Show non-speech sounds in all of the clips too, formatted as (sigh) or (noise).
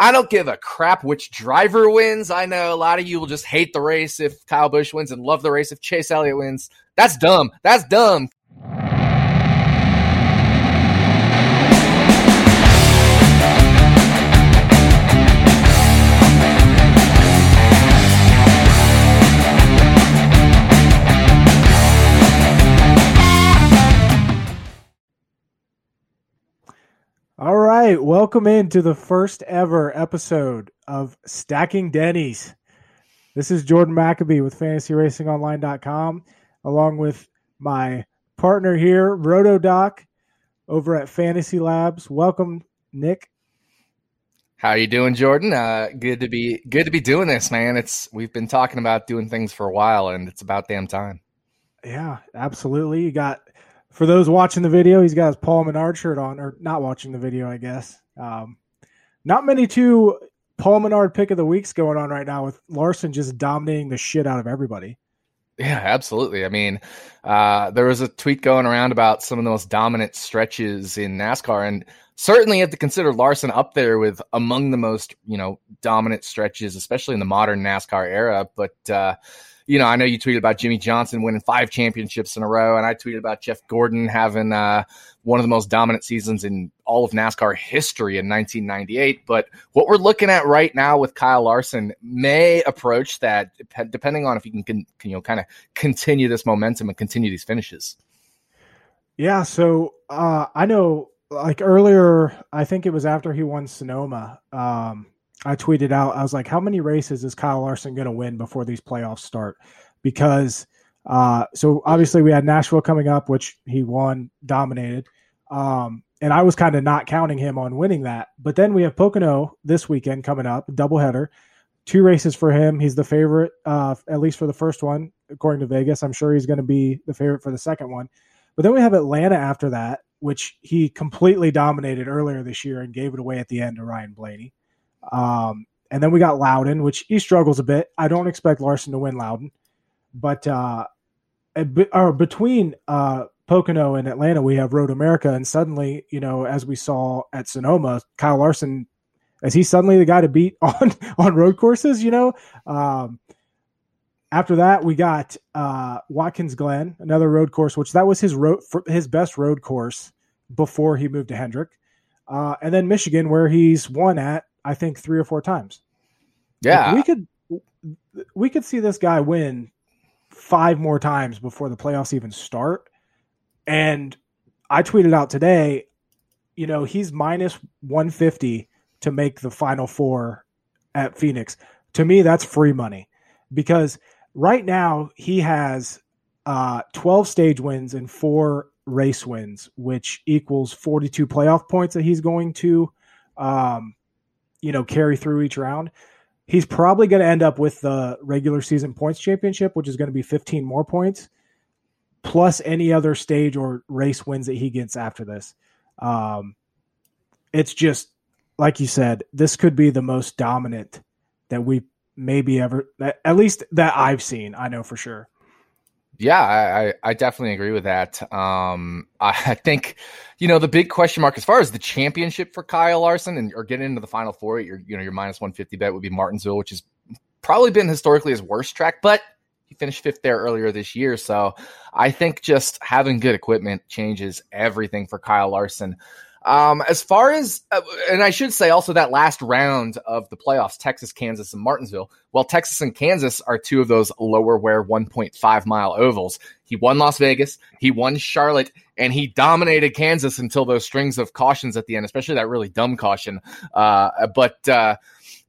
I don't give a crap which driver wins. I know a lot of you will just hate the race if Kyle Busch wins and love the race if Chase Elliott wins. That's dumb. That's dumb. Right, welcome into the first ever episode of Stacking Denny's. This is Jordan McAbee with FantasyRacingOnline.com, along with my partner here, RotoDoc, over at Fantasy Labs. Welcome, Nick. How are you doing, Jordan? Uh, good to be good to be doing this, man. It's we've been talking about doing things for a while, and it's about damn time. Yeah, absolutely. You got for those watching the video, he's got his Paul Menard shirt on, or not watching the video, I guess. Um, not many two Paul Menard pick of the weeks going on right now with Larson just dominating the shit out of everybody. Yeah, absolutely. I mean, uh, there was a tweet going around about some of the most dominant stretches in NASCAR, and certainly you have to consider Larson up there with among the most, you know, dominant stretches, especially in the modern NASCAR era. But uh, you know, I know you tweeted about Jimmie Johnson winning five championships in a row, and I tweeted about Jeff Gordon having uh, one of the most dominant seasons in all of NASCAR history in 1998. But what we're looking at right now with Kyle Larson may approach that, depending on if he can, can you know, kind of continue this momentum and continue these finishes. Yeah. So uh, I know, like earlier, I think it was after he won Sonoma. Um, I tweeted out, I was like, how many races is Kyle Larson going to win before these playoffs start? Because, uh, so obviously we had Nashville coming up, which he won, dominated. Um, and I was kind of not counting him on winning that. But then we have Pocono this weekend coming up, doubleheader, two races for him. He's the favorite, uh, at least for the first one, according to Vegas. I'm sure he's going to be the favorite for the second one. But then we have Atlanta after that, which he completely dominated earlier this year and gave it away at the end to Ryan Blaney. Um, and then we got Loudon, which he struggles a bit. I don't expect Larson to win Loudon, but uh, or between uh, Pocono and Atlanta, we have Road America, and suddenly, you know, as we saw at Sonoma, Kyle Larson is he suddenly the guy to beat (laughs) on on road courses? You know. Um, after that, we got uh, Watkins Glen, another road course, which that was his road his best road course before he moved to Hendrick, uh, and then Michigan, where he's won at I think three or four times. Yeah, like we could we could see this guy win five more times before the playoffs even start. And I tweeted out today, you know, he's minus 150 to make the final four at Phoenix. To me, that's free money because right now he has uh, 12 stage wins and four race wins, which equals 42 playoff points that he's going to um, you know, carry through each round. He's probably going to end up with the regular season points championship, which is going to be 15 more points, plus any other stage or race wins that he gets after this. Um, it's just like you said, this could be the most dominant that we maybe ever, at least that I've seen. I know for sure. Yeah, I, I definitely agree with that. Um, (laughs) I think, you know, the big question mark as far as the championship for Kyle Larson and or getting into the final four, your you know your minus one fifty bet would be Martinsville, which has probably been historically his worst track, but he finished fifth there earlier this year. So I think just having good equipment changes everything for Kyle Larson. Um, as far as, uh, and I should say also that last round of the playoffs, Texas, Kansas, and Martinsville. Well, Texas and Kansas are two of those lower wear 1.5 mile ovals. He won Las Vegas, he won Charlotte, and he dominated Kansas until those strings of cautions at the end, especially that really dumb caution. Uh, but, uh,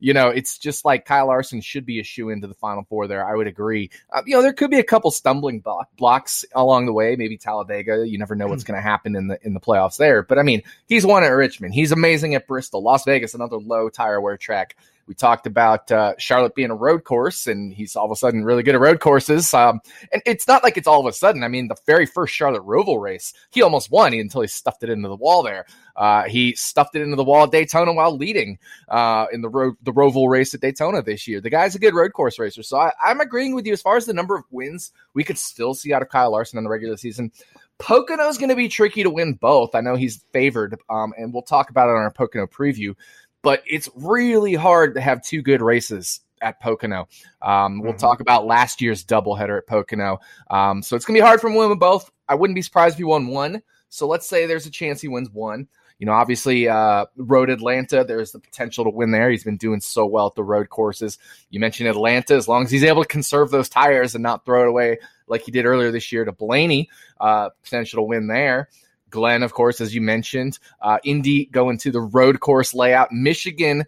you know, it's just like Kyle Larson should be a shoe into the Final Four there. I would agree. Uh, you know, there could be a couple stumbling block, blocks along the way. Maybe Talladega. You never know what's hmm. going to happen in the in the playoffs there. But I mean, he's won at Richmond. He's amazing at Bristol, Las Vegas, another low tire wear track. We talked about uh, Charlotte being a road course, and he's all of a sudden really good at road courses. Um, and it's not like it's all of a sudden. I mean, the very first Charlotte Roval race, he almost won until he stuffed it into the wall there. Uh, he stuffed it into the wall at Daytona while leading uh, in the road the Roval race at Daytona this year. The guy's a good road course racer, so I, I'm agreeing with you as far as the number of wins we could still see out of Kyle Larson in the regular season. Pocono's going to be tricky to win both. I know he's favored, um, and we'll talk about it on our Pocono preview. But it's really hard to have two good races at Pocono. Um, we'll mm-hmm. talk about last year's doubleheader at Pocono. Um, so it's going to be hard for him to win both. I wouldn't be surprised if he won one. So let's say there's a chance he wins one. You know, obviously, uh, Road Atlanta, there's the potential to win there. He's been doing so well at the road courses. You mentioned Atlanta, as long as he's able to conserve those tires and not throw it away like he did earlier this year to Blaney, uh, potential to win there. Glen, of course, as you mentioned, uh, Indy going to the road course layout. Michigan,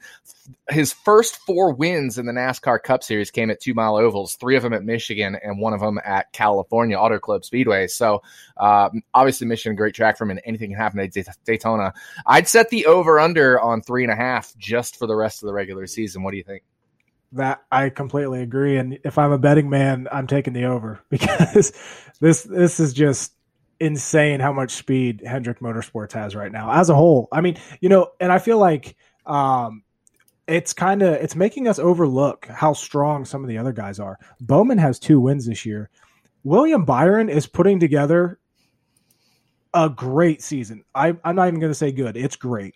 his first four wins in the NASCAR Cup Series came at two mile ovals, three of them at Michigan and one of them at California Auto Club Speedway. So, uh, obviously, Michigan, great track for him, and anything can happen at Daytona. I'd set the over under on three and a half just for the rest of the regular season. What do you think? That I completely agree, and if I'm a betting man, I'm taking the over (laughs) because this this is just insane how much speed Hendrick Motorsports has right now as a whole. I mean, you know, and I feel like um, it's kind of it's making us overlook how strong some of the other guys are. Bowman has two wins this year. William Byron is putting together a great season. I, am not even going to say good; it's great.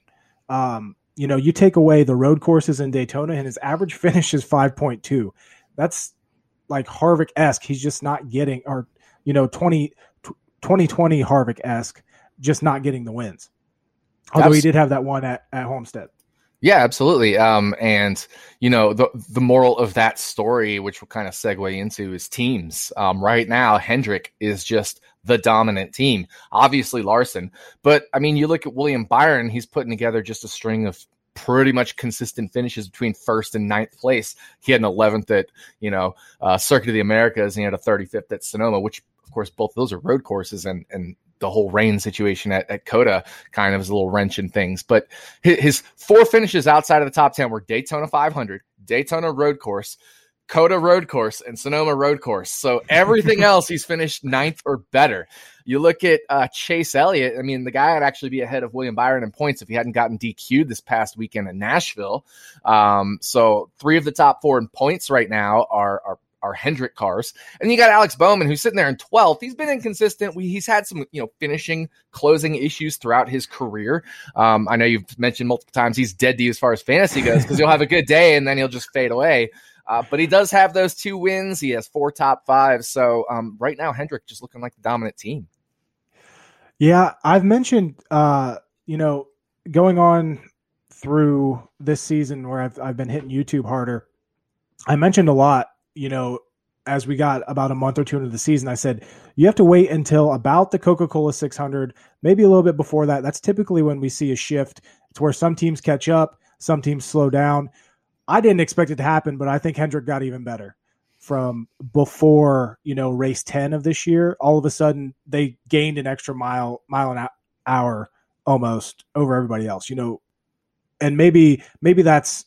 Um, you know, you take away the road courses in Daytona, and his average (laughs) finish is 5.2. That's like Harvick esque. He's just not getting, or you know, 20 2020 Harvick esque, just not getting the wins. Although he did have that one at, at Homestead. Yeah, absolutely. Um, and you know the the moral of that story, which we'll kind of segue into, is teams. Um, right now, Hendrick is just the dominant team. Obviously, Larson, but I mean, you look at William Byron; he's putting together just a string of pretty much consistent finishes between first and ninth place. He had an 11th at you know uh, Circuit of the Americas, and he had a 35th at Sonoma, which of course, both those are road courses, and and the whole rain situation at, at COTA kind of is a little wrench in things. But his, his four finishes outside of the top ten were Daytona 500, Daytona Road Course. COTA Road Course and Sonoma Road Course. So everything (laughs) else, he's finished ninth or better. You look at uh, Chase Elliott. I mean, the guy would actually be ahead of William Byron in points if he hadn't gotten DQ'd this past weekend in Nashville. Um, so three of the top four in points right now are are Hendrick cars. And you got Alex Bowman, who's sitting there in 12th. He's been inconsistent. We, he's had some, you know, finishing, closing issues throughout his career. Um, I know you've mentioned multiple times he's dead to you as far as fantasy goes because he'll have a good day and then he'll just fade away. Uh, but he does have those two wins. He has four top fives. So um, right now, Hendrick just looking like the dominant team. Yeah, I've mentioned, uh, you know, going on through this season where I've, I've been hitting YouTube harder. I mentioned a lot you know, as we got about a month or two into the season, I said, you have to wait until about the Coca Cola 600, maybe a little bit before that. That's typically when we see a shift. It's where some teams catch up, some teams slow down. I didn't expect it to happen, but I think Hendrick got even better from before, you know, race 10 of this year. All of a sudden, they gained an extra mile, mile an hour almost over everybody else, you know, and maybe, maybe that's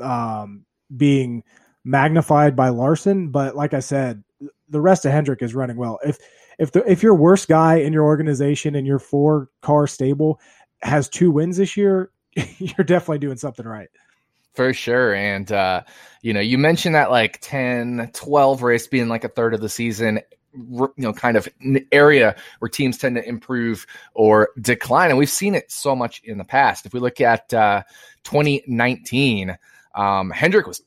um, being magnified by Larson, but like I said, the rest of Hendrick is running well. If if the if your worst guy in your organization and your four car stable has two wins this year, (laughs) you're definitely doing something right. For sure. And, uh, you know, you mentioned that like 10, 12 race being like a third of the season, you know, kind of area where teams tend to improve or decline. And we've seen it so much in the past. If we look at uh, 2019, um, Hendrick was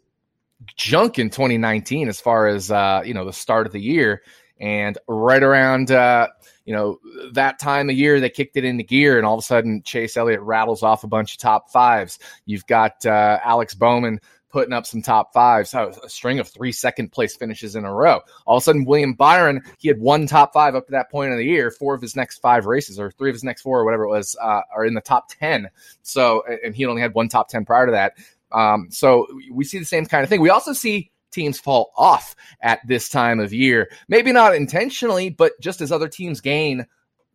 junk in 2019 as far as uh, you know the start of the year, and right around uh, you know that time of year they kicked it into gear, and all of a sudden Chase Elliott rattles off a bunch of top fives. You've got uh, Alex Bowman putting up some top fives, a string of three second place finishes in a row. All of a sudden, William Byron, he had one top five up to that point of the year. Four of his next five races, or three of his next four, or whatever it was, uh, are in the top 10. So, and he only had one top 10 prior to that. Um, so we see the same kind of thing. We also see teams fall off at this time of year. Maybe not intentionally, but just as other teams gain,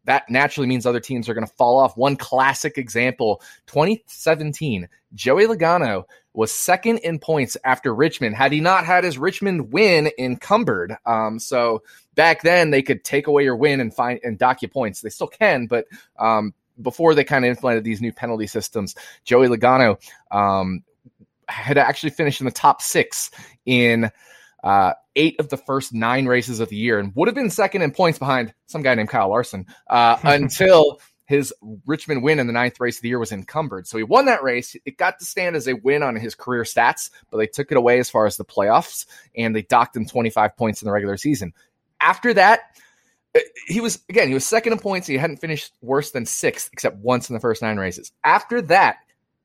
that naturally means other teams are going to fall off. One classic example 2017, Joey Logano was second in points after Richmond. Had he not had his Richmond win encumbered, um, so back then they could take away your win and find and dock you points. They still can, but um, before they kind of implemented these new penalty systems, Joey Logano um, had actually finished in the top six in uh, eight of the first nine races of the year and would have been second in points behind some guy named Kyle Larson uh, (laughs) until his Richmond win in the ninth race of the year was encumbered. So he won that race. It got to stand as a win on his career stats, but they took it away as far as the playoffs and they docked him 25 points in the regular season. After that, eh, he was again, he was second in points. He hadn't finished worse than sixth, except once in the first nine races. After that,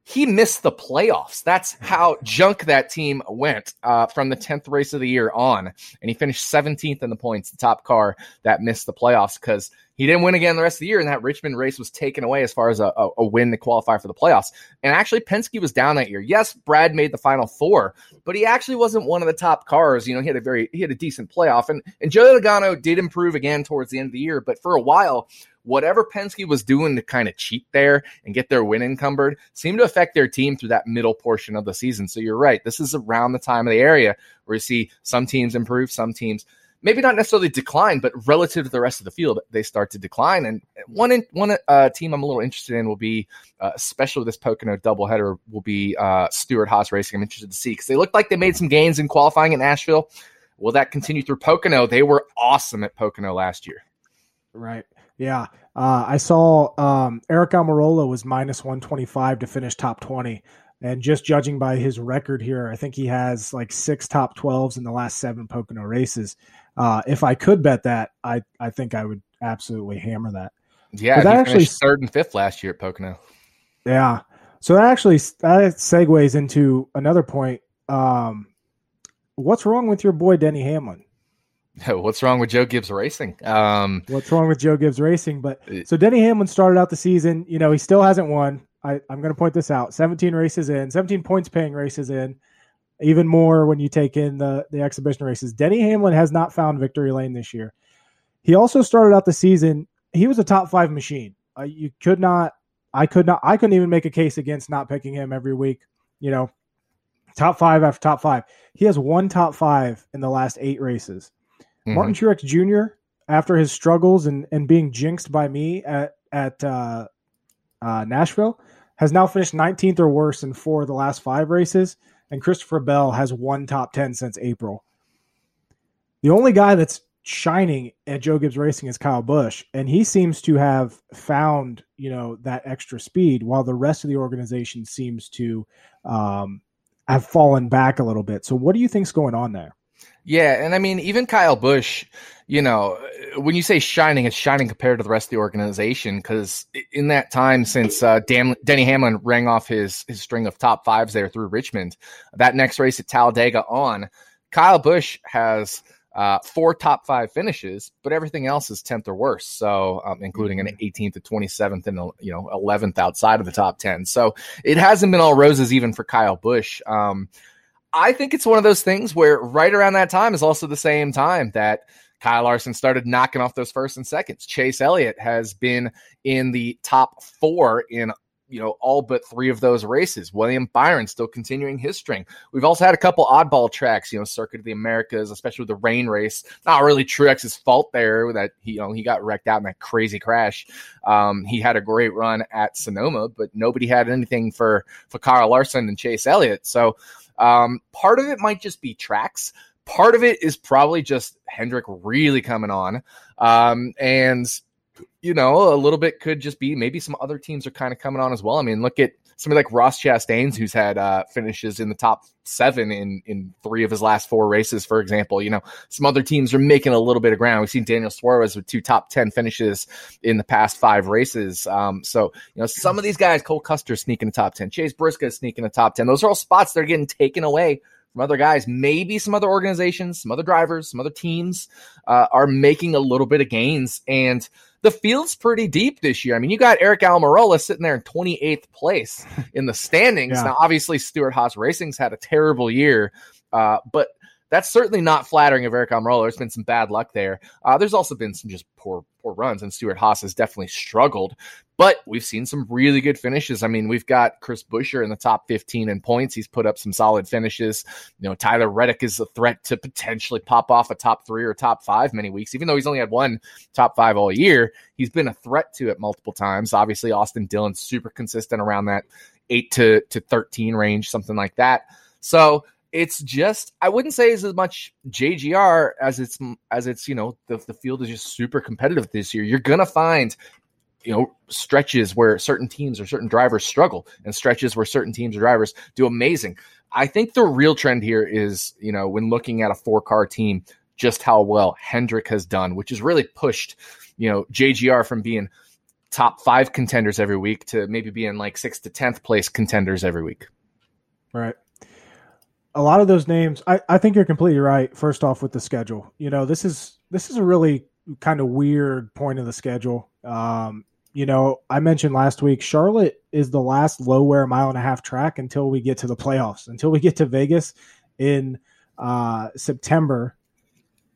he missed the playoffs. That's how junk that team went uh, from the 10th race of the year on. And he finished 17th in the points, the top car that missed the playoffs because he didn't win again the rest of the year. And that Richmond race was taken away as far as a, a, a win to qualify for the playoffs. And actually, Penske was down that year. Yes, Brad made the final four, but he actually wasn't one of the top cars. You know, he had a very, he had a decent playoff. And, and Joey Logano did improve again towards the end of the year. But for a while, whatever Penske was doing to kind of cheat there and get their win encumbered seemed to affect their team through that middle portion of the season. So you're right. This is around the time of the area where you see some teams improve, some teams maybe not necessarily decline, but relative to the rest of the field, they start to decline. And one in, one uh, team I'm a little interested in will be, uh, especially this Pocono doubleheader, will be uh, Stewart Haas Racing. I'm interested to see because they looked like they made some gains in qualifying in Nashville. Will that continue through Pocono? They were awesome at Pocono last year. Right. Yeah. Uh, I saw um, Aric Almirola was minus 125 to finish top 20. And just judging by his record here, I think he has like six top 12s in the last seven Pocono races. Uh, if I could bet that, I, I think I would absolutely hammer that. Yeah, that actually third and fifth last year at Pocono. Yeah. So that actually that segues into another point. Um, what's wrong with your boy Denny Hamlin? (laughs) What's wrong with Joe Gibbs Racing? Um, What's wrong with Joe Gibbs Racing? But so Denny Hamlin started out the season. You know, he still hasn't won. I, I'm going to point this out: 17 races in, 17 points paying races in. Even more when you take in the the exhibition races. Denny Hamlin has not found victory lane this year. He also started out the season. He was a top five machine. Uh, you could not. I could not. I couldn't even make a case against not picking him every week. You know, top five after top five. He has one top five in the last eight races. Mm-hmm. Martin Truex Jr. after his struggles and, and being jinxed by me at at uh, uh, Nashville has now finished 19th or worse in four of the last five races, and Christopher Bell has one top 10 since April. The only guy that's shining at Joe Gibbs Racing is Kyle Busch, and he seems to have found you know that extra speed, while the rest of the organization seems to um, have fallen back a little bit. So, what do you think's going on there? Yeah, and I mean, even Kyle Busch, you know, when you say shining, it's shining compared to the rest of the organization because in that time since uh, Dan, Denny Hamlin rang off his his string of top fives there through Richmond, that next race at Talladega on, Kyle Busch has uh, four top five finishes, but everything else is tenth or worse. So, um, including an 18th to 27th and you know 11th outside of the top 10. So it hasn't been all roses even for Kyle Busch. Um, I think it's one of those things where right around that time is also the same time that Kyle Larson started knocking off those first and seconds. Chase Elliott has been in the top four in you know all but three of those races. William Byron still continuing his string. We've also had a couple oddball tracks, you know, Circuit of the Americas, especially with the rain race. Not really Truex's fault there that he you know he got wrecked out in that crazy crash. Um, he had a great run at Sonoma, but nobody had anything for for Kyle Larson and Chase Elliott. So um, part of it might just be tracks. Part of it is probably just Hendrick really coming on. Um, and, you know, a little bit could just be maybe some other teams are kind of coming on as well. I mean, look at somebody like Ross Chastain's who's had uh, finishes in the top seven in in three of his last four races, for example. You know, some other teams are making a little bit of ground. We've seen Daniel Suarez with two top ten finishes in the past five races. Um, so you know, some of these guys, Cole Custer sneaking the top ten, Chase Briscoe sneaking the top ten. Those are all spots that are getting taken away from other guys. Maybe some other organizations, some other drivers, some other teams uh, are making a little bit of gains and the field's pretty deep this year. I mean, you got Aric Almirola sitting there in 28th place in the standings. Yeah. Now, obviously, Stewart Haas Racing's had a terrible year, uh, but that's certainly not flattering of Aric Almirola. There's been some bad luck there. Uh, there's also been some just poor poor runs, and Stewart Haas has definitely struggled. But we've seen some really good finishes. I mean, we've got Chris Buescher in the top 15 in points. He's put up some solid finishes. You know, Tyler Reddick is a threat to potentially pop off a top three or top five many weeks, even though he's only had one top five all year. He's been a threat to it multiple times. Obviously, Austin Dillon's super consistent around that eight to, to 13 range, something like that. So it's just I wouldn't say it's as much JGR as it's as it's you know the the field is just super competitive this year. You're gonna find you know stretches where certain teams or certain drivers struggle and stretches where certain teams or drivers do amazing. I think the real trend here is, you know, when looking at a four car team, just how well Hendrick has done, which has really pushed, you know, JGR from being top five contenders every week to maybe being like sixth to 10th place contenders every week. Right. A lot of those names, I, I think you're completely right. First off, with the schedule, you know, this is this is a really kind of weird point of the schedule. Um, you know, I mentioned last week, Charlotte is the last low wear mile and a half track until we get to the playoffs, until we get to Vegas in uh, September,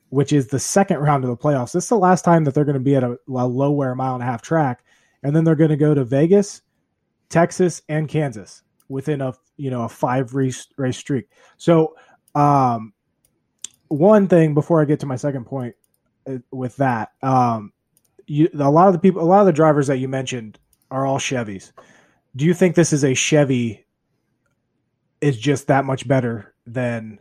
which is the second round of the playoffs. This is the last time that they're going to be at a, a low wear mile and a half track, and then they're going to go to Vegas, Texas, and Kansas within a you know a five race race streak. So, um, one thing before I get to my second point uh, with that, um, you, a lot of the people, a lot of the drivers that you mentioned are all Chevys. Do you think this is a Chevy is just that much better than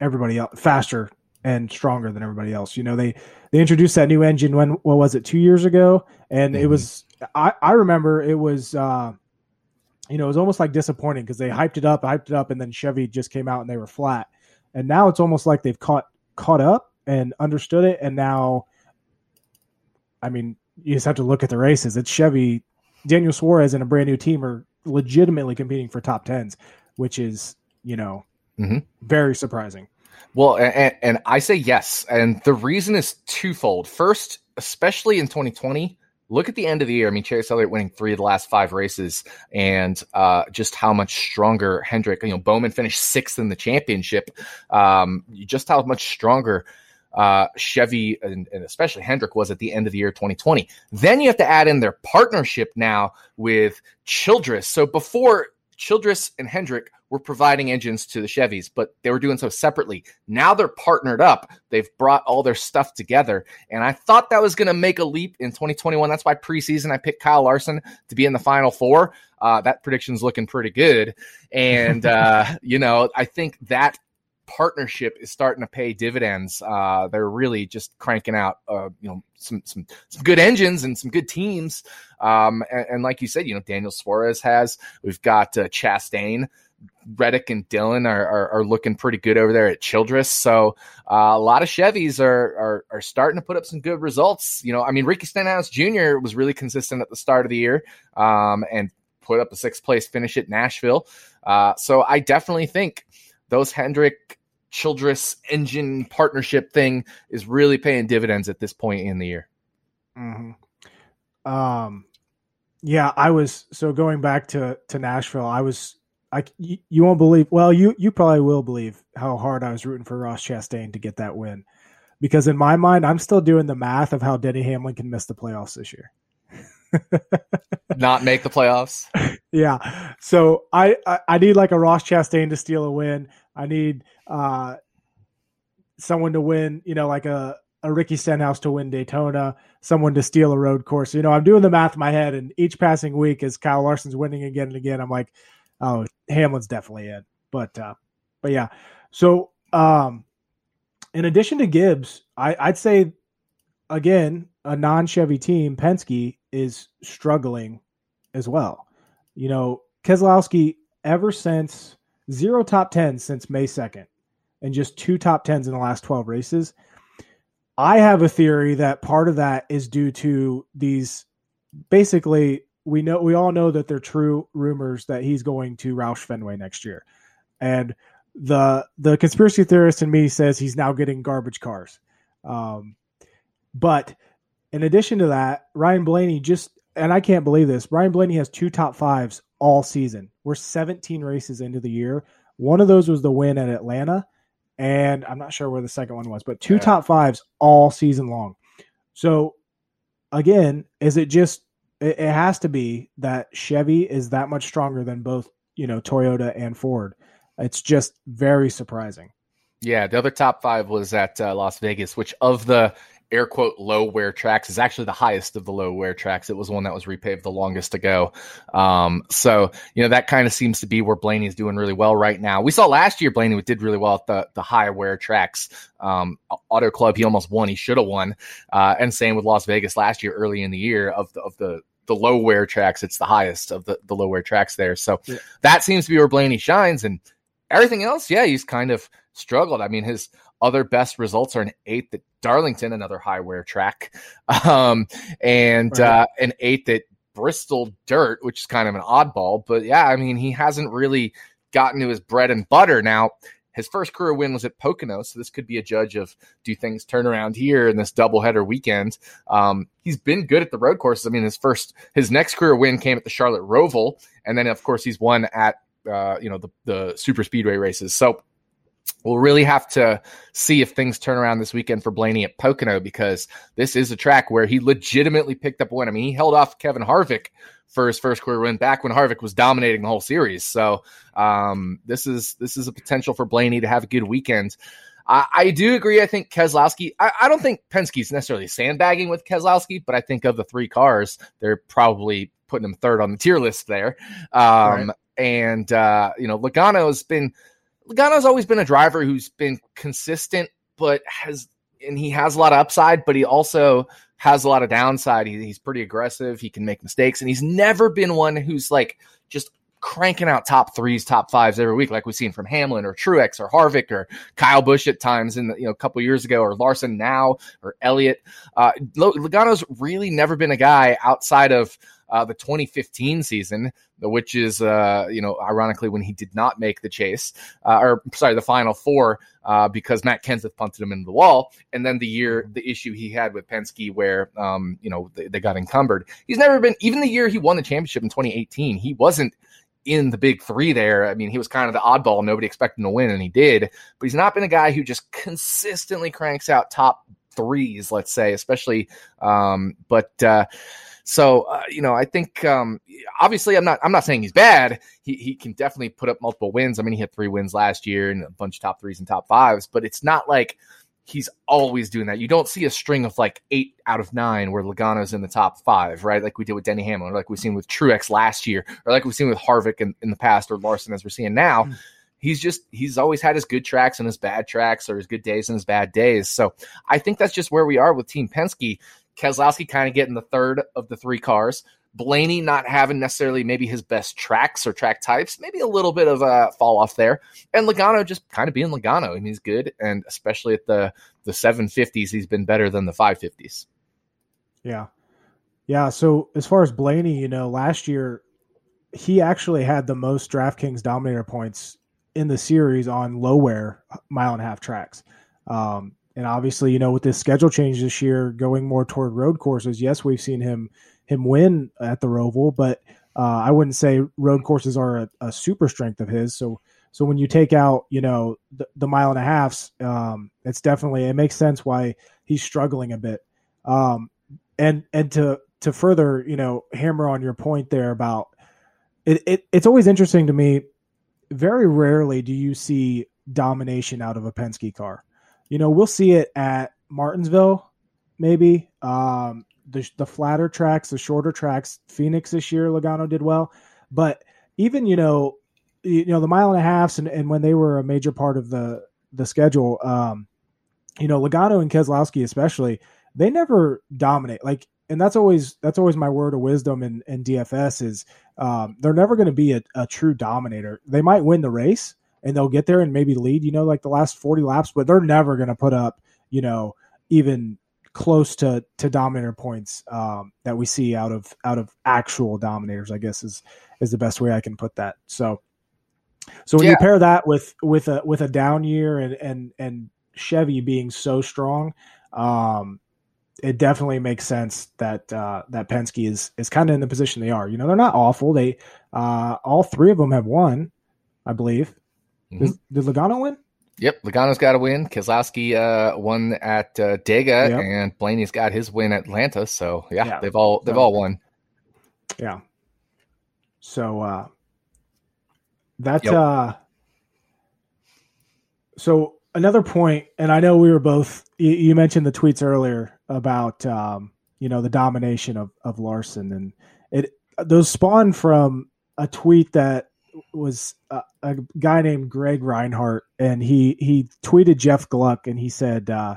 everybody else, faster and stronger than everybody else? You know, they they introduced that new engine when what was it two years ago, and mm-hmm. it was I I remember it was. uh you know, it was almost like disappointing because they hyped it up, hyped it up, and then Chevy just came out and they were flat. And now it's almost like they've caught caught up and understood it, and now I mean, you just have to look at the races. It's Chevy, Daniel Suarez, and a brand new team are legitimately competing for top tens, which is you know mm-hmm. very surprising. Well, and, and I say yes, and the reason is twofold. First, especially in 2020, look at the end of the year. I mean, Chase Elliott winning three of the last five races, and uh, just how much stronger Hendrick. You know, Bowman finished sixth in the championship. Um, just how much stronger uh, Chevy and, and, especially Hendrick was at the end of the year 2020. Then you have to add in their partnership now with Childress. So before Childress and Hendrick were providing engines to the Chevys, but they were doing so separately. Now they're partnered up. They've brought all their stuff together. And I thought that was going to make a leap in 2021. That's why preseason I picked Kyle Larson to be in the final four. Uh, that prediction's looking pretty good. And, (laughs) uh, you know, I think that partnership is starting to pay dividends. Uh, they're really just cranking out, uh, you know, some some some good engines and some good teams. Um, and, and, like you said, you know, Daniel Suarez has. We've got uh, Chastain. Reddick and Dillon are, are, are, looking pretty good over there at Childress. So uh, a lot of Chevys are, are, are starting to put up some good results. You know, I mean, Ricky Stenhouse Jr. was really consistent at the start of the year um, and put up a sixth place finish at Nashville. Uh, so I definitely think those Hendrick Childress engine partnership thing is really paying dividends at this point in the year. Mm-hmm. Um, yeah, I was so going back to to Nashville. I was I you, you won't believe. Well, you you probably will believe how hard I was rooting for Ross Chastain to get that win, because in my mind, I'm still doing the math of how Denny Hamlin can miss the playoffs this year. (laughs) Not make the playoffs. yeah. So I, I, I need like a Ross Chastain to steal a win. I need uh, someone to win, you know, like a, a Ricky Stenhouse to win Daytona, someone to steal a road course. You know, I'm doing the math in my head, and each passing week as Kyle Larson's winning again and again, I'm like, oh, Hamlin's definitely in. But uh, but yeah. So um, in addition to Gibbs, I, I'd say again a non Chevy team, Penske is struggling as well. You know, Keselowski ever since zero top tens since May 2nd and just two top tens in the last 12 races. I have a theory that part of that is due to these basically we know we all know that they're true rumors that he's going to Roush Fenway next year. And the the conspiracy theorist in me says he's now getting garbage cars. Um, but in addition to that, Ryan Blaney just and I can't believe this. Ryan Blaney has two top fives all season. We're 17 races into the year. One of those was the win at Atlanta, and I'm not sure where the second one was, but two yeah. top fives all season long. So again, is it just it, it has to be that Chevy is that much stronger than both, you know, Toyota and Ford. It's just very surprising. Yeah, the other top five was at uh, Las Vegas, which of the air quote low wear tracks is actually the highest of the low wear tracks. It was one that was repaved the longest to go. Um, so you know that kind of seems to be where Blaney is doing really well right now. We saw last year Blaney did really well at the the high wear tracks. Um, Auto Club he almost won. He should have won. Uh, and same with Las Vegas last year, early in the year of the of the the low wear tracks, it's the highest of the, the low wear tracks there. So yeah. that seems to be where Blaney shines. And everything else, yeah, he's kind of struggled. I mean, his other best results are an eighth at Darlington, another high wear track, (laughs) um, and right. uh, an eighth at Bristol Dirt, which is kind of an oddball. But yeah, I mean, he hasn't really gotten to his bread and butter. Now, his first career win was at Pocono, so this could be a judge of do things turn around here in this doubleheader weekend. Um, he's been good at the road courses. I mean, his first, his next career win came at the Charlotte Roval, and then of course he's won at uh, you know the the super speedway races. So we'll really have to see if things turn around this weekend for Blaney at Pocono because this is a track where he legitimately picked up a win. I mean, he held off Kevin Harvick for his first career win back when Harvick was dominating the whole series. So um, this is this is a potential for Blaney to have a good weekend. I, I do agree. I think Keselowski. I, I, don't think Penske's necessarily sandbagging with Keselowski, but I think of the three cars, they're probably putting him third on the tier list there. Um, right. And uh, you know, Logano's been Logano's always been a driver who's been consistent, but has and he has a lot of upside, but he also has a lot of downside. He, he's pretty aggressive. He can make mistakes, and he's never been one who's like just cranking out top threes, top fives every week, like we've seen from Hamlin or Truex or Harvick or Kyle Busch at times in the, you know a couple years ago, or Larson now or Elliott. Uh, Logano's really never been a guy outside of uh, the 2015 season, which is, uh, you know, ironically when he did not make the chase, uh, or sorry, the final four, uh, because Matt Kenseth punted him into the wall. And then the year, the issue he had with Penske where, um, you know, they, they got encumbered. He's never been, even the year he won the championship in 2018, he wasn't in the big three there. I mean, he was kind of the oddball. Nobody expected him to win, and he did. But he's not been a guy who just consistently cranks out top threes, let's say, especially. Um, but uh, so uh, you know, I think um, obviously I'm not I'm not saying he's bad. He he can definitely put up multiple wins. I mean, he had three wins last year and a bunch of top threes and top fives, but it's not like he's always doing that. You don't see a string of like eight out of nine where Logano's in the top five, right? Like we did with Denny Hamlin, or like we've seen with Truex last year, or like we've seen with Harvick in, in the past, or Larson as we're seeing now. Mm. He's just he's always had his good tracks and his bad tracks, or his good days and his bad days. So I think that's just where we are with Team Penske. Keselowski kind of getting the third of the three cars. Blaney not having necessarily maybe his best tracks or track types, maybe a little bit of a fall off there. And Logano just kind of being Logano. I mean, he's good, and especially at the the 750s, he's been better than the 550s. Yeah. Yeah. So as far as Blaney, you know, last year he actually had the most DraftKings Dominator points in the series on low wear mile and a half tracks. Um, and obviously, you know, with this schedule change this year, going more toward road courses, yes, we've seen him him win at the Roval, but uh, I wouldn't say road courses are a, a, super strength of his. So, so when you take out, you know, the, the mile and a halfs, um, it's definitely it makes sense why he's struggling a bit. Um, and and to to further, you know, hammer on your point there about it, it it's always interesting to me. Very rarely do you see domination out of a Penske car. You know, we'll see it at Martinsville, maybe. Um, the the flatter tracks, the shorter tracks. Phoenix this year, Logano did well, but even you know, you know the mile and a halfs, and, and when they were a major part of the the schedule, um, you know, Logano and Keselowski especially, they never dominate. Like, and that's always that's always my word of wisdom in, in DFS is um, they're never going to be a, a true dominator. They might win the race and they'll get there and maybe lead, you know, like the last forty laps, but they're never going to put up, you know, even close to to dominator points um, that we see out of out of actual dominators. I guess is is the best way I can put that. So, so when yeah. you pair that with with a with a down year and and and Chevy being so strong, um, it definitely makes sense that uh, that Penske is is kind of in the position they are. You know, they're not awful. They uh, all three of them have won, I believe. Mm-hmm. Did, did Logano win? Yep, Logano's got a win. Keselowski uh, won at uh, Dega, yep. and Blaney's got his win at Atlanta. So yeah, yeah. they've all they've so, all won. Yeah. So uh, that yep. uh, so another point, and I know we were both. You, you mentioned the tweets earlier about um, you know the domination of of Larson, and it those spawned from a tweet that was a, a, guy named Greg Reinhart, and he he tweeted Jeff Gluck, and he said, uh,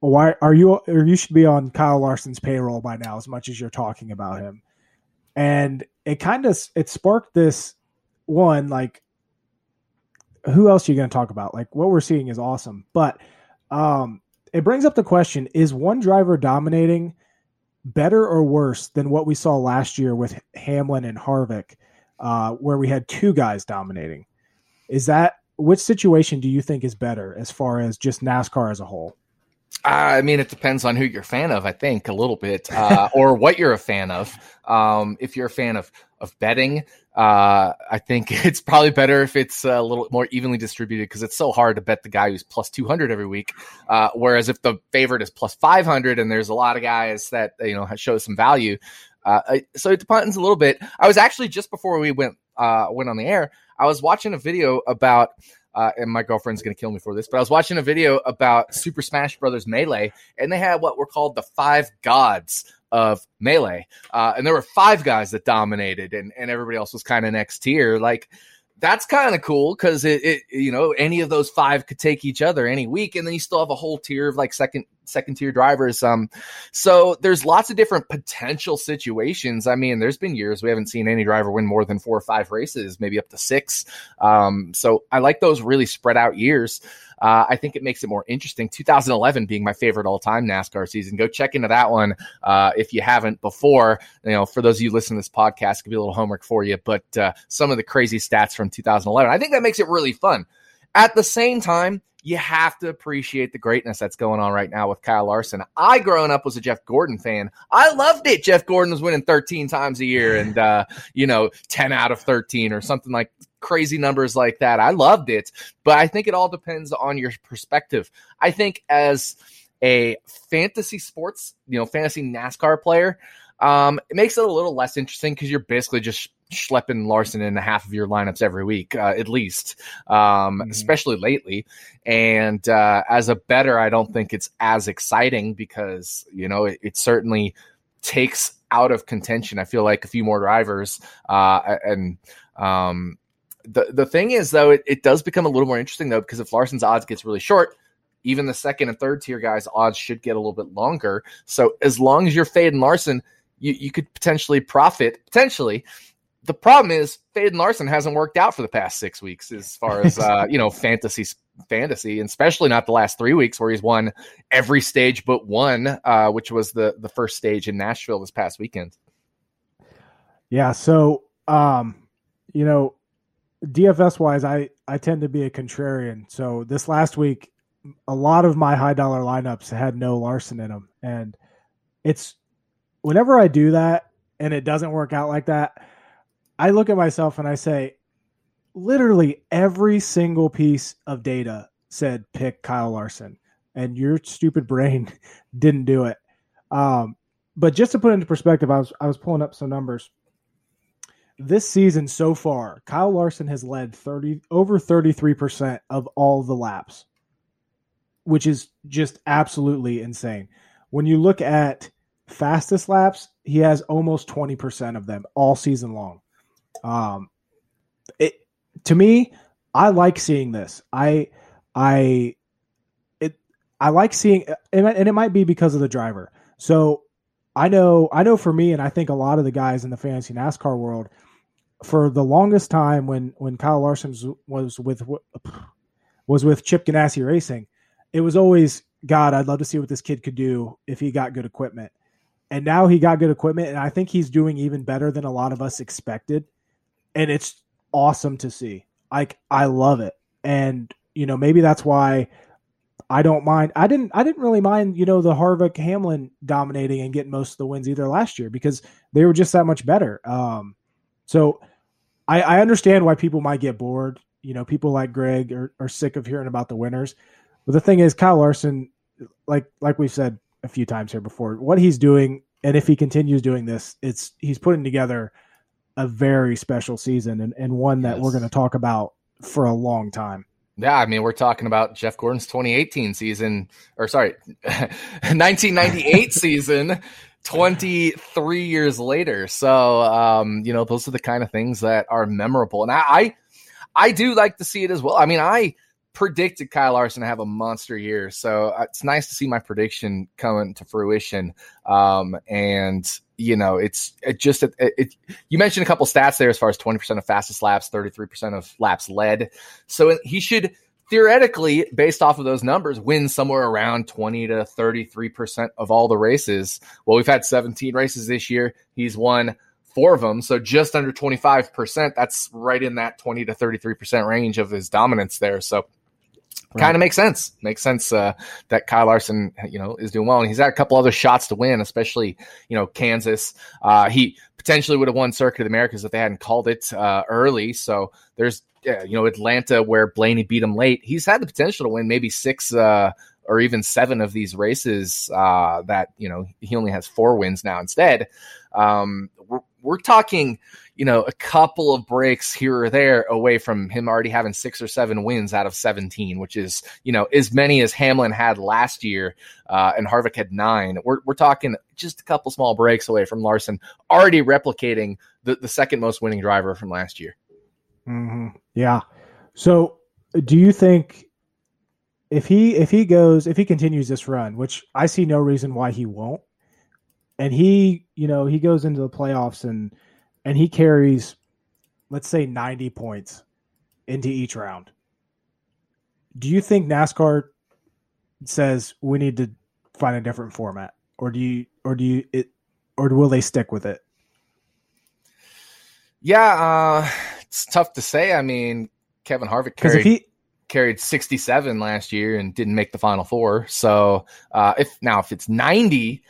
why are you or you should be on Kyle Larson's payroll by now as much as you're talking about him. And it kind of it sparked this one like who else are you going to talk about? Like what we're seeing is awesome, but um it brings up the question is one driver dominating better or worse than what we saw last year with Hamlin and Harvick uh, where we had two guys dominating? Is that which situation do you think is better as far as just NASCAR as a whole? I mean, it depends on who you're a fan of. I think a little bit, uh, or what you're a fan of. Um, if you're a fan of of betting, uh, I think (laughs) it's probably better if it's a little more evenly distributed because it's so hard to bet the guy who's plus 200 every week. Uh, whereas if the favorite is plus 500 and there's a lot of guys that you know show some value, uh, so it depends a little bit. I was actually just before we went uh, went on the air, I was watching a video about uh, and my girlfriend's to kill me for this, but I was watching a video about Super Smash Brothers Melee, and they had what were called the five gods of Melee. Uh, and there were five guys that dominated, and, and everybody else was kind of next tier. Like, that's kind of cool because it, it, you know, any of those five could take each other any week, and then you still have a whole tier of like second second tier drivers. Um, so there's lots of different potential situations. I mean, there's been years we haven't seen any driver win more than four or five races, maybe up to six. Um, so I like those really spread out years. Uh, I think it makes it more interesting. 2011 being my favorite all time NASCAR season. Go check into that one uh, if you haven't before. You know, for those of you listening to this podcast, it could be a little homework for you. But uh, some of the crazy stats from 2011, I think that makes it really fun. At the same time, you have to appreciate the greatness that's going on right now with Kyle Larson. I, growing up, was a Jeff Gordon fan. I loved it. Jeff Gordon was winning 13 times a year and, uh, you know, 10 out of 13 or something like crazy numbers like that. I loved it, but I think it all depends on your perspective. I think as a fantasy sports, you know, fantasy NASCAR player, um, it makes it a little less interesting because you're basically just schlepping Larson in half of your lineups every week, uh, at least, um, mm-hmm. especially lately. And uh, as a better, I don't think it's as exciting because you know it, it, certainly takes out of contention. I feel like a few more drivers uh, and um, the the thing is though, it, it does become a little more interesting though because if Larson's odds gets really short, even the second and third tier guys' odds should get a little bit longer. So as long as you're fading Larson, you, you could potentially profit potentially. The problem is Faden Larson hasn't worked out for the past six weeks as far as (laughs) uh, you know fantasy fantasy, and especially not the last three weeks where he's won every stage but one, uh, which was the the first stage in Nashville this past weekend. Yeah, so um, you know, DFS wise, I I tend to be a contrarian. So this last week, a lot of my high dollar lineups had no Larson in them, and it's whenever I do that and it doesn't work out like that, I look at myself and I say, literally every single piece of data said pick Kyle Larson, and your stupid brain (laughs) didn't do it. Um, but just to put into perspective, I was I was pulling up some numbers this season so far, Kyle Larson has led 30 over 33% of all the laps, which is just absolutely insane. When you look at fastest laps, he has almost 20% of them all season long. Um it to me, I like seeing this. I I I like seeing and it might be because of the driver. So I know I know for me and I think a lot of the guys in the fantasy NASCAR world for the longest time when when Kyle Larson was with was with Chip Ganassi Racing, it was always God. I'd love to see what this kid could do if he got good equipment. And now he got good equipment, and I think he's doing even better than a lot of us expected. And it's awesome to see. Like I love it, and you know maybe that's why I don't mind. I didn't. I didn't really mind. You know the Harvick Hamlin dominating and getting most of the wins either last year because they were just that much better. Um, so I, I understand why people might get bored. You know, people like Greg are, are sick of hearing about the winners. But the thing is, Kyle Larson, like like we've said a few times here before, what he's doing, and if he continues doing this, it's he's putting together a very special season and, and one that yes. we're going to talk about for a long time. Yeah, I mean, we're talking about Jeff Gordon's 2018 season, or sorry, (laughs) 1998 (laughs) season 23 years later. So, um, you know, those are the kind of things that are memorable. And I, I, I do like to see it as well. I mean, I, predicted Kyle Larson to have a monster year. So uh, it's nice to see my prediction coming to fruition. Um, and you know, it's it just it, it, You mentioned a couple stats there as far as twenty percent of fastest laps, thirty three percent of laps led. So he should theoretically, based off of those numbers, win somewhere around 20 to 33% of all the races. Well, we've had 17 races this year. He's won four of them. So just under 25%. That's right in that 20 to 33% range of his dominance there. So Right. kind of makes sense. Makes sense uh, that Kyle Larson, you know, is doing well, and he's had a couple other shots to win, especially you know Kansas. Uh, he potentially would have won Circuit of the Americas if they hadn't called it uh, early. So there's you know Atlanta where Blaney beat him late. He's had the potential to win maybe six uh, or even seven of these races. Uh, that you know he only has four wins now instead. Um, we're, we're talking you know, a couple of breaks here or there away from him already having six or seven wins out of 17, which is, you know, as many as Hamlin had last year, uh, and Harvick had nine. We're, we're talking just a couple small breaks away from Larson already replicating the, the second most winning driver from last year. Mm-hmm. Yeah. So do you think if he if he goes if he continues this run, which I see no reason why he won't, and he you know he goes into the playoffs and and he carries, let's say, 90 points into each round, do you think NASCAR says we need to find a different format, or do you, or do you, it, or will they stick with it? Yeah, uh, it's tough to say. I mean, Kevin Harvick carried he, carried 67 last year and didn't make the final four. So uh, if now if it's 90,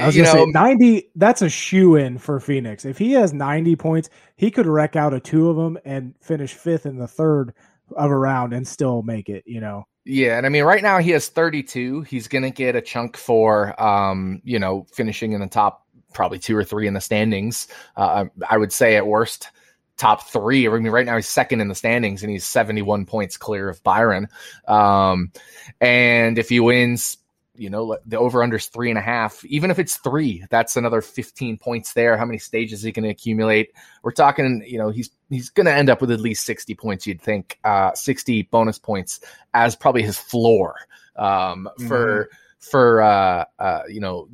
I was you gonna know, say ninety. That's a shoe in for Phoenix. If he has ninety points, he could wreck out a two of them and finish fifth in the third of a round and still make it. You know. Yeah, and I mean, right now he has thirty-two. He's gonna get a chunk for, um, you know, finishing in the top, probably two or three in the standings. Uh, I would say at worst top three. I mean, right now he's second in the standings and he's 71 points clear of Byron. Um, and if he wins you know, the over under is three and a half. Even if it's three, that's another 15 points there. How many stages is he going to accumulate? We're talking, you know, he's he's going to end up with at least 60 points, you'd think, uh, 60 bonus points as probably his floor um, for. Mm-hmm. For uh, uh, you know,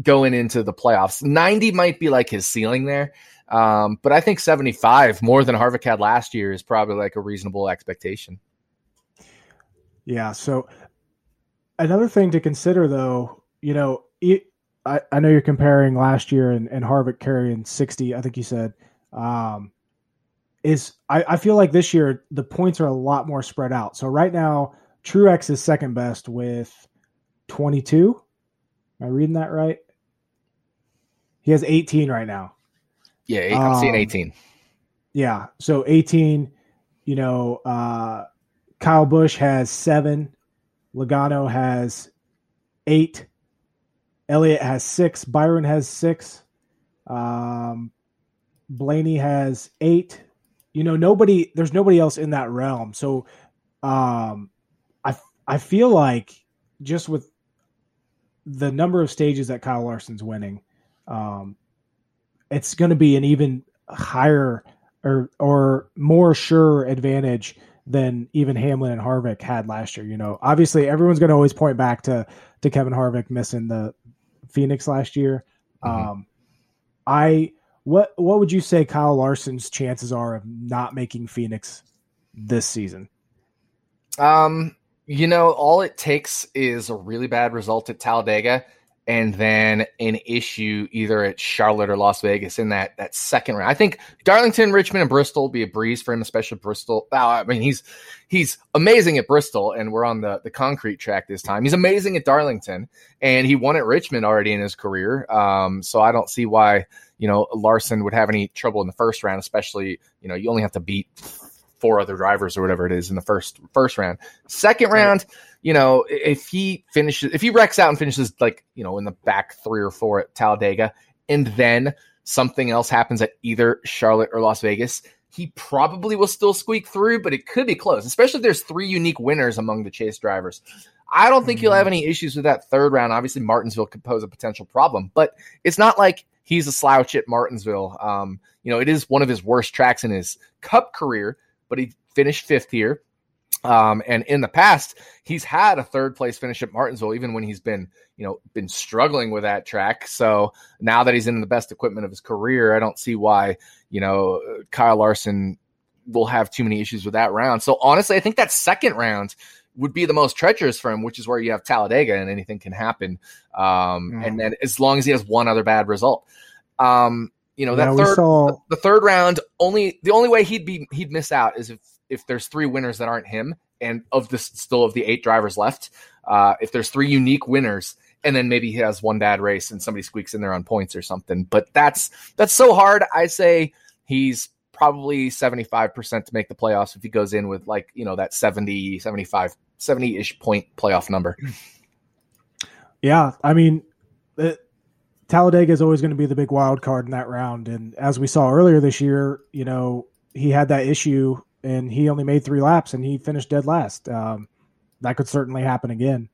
going into the playoffs, ninety might be like his ceiling there, um, but I think seventy-five, more than Harvick had last year, is probably like a reasonable expectation. Yeah. So Another thing to consider, though, you know, it, I, I know you're comparing last year and, and Harvick carrying 60, I think you said. Um, is I, I feel like this year the points are a lot more spread out. So right now, Truex is second best with 22. Am I reading that right? He has 18 right now. Yeah, I'm um, seeing 18. Yeah, so 18. You know, uh, Kyle Busch has seven. Logano has eight. Elliott has six. Byron has six. Um, Blaney has eight. You know, nobody. There's nobody else in that realm. So, um, I I feel like just with the number of stages that Kyle Larson's winning, um, it's going to be an even higher or or more sure advantage than even Hamlin and Harvick had last year. You know, obviously everyone's going to always point back to to Kevin Harvick missing the Phoenix last year. Mm-hmm. Um, I what what would you say Kyle Larson's chances are of not making Phoenix this season? Um, you know, all it takes is a really bad result at Talladega and then an issue either at Charlotte or Las Vegas in that that second round. I think Darlington, Richmond, and Bristol will be a breeze for him, especially Bristol. Oh, I mean, he's he's amazing at Bristol, and we're on the the concrete track this time. He's amazing at Darlington, and he won at Richmond already in his career. Um, so I don't see why you know Larson would have any trouble in the first round, especially you know you only have to beat four other drivers or whatever it is in the first first round. Second round, you know, if he finishes, if he wrecks out and finishes like you know in the back three or four at Talladega, and then something else happens at either Charlotte or Las Vegas, he probably will still squeak through, but it could be close, especially if there's three unique winners among the chase drivers. I don't think mm-hmm. he'll have any issues with that third round. Obviously, Martinsville could pose a potential problem, but it's not like he's a slouch at Martinsville. Um, you know, it is one of his worst tracks in his cup career, but he finished fifth here. Um, and in the past, he's had a third place finish at Martinsville, even when he's been, you know, been struggling with that track. So now that he's in the best equipment of his career, I don't see why, you know, Kyle Larson will have too many issues with that round. So honestly, I think that second round would be the most treacherous for him, which is where you have Talladega and anything can happen. Um, mm. and then as long as he has one other bad result. Um, you know, that yeah, third, saw... the, the third round only, the only way he'd be, he'd miss out is if if there's three winners that aren't him, and of this still of the eight drivers left, uh, if there's three unique winners, and then maybe he has one bad race and somebody squeaks in there on points or something. But that's that's so hard. I say he's probably 75% to make the playoffs if he goes in with like, you know, that 70, 75, 70-ish point playoff number. Yeah, I mean, it, Talladega is always going to be the big wild card in that round and as we saw earlier this year, you know, he had that issue and he only made three laps and he finished dead last. Um, that could certainly happen again.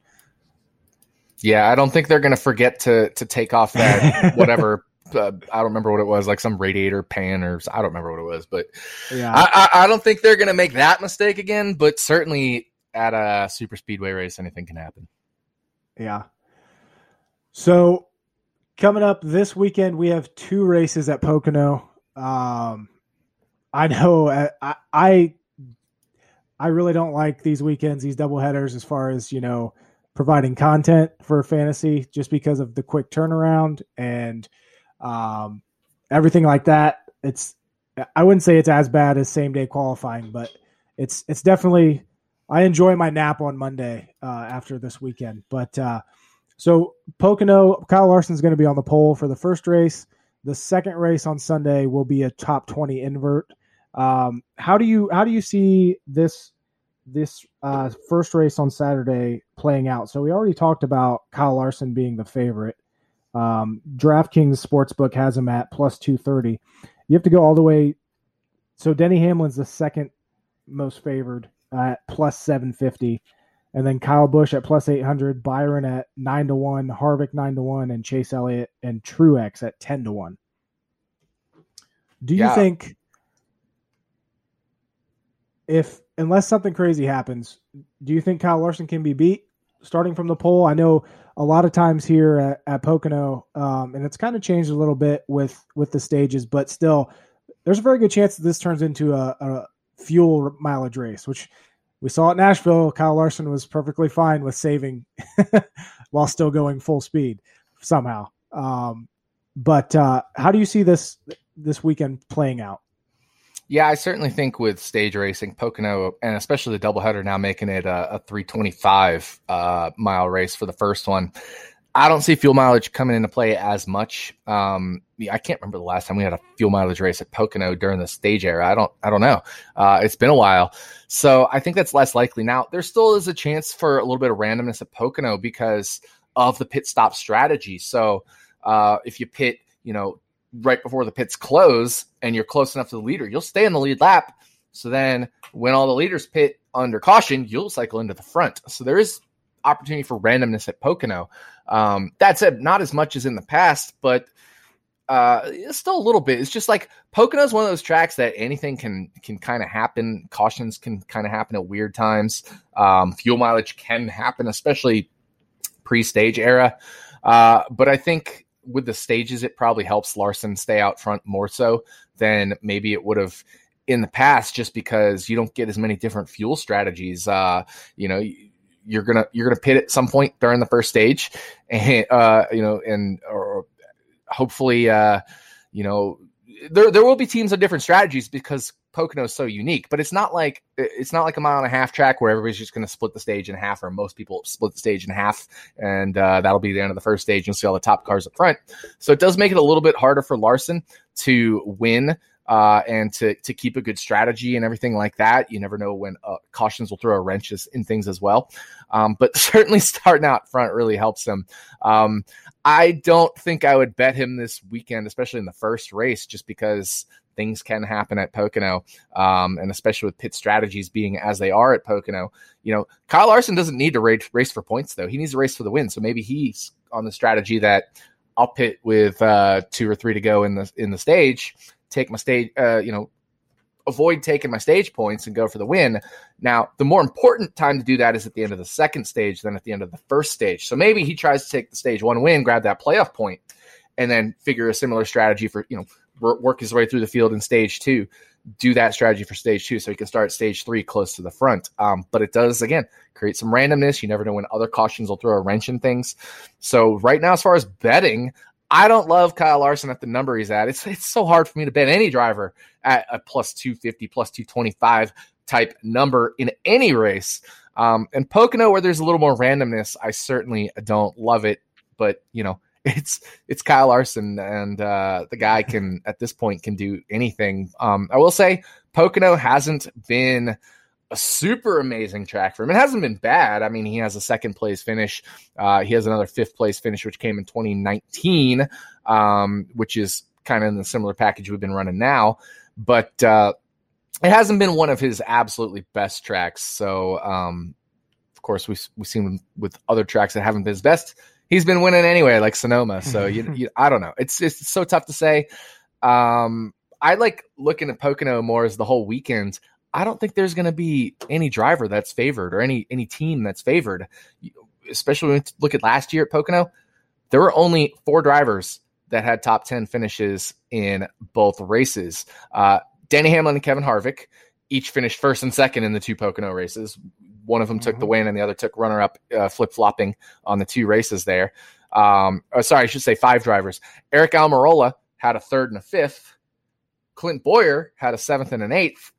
Yeah, I don't think they're going to forget to to take off that (laughs) whatever. Uh, I don't remember what it was, like some radiator pan or I don't remember what it was, but yeah, I, I, I don't think they're going to make that mistake again. But certainly at a super speedway race, anything can happen. Yeah. So coming up this weekend, we have two races at Pocono. Um, I know uh, I, I I really don't like these weekends, these double headers, as far as you know, providing content for fantasy, just because of the quick turnaround and um, everything like that. It's I wouldn't say it's as bad as same day qualifying, but it's it's definitely I enjoy my nap on Monday uh, after this weekend. But uh, so Pocono, Kyle Larson's going to be on the pole for the first race. The second race on Sunday will be a top twenty invert. Um, how do you how do you see this this uh, first race on Saturday playing out? So we already talked about Kyle Larson being the favorite. Um, DraftKings Sportsbook has him at plus two thirty. You have to go all the way. So Denny Hamlin's the second most favored at plus seven fifty, and then Kyle Busch at plus eight hundred, Byron at nine to one, Harvick nine to one, and Chase Elliott and Truex at ten to one. Do you yeah. think if unless something crazy happens, do you think Kyle Larson can be beat starting from the pole? I know a lot of times here at, at Pocono, um, and it's kind of changed a little bit with with the stages, but still, there's a very good chance that this turns into a, a fuel mileage race, which we saw at Nashville. Kyle Larson was perfectly fine with saving (laughs) while still going full speed somehow. Um, but uh, how do you see this this weekend playing out? Yeah, I certainly think with stage racing, Pocono, and especially the doubleheader now making it a, a 325 uh, mile race for the first one. I don't see fuel mileage coming into play as much. Um, I can't remember the last time we had a fuel mileage race at Pocono during the stage era. I don't, I don't know. Uh, it's been a while, so I think that's less likely. Now, there still is a chance for a little bit of randomness at Pocono because of the pit stop strategy. So, uh, if you pit, you know, right before the pits close and you're close enough to the leader, you'll stay in the lead lap. So then when all the leaders pit under caution, you'll cycle into the front. So there is opportunity for randomness at Pocono. Um, that said, not as much as in the past, but uh, still a little bit. It's just like Pocono is one of those tracks that anything can can kind of happen. Cautions can kind of happen at weird times. Um, fuel mileage can happen, especially pre-stage era. Uh, but I think with the stages, it probably helps Larson stay out front more so than maybe it would have in the past, just because you don't get as many different fuel strategies. Uh, you know, you're gonna you're gonna pit at some point during the first stage, (laughs) and uh, you know, and or hopefully, uh, you know, there there will be teams of different strategies because Pocono is so unique, but it's not like it's not like a mile and a half track where everybody's just going to split the stage in half, or most people split the stage in half, and uh, that'll be the end of the first stage. You'll see all the top cars up front, so it does make it a little bit harder for Larson to win uh, and to to keep a good strategy and everything like that. You never know when uh, cautions will throw a wrenches in things as well. Um, but (laughs) certainly starting out front really helps him. Um, I don't think I would bet him this weekend, especially in the first race, just because things can happen at Pocono, um, and especially with pit strategies being as they are at Pocono. You know, Kyle Larson doesn't need to race, race for points though; he needs to race for the win. So maybe he's on the strategy that I'll pit with uh, two or three to go in the in the stage take my stage, uh, you know, avoid taking my stage points and go for the win. Now, the more important time to do that is at the end of the second stage than at the end of the first stage. So maybe he tries to take the stage one win, grab that playoff point, and then figure a similar strategy for, you know, work his way through the field in stage two. Do that strategy for stage two so he can start stage three close to the front. Um, but it does, again, create some randomness. You never know when other cautions will throw a wrench in things. So, right now, as far as betting, I don't love Kyle Larson at the number he's at. It's it's so hard for me to bet any driver at a plus 250, plus 225 type number in any race. Um, and Pocono, where there's a little more randomness, I certainly don't love it. But you know, (laughs) it's it's Kyle Larson, and uh, the guy can at this point can do anything. Um, I will say Pocono hasn't been a super amazing track for him. It hasn't been bad. I mean, he has a second place finish. Uh, he has another fifth place finish, which came in 2019, um, which is kind of in the similar package we've been running now. But uh, it hasn't been one of his absolutely best tracks. So, um, of course, we we've seen him with other tracks that haven't been his best. He's been winning anyway, like Sonoma. So (laughs) you, you I don't know. It's it's so tough to say. Um, I like looking at Pocono more as the whole weekend. I don't think there's going to be any driver that's favored or any any team that's favored. Especially when we look at last year at Pocono, there were only four drivers that had top ten finishes in both races. Uh, Denny Hamlin and Kevin Harvick each finished first and second in the two Pocono races. One of them mm-hmm. took the mm-hmm. win, and the other took runner up, uh, flip flopping on the two races there. Um, oh, sorry, I should say five drivers. Aric Almirola had a third and a fifth. Clint Bowyer had a seventh and an eighth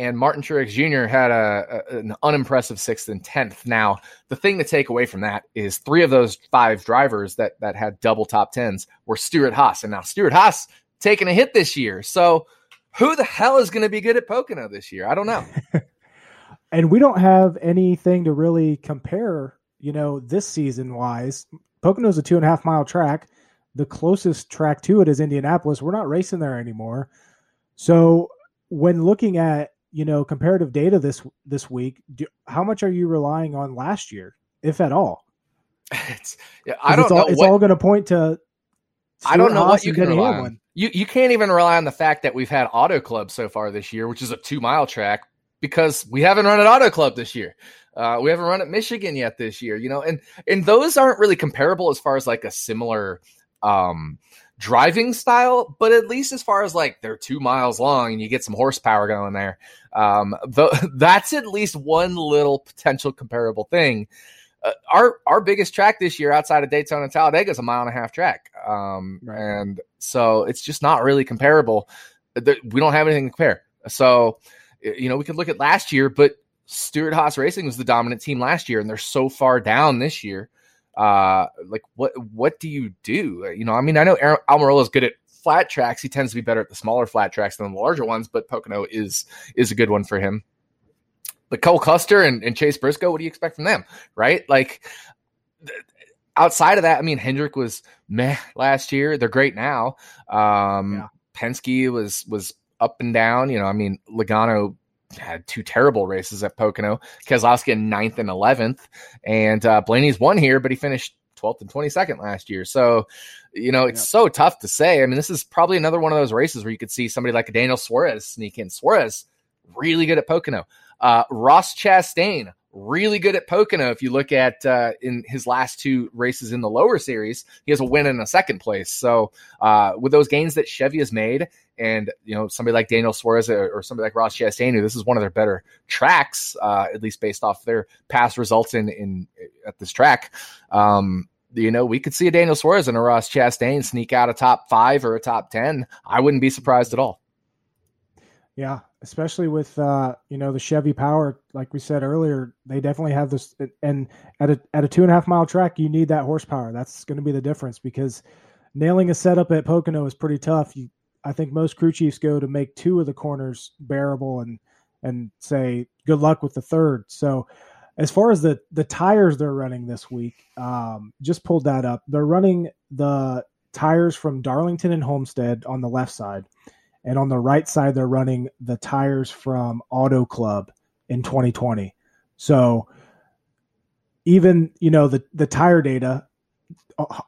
and Martin Truex Jr. had a, a, an unimpressive sixth and tenth. Now, the thing to take away from that is three of those five drivers that that had double top tens were Stewart-Haas, and now Stewart-Haas taking a hit this year. So, who the hell is going to be good at Pocono this year? I don't know. (laughs) and we don't have anything to really compare. You know, this season wise, Pocono's a two and a half mile track. The closest track to it is Indianapolis. We're not racing there anymore. So when looking at you know comparative data this this week do, how much are you relying on last year if at all? (laughs) It's, yeah, i don't it's know all, it's all going to point to i don't know what you can rely on. You, you can't even rely on the fact that we've had auto club so far this year which is a two mile track because we haven't run at auto club this year. Uh, we haven't run at michigan yet this year you know and and those aren't really comparable as far as like a similar um driving style, but at least as far as like they're two miles long and you get some horsepower going there, um, the, (laughs) that's at least one little potential comparable thing. Uh, our our biggest track this year outside of Daytona and Talladega is a mile and a half track, um, right. and so it's just not really comparable. We don't have anything to compare. So, you know, we could look at last year, but Stewart-Haas Racing was the dominant team last year, and they're so far down this year uh, like what what do you do? You know, I mean, I know Almirola is good at flat tracks. He tends to be better at the smaller flat tracks than the larger ones, but Pocono is is a good one for him. But Cole Custer and, and Chase Briscoe, what do you expect from them? Right? Like outside of that, I mean, Hendrick was meh last year. They're great now. Um, yeah. Penske was was up and down. You know, I mean, Logano had two terrible races at Pocono. Keselowski in ninth and eleventh, and uh, Blaney's won here, but he finished 12th and 22nd last year. So, you know, it's so tough to say. I mean, this is probably another one of those races where you could see somebody like a Daniel Suarez sneak in. Suarez, really good at Pocono. Uh, Ross Chastain, really good at Pocono. If you look at uh, in his last two races in the lower series, he has a win and a second place. So uh, with those gains that Chevy has made, and you know somebody like Daniel Suarez or, or somebody like Ross Chastain, who this is one of their better tracks, uh, at least based off their past results in in at this track. Um, you know, we could see a Daniel Suarez and a Ross Chastain sneak out a top five or a top ten. I wouldn't be surprised at all. Yeah, especially with uh, you know the Chevy Power, like we said earlier, they definitely have this. And at a at a two and a half mile track, you need that horsepower. That's going to be the difference because nailing a setup at Pocono is pretty tough. You, I think most crew chiefs go to make two of the corners bearable and and say good luck with the third. So as far as the the tires they're running this week, um, just pulled that up. They're running the tires from Darlington and Homestead on the left side and on the right side they're running the tires from Auto Club in 2020. So even you know the the tire data,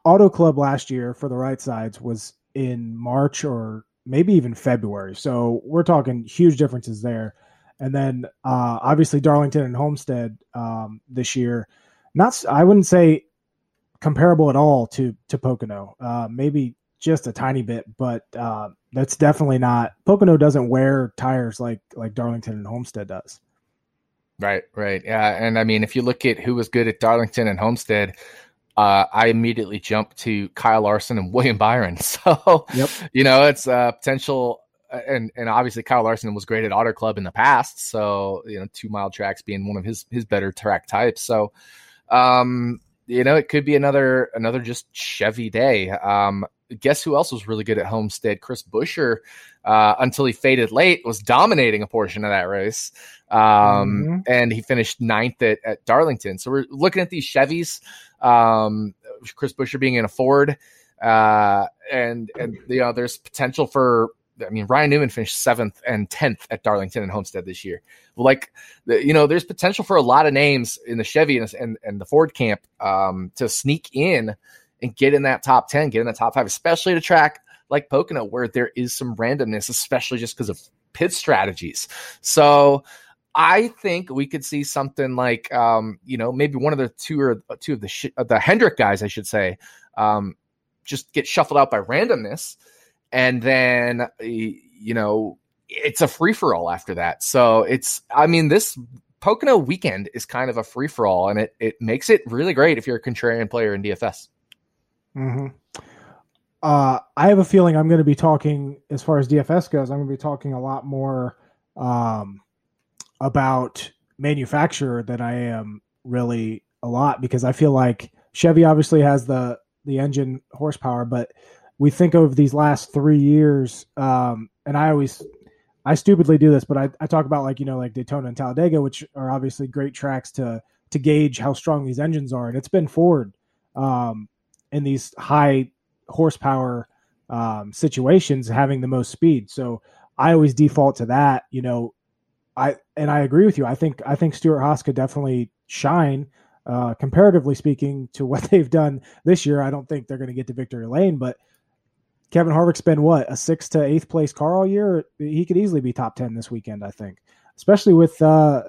Auto Club last year for the right sides was in March or maybe even February. So we're talking huge differences there. And then uh, obviously Darlington and Homestead um, this year, not I wouldn't say comparable at all to to Pocono. Uh, maybe just a tiny bit, but uh, that's definitely not. Pocono doesn't wear tires like like Darlington and Homestead does. Right, right, yeah, and I mean, if you look at who was good at Darlington and Homestead, uh, I immediately jumped to Kyle Larson and (laughs) William Byron. (laughs) So, yep. you know, it's a potential. Uh, and and obviously Kyle Larson was great at Auto Club in the past, so you know two mile tracks being one of his his better track types. So, um, you know, it could be another another just Chevy day. Um, guess who else was really good at Homestead? Chris Buescher, uh, until he faded late, was dominating a portion of that race. Um, mm-hmm. and he finished ninth at, at Darlington. So we're looking at these Chevys. Um, Chris Buescher being in a Ford, uh, and and you know, there's potential for I mean, Ryan Newman finished seventh and tenth at Darlington and Homestead this year. Like, you know, there's potential for a lot of names in the Chevy and, and, and the Ford camp um, to sneak in and get in that top 10, get in the top five, especially to track like Pocono, where there is some randomness, especially just because of pit strategies. So I think we could see something like, um, you know, maybe one of the two or two of the sh- the Hendrick guys, I should say, um, just get shuffled out by randomness and then you know it's a free for all after that. So it's I mean this Pocono weekend is kind of a free for all, and it it makes it really great if you're a contrarian player in DFS. Mm-hmm. Uh, I have a feeling I'm going to be talking as far as DFS goes. I'm going to be talking a lot more um, about manufacturer than I am really a lot because I feel like Chevy obviously has the the engine horsepower, but we think of these last three years, um, and I always, I stupidly do this, but I, I talk about like you know like Daytona and Talladega, which are obviously great tracks to to gauge how strong these engines are, and it's been Ford um, in these high horsepower um, situations having the most speed. So I always default to that. You know, I and I agree with you. I think I think Stewart-Haas could definitely shine. Uh, comparatively speaking to (laughs) what they've done this year, I don't think they're going to get to victory lane, but Kevin Harvick's been what a sixth to eighth place car all year. He could easily be top ten this weekend. I think, especially with uh,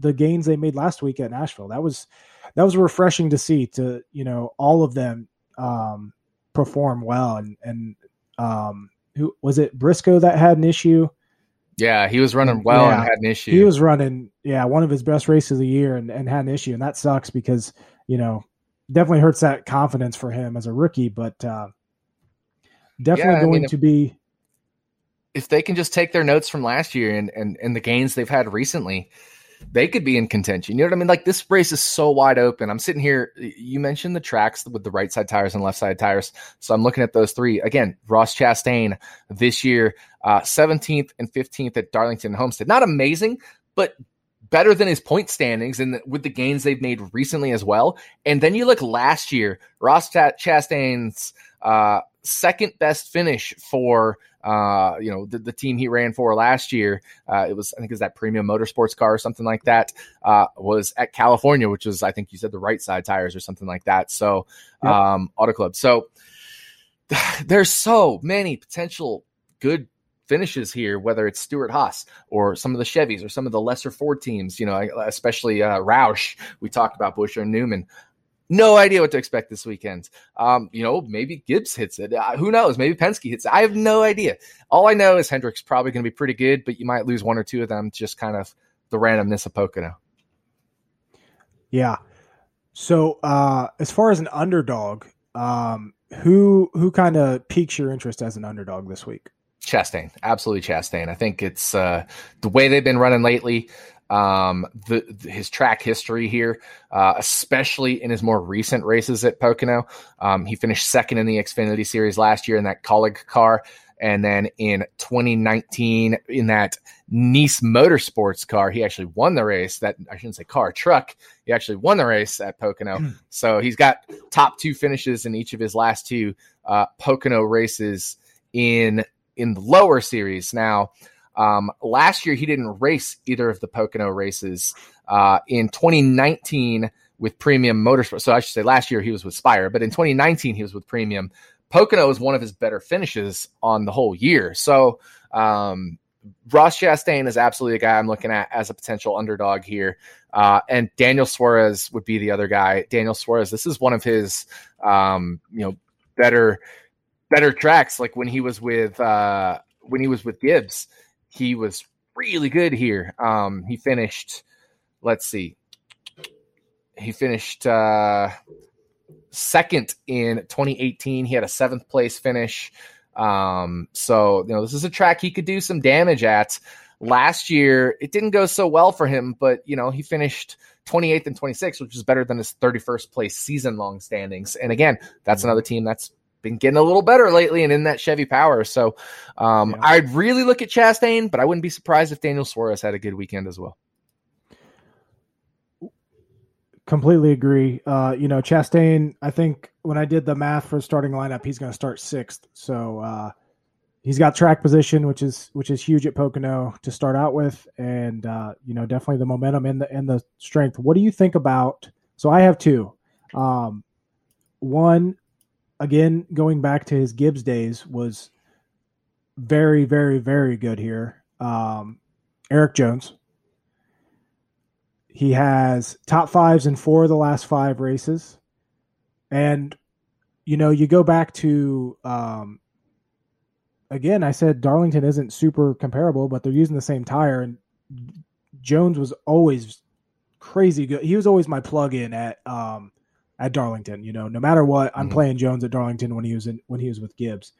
the gains they made last week at Nashville. That was that was refreshing to see. To you know, all of them um, perform well. And and um, who was it? Briscoe that had an issue. Yeah, he was running well yeah, and had an issue. He was running, yeah, one of his best races of the year and, and had an issue, and that sucks because you know definitely hurts that confidence for him as a rookie. But uh, definitely yeah, going mean, to be. If they can just take their notes from last year and, and, and the gains they've had recently, they could be in contention. You know what I mean? Like this race is so wide open. I'm sitting here. You mentioned the tracks with the right side tires and left side tires. So I'm looking at those three again. Ross Chastain this year, uh, 17th and 15th at Darlington Homestead. Not amazing, but better than his point standings and with the gains they've made recently as well. And then you look last year, Ross Chastain's uh, second best finish for uh, you know the, the, team he ran for last year. Uh, it was I think it was that premium motorsports car or something like that. Uh, was at California, which was I think you said the right side tires or something like that. So yep. um, Auto Club. So (sighs) there's so many potential good finishes here, whether it's Stewart-Haas or some of the Chevys or some of the lesser Ford teams, you know, especially uh, Roush. We talked about Buescher and Newman. No idea what to expect this weekend. Um, you know, maybe Gibbs hits it. Uh, who knows? Maybe Penske hits it. I have no idea. All I know is Hendrick's probably going to be pretty good, but you might lose one or two of them. Just kind of the randomness of Pocono. Yeah. So uh, as far as an underdog, um, who who kind of piques your interest as an underdog this week? Chastain, absolutely Chastain. I think it's uh, the way they've been running lately um, the, his track history here, uh, especially in his more recent races at Pocono. Um, he finished second in the Xfinity Series last year in that Kaulig car. And then in 2019, in that Niece Motorsports car, he actually won the race. That I shouldn't say car, truck. He actually won the race at Pocono. Hmm. so he's got top two finishes in each of his last two uh, Pocono races in in the lower series. Now, um, last year, he didn't race either of the Pocono races. Uh, in 2019, with Premium Motorsport, so I should say last year he was with Spire, but in 2019 he was with Premium. Pocono is one of his better finishes on the whole year. So um, Ross Chastain is absolutely a guy I'm looking at as a potential underdog here. Uh, and Daniel Suarez would be the other guy. Daniel Suarez, this is one of his, um, you know, better, better tracks. Like when he was with, uh, when he was with Gibbs, he was really good here. Um, he finished, let's see, he finished, uh, second in 2018. He had a seventh place finish. Um, so you know, this is a track he could do some damage at. Last year, it didn't go so well for him, but you know, he finished 28th and 26th, which is better than his 31st place season long standings. And again, that's another team that's been getting a little better lately and in that Chevy power. So um, yeah. I'd really look at Chastain, but I wouldn't be surprised if Daniel Suarez had a good weekend as well. Completely agree. Uh, you know, Chastain, I think when I did the math for starting lineup, he's going to start sixth. So uh, he's got track position, which is which is huge at Pocono to start out with, and uh, you know, definitely the momentum and the and the strength. What do you think about? So I have two. Um, one, again, going back to his Gibbs days, was very, very, very good here. Um, Erik Jones. He has top fives in four of the last five races. And, you know, you go back to, um, again, I said Darlington isn't super comparable, but they're using the same tire. And Jones was always crazy good. He was always my plug in at, um, at Darlington. You know, no matter what, I'm mm-hmm. playing Jones at Darlington when he was in when he was with Gibbs.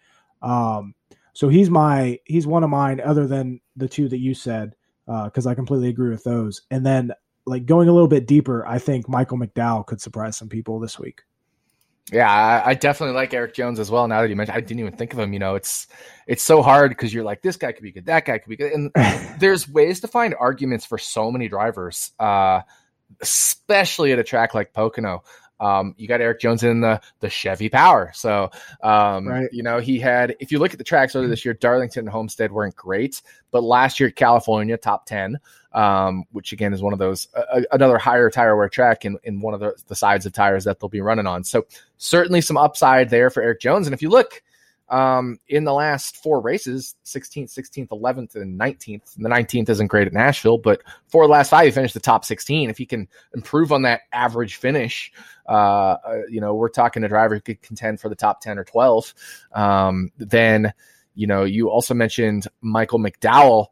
Um, so he's my he's one of mine, other than the two that you said, because uh, I completely agree with those. And then like going a little bit deeper, I think Michael McDowell could surprise some people this week. Yeah, I, I, definitely like Erik Jones as well. Now that you mentioned, I didn't even think of him. You know, it's it's so hard because you're like, this guy could be good, that guy could be good, and (laughs) there's ways to find arguments for so many drivers, uh, especially at a track like Pocono. Um, you got Erik Jones in the the Chevy Power, so um, right. you know he had. If you look at the tracks earlier this year, Darlington and Homestead weren't great, but last year California top ten, um, which again is one of those uh, another higher tire wear track in in one of the, the sides of tires that they'll be running on. So certainly some upside there for Erik Jones, and if you look um, in the last four races 16th, 16th, 11th, and 19th. And the 19th isn't great at Nashville, but for the last five, he finished the top 16. If he can improve on that average finish, uh, uh, you know, we're talking a driver who could contend for the top 10 or 12. Um, then, you know, you also mentioned Michael McDowell.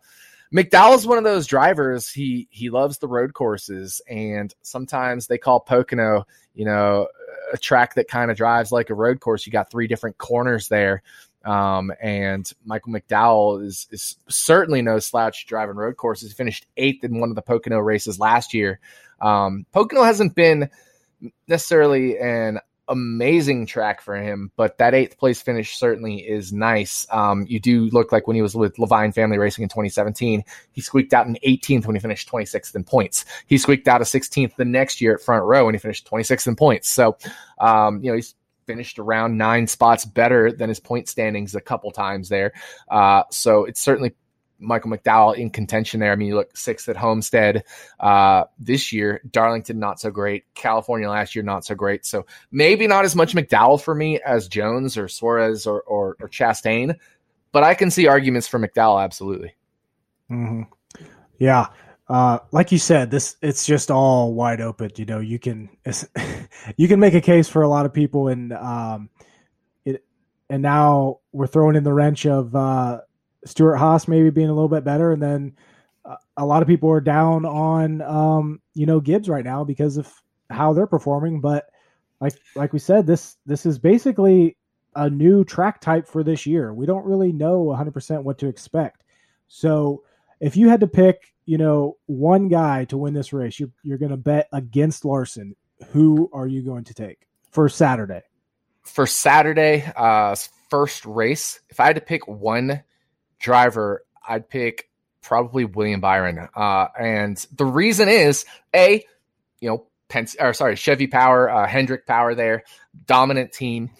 McDowell's one of those drivers. He he loves the road courses, and sometimes they call Pocono, you know, a track that kind of drives like a road course. You got three different corners there. Um, and Michael McDowell is, is certainly no slouch driving road courses. He finished eighth in one of the Pocono races last year. Um, Pocono hasn't been necessarily an amazing track for him, but that eighth place finish certainly is nice. Um, you do look like when he was with Leavine Family Racing in 2017, he squeaked out an 18th when he finished 26th in points. He squeaked out a 16th the next year at Front Row when he finished 26th in points. So, um, you know, he's finished around nine spots better than his point standings a couple times there. Uh, so it's certainly Michael McDowell in contention there. I mean, you look sixth at Homestead uh, this year. Darlington not so great. California last year not so great. So maybe not as much McDowell for me as Jones or Suarez or or, or Chastain, but I can see arguments for McDowell absolutely. Mm-hmm. Yeah. Uh, like you said, this it's just all wide open. You know, you can (laughs) you can make a case for a lot of people, and um, it and now we're throwing in the wrench of uh, Stewart-Haas maybe being a little bit better, and then uh, a lot of people are down on um, you know Gibbs right now because of how they're performing. But like like we said, this this is basically a new track type for this year. We don't really know 100% what to expect. So if you had to pick, you know, one guy to win this race, you're, you're going to bet against Larson. Who are you going to take for Saturday? For Saturday, uh, first race, if I had to pick one driver, I'd pick probably William Byron. Uh, and the reason is a, you know, Pence or sorry, Chevy Power, uh, Hendrick Power there, dominant team.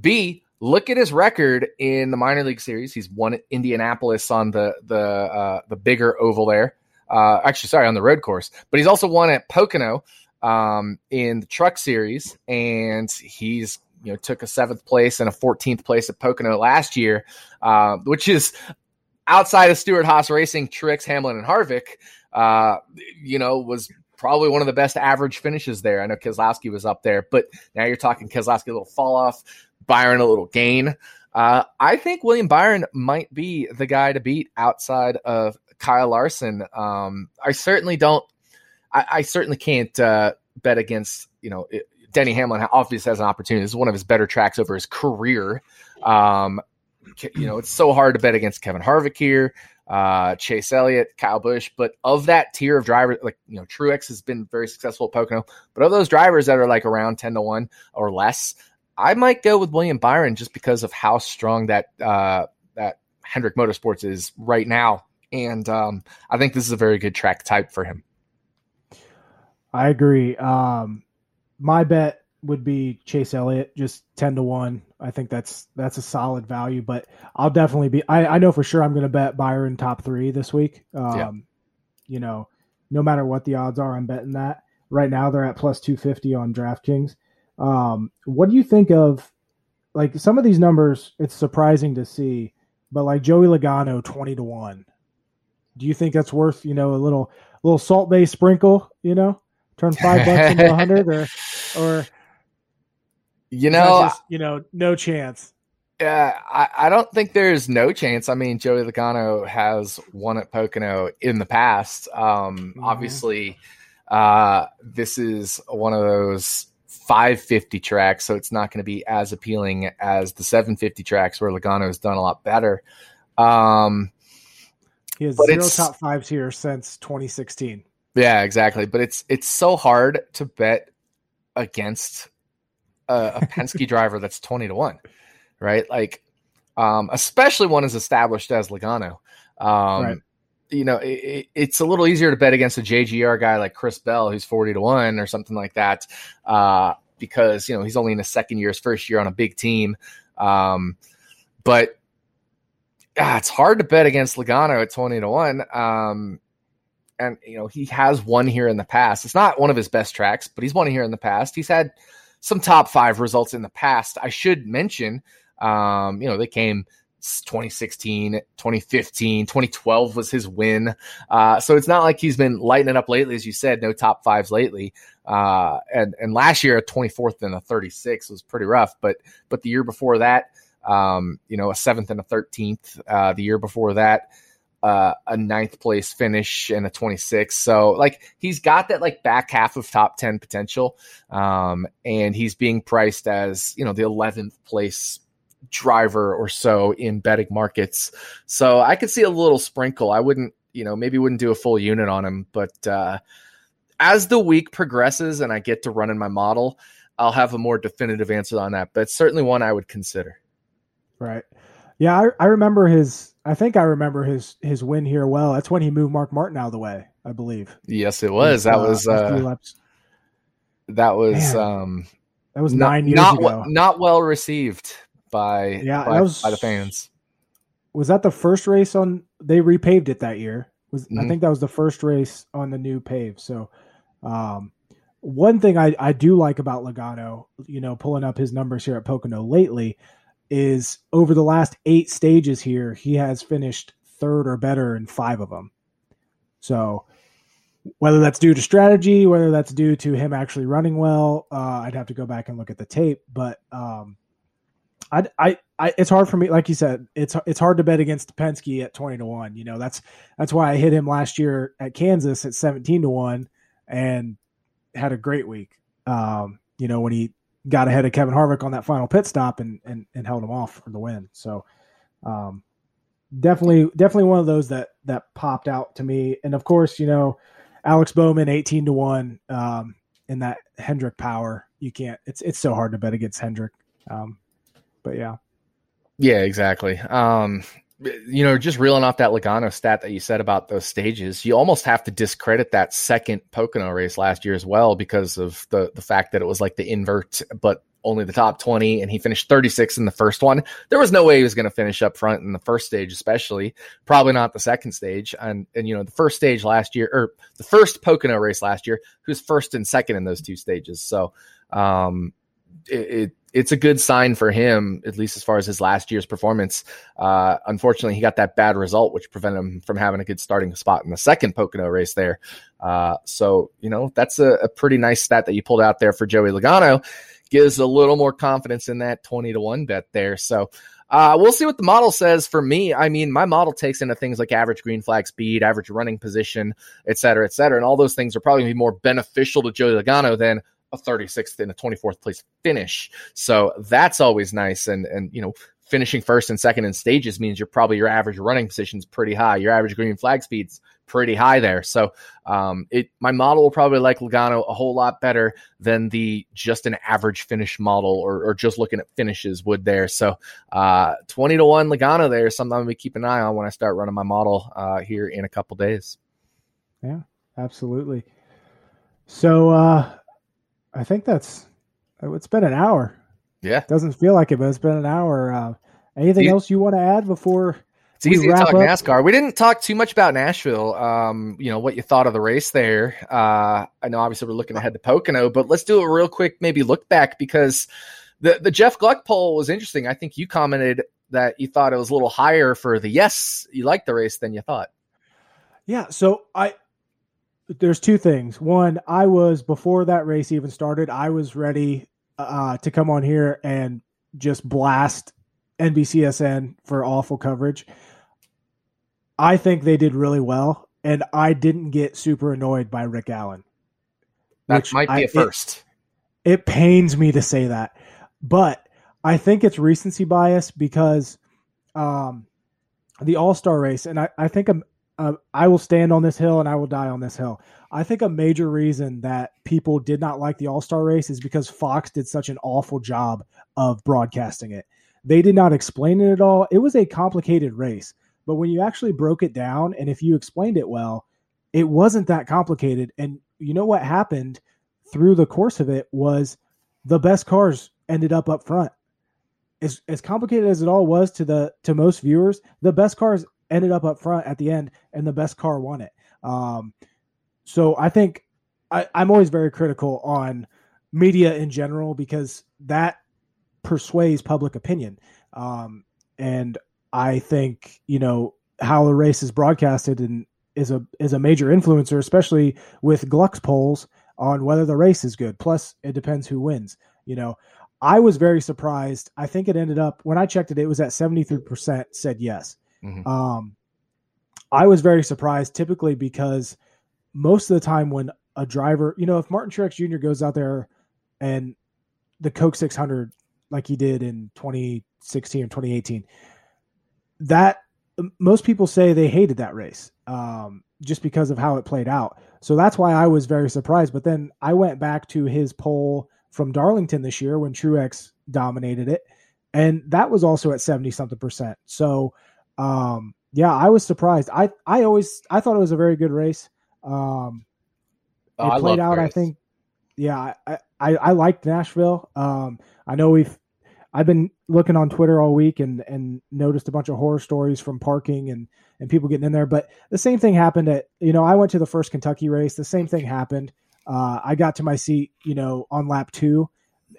B, look at his record in the minor league series. He's won Indianapolis on the the uh, the bigger oval there. Uh, actually, sorry, on the road course, but he's also won at Pocono um, in the Truck Series, and he's you know took a seventh place and a 14th place at Pocono last year, uh, which is outside of Stewart-Haas Racing, Truex, Hamlin, and Harvick. Uh, you know, was probably one of the best average finishes there. I know Keselowski was up there, but now you're talking Keselowski a little fall off, Byron a little gain. Uh, I think William Byron might be the guy to beat outside of Kyle Larson. Um, I certainly don't. I, I certainly can't uh, bet against you know it, Denny Hamlin. Obviously has an opportunity. This is one of his better tracks over his career. Um, you know, it's so hard to bet against Kevin Harvick here uh, Chase Elliott, Kyle Busch. But of that tier of drivers, like, you know, Truex has been very successful at Pocono. But of those drivers that are like around 10 to 1 or less, I might go with William Byron just because of how strong that, uh, that Hendrick Motorsports is right now. And um, I think this is a very good track type for him. I agree. Um, my bet would be Chase Elliott, just ten to one. I think that's that's a solid value, but I'll definitely be. I, I know for sure I'm going to bet Byron top three this week. Um, yeah. You know, no matter what the odds are, I'm betting that. Right now they're at plus two fifty on DraftKings. Um, what do you think of like some of these numbers? It's surprising to see, but like Joey Logano twenty to one. Do you think that's worth you know a little little Salt Bae sprinkle? You know, turn five bucks into a hundred, or (laughs) or you know, just, you know, no chance. Yeah, I, I don't think there's no chance. I mean, Joey Logano has won at Pocono in the past. Um, mm-hmm. Obviously, uh, this is one of those 550 tracks, so it's not going to be as appealing as the 750 tracks where Logano has done a lot better. Um, he has zero top fives here since 2016. Yeah, exactly. But it's it's so hard to bet against a, a Penske (laughs) driver that's 20 to 1, right? Like, um, especially one as established as Logano. Um, right. You know, it, it's a little easier to bet against a JGR guy like Chris Bell, who's 40 to 1 or something like that, uh, because, you know, he's only in his second year, his first year on a big team. Um, but ah, it's hard to bet against Logano at 20 to 1. Um, and you know he has won here in the past. It's not one of his best tracks, but he's won here in the past. He's had some top five results in the past. I should mention, um, you know, they came 2016, 2015, 2012 was his win. Uh, so it's not like he's been lighting it up lately, as you said, no top fives lately. Uh, and, and last year, a 24th and a 36 was pretty rough, but, but the year before that, um, you know, a seventh and a 13th, uh, the year before that, uh, a ninth place finish and a 26. So like he's got that like back half of top 10 potential. Um, and he's being priced as, you know, the 11th place driver or so in betting markets. So I could see a little sprinkle. I wouldn't, you know, maybe wouldn't do a full unit on him, but, uh, as the week progresses and I get to run in my model, I'll have a more definitive answer on that, but certainly one I would consider. Right. Yeah, I, I remember his I think I remember his his win here well. That's when he moved Mark Martin out of the way, I believe. Yes, it was. That uh, was uh, that was Man, um that was nine not, years not ago. not well received by yeah by, was, by, the fans. Was that the first race on? They repaved it that year. Was mm-hmm. I think that was the first race on the new pave. So, um, one thing I I do like about Logano, you know, pulling up his numbers here at Pocono lately is over the last eight stages here, he has finished third or better in five of them. So whether that's due to strategy, whether that's due to him actually running well, uh, I'd have to go back and look at the tape. But um, I, I, I, it's hard for me. Like you said, it's it's hard to bet against Penske at twenty to one. You know, that's that's why I hit him last year at Kansas at seventeen to one, and had a great week. Um, you know, when he got ahead of Kevin Harvick on that final pit stop and and, and held him off for the win. So um, definitely definitely one of those that that popped out to me. And of course, you know, Alex Bowman eighteen to one um, in that Hendrick power. You can't. It's it's so hard to bet against Hendrick. Um, but yeah. Yeah, exactly. Um, you know, just reeling off that Logano stat that you said about those stages, you almost have to discredit that second Pocono race last year as well because of the the fact that it was like the invert, but only the top 20 and he finished 36 in the first one. There was no way he was going to finish up front in the first stage, especially probably not the second stage. And, and, you know, the first stage last year or the first Pocono race last year, who's first and second in those two stages. So, um, it, it it's a good sign for him, at least as far as his last year's performance. Uh, unfortunately, he got that bad result, which prevented him from having a good starting spot in the second Pocono race there. Uh, so, you know, that's a, a, pretty nice stat that you pulled out there for Joey Logano. Gives a little more confidence in that 20 to 1 bet there. So, uh, we'll see what the model says for me. I mean, my model takes into things like average green flag speed, average running position, et cetera, et cetera. And all those things are probably going to be more beneficial to Joey Logano than a 36th and a 24th place finish. So that's always nice. And, and, you know, finishing first and second in stages means you're probably your average running position is pretty high. Your average green flag speed's pretty high there. So um, it my model will probably like Logano a whole lot better than the just an average finish model or, or just looking at finishes would there. So uh, 20 to 1 Logano there is something I'm going to keep an eye on when I start running my model uh, here in a couple days. Yeah, absolutely. So uh, I think that's it's been an hour. Yeah, it doesn't feel like it, but it's been an hour. Uh, anything you, else you want to add before? It's easy to talk up? NASCAR. We didn't talk too much about Nashville. Um, you know what you thought of the race there. Uh, I know obviously we're looking ahead to Pocono, but let's do a real quick maybe look back because the the Jeff Gluck poll was interesting. I think you commented that you thought it was a little higher for the yes, you liked the race than you thought. Yeah, so I there's two things. One, I was before that race even started, I was ready uh, to come on here and just blast NBCSN for awful coverage. I think they did really well, and I didn't get super annoyed by Rick Allen. That might be I, a first. It, it pains me to say that, but I think it's recency bias because um, the All Star race, and I, I think I'm, uh, I will stand on this hill and I will die on this hill. I think a major reason that people did not like the All Star race is because Fox did such an awful job of broadcasting it. They did not explain it at all. It was a complicated race, but when you actually broke it down and if you explained it well, it wasn't that complicated. And you know what happened through the course of it was the best cars ended up up front. As, as complicated as it all was to the to most viewers, the best cars ended up up front at the end, and the best car won it. Um, so I think I, I'm always very critical on media in general because that persuades public opinion. Um, and I think you know how the race is broadcasted and is a is a major influencer, especially with Gluck's polls on whether the race is good. Plus, it depends who wins. You know, I was very surprised. I think it ended up when I checked it, it was at seventy three percent said yes. Mm-hmm. Um, I was very surprised, typically because most of the time when a driver, you know, if Martin Truex Jr. goes out there and the Coke 600 like he did in 2016 or 2018, that most people say they hated that race um, just because of how it played out. So that's why I was very surprised. But then I went back to his poll from Darlington this year when Truex dominated it, and that was also at 70 something percent. So um, yeah, I was surprised. I I always I thought it was a very good race. Um, oh, it played out. I think. Yeah, I, I I liked Nashville. Um, I know we've I've been looking on Twitter all week and and noticed a bunch of horror stories from parking and and people getting in there. But the same thing happened at you know I went to the first Kentucky race. The same thing happened. Uh, I got to my seat, you know, on lap two,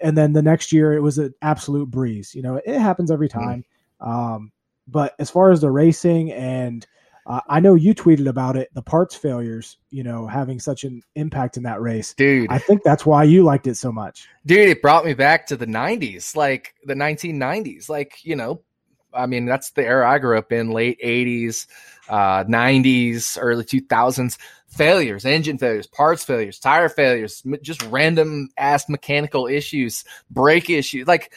and then the next year it was an absolute breeze. You know, it happens every hmm. time. Mm. Um, but as far as the racing and uh, I know you tweeted about it, the parts failures, you know, having such an impact in that race. Dude. I think that's why you liked it so much. Dude, it brought me back to the 90s, like the 1990s. Like, you know, I mean, that's the era I grew up in, late 80s, uh, 90s, early 2000s. Failures, engine failures, parts failures, tire failures, just random ass mechanical issues, brake issues. Like,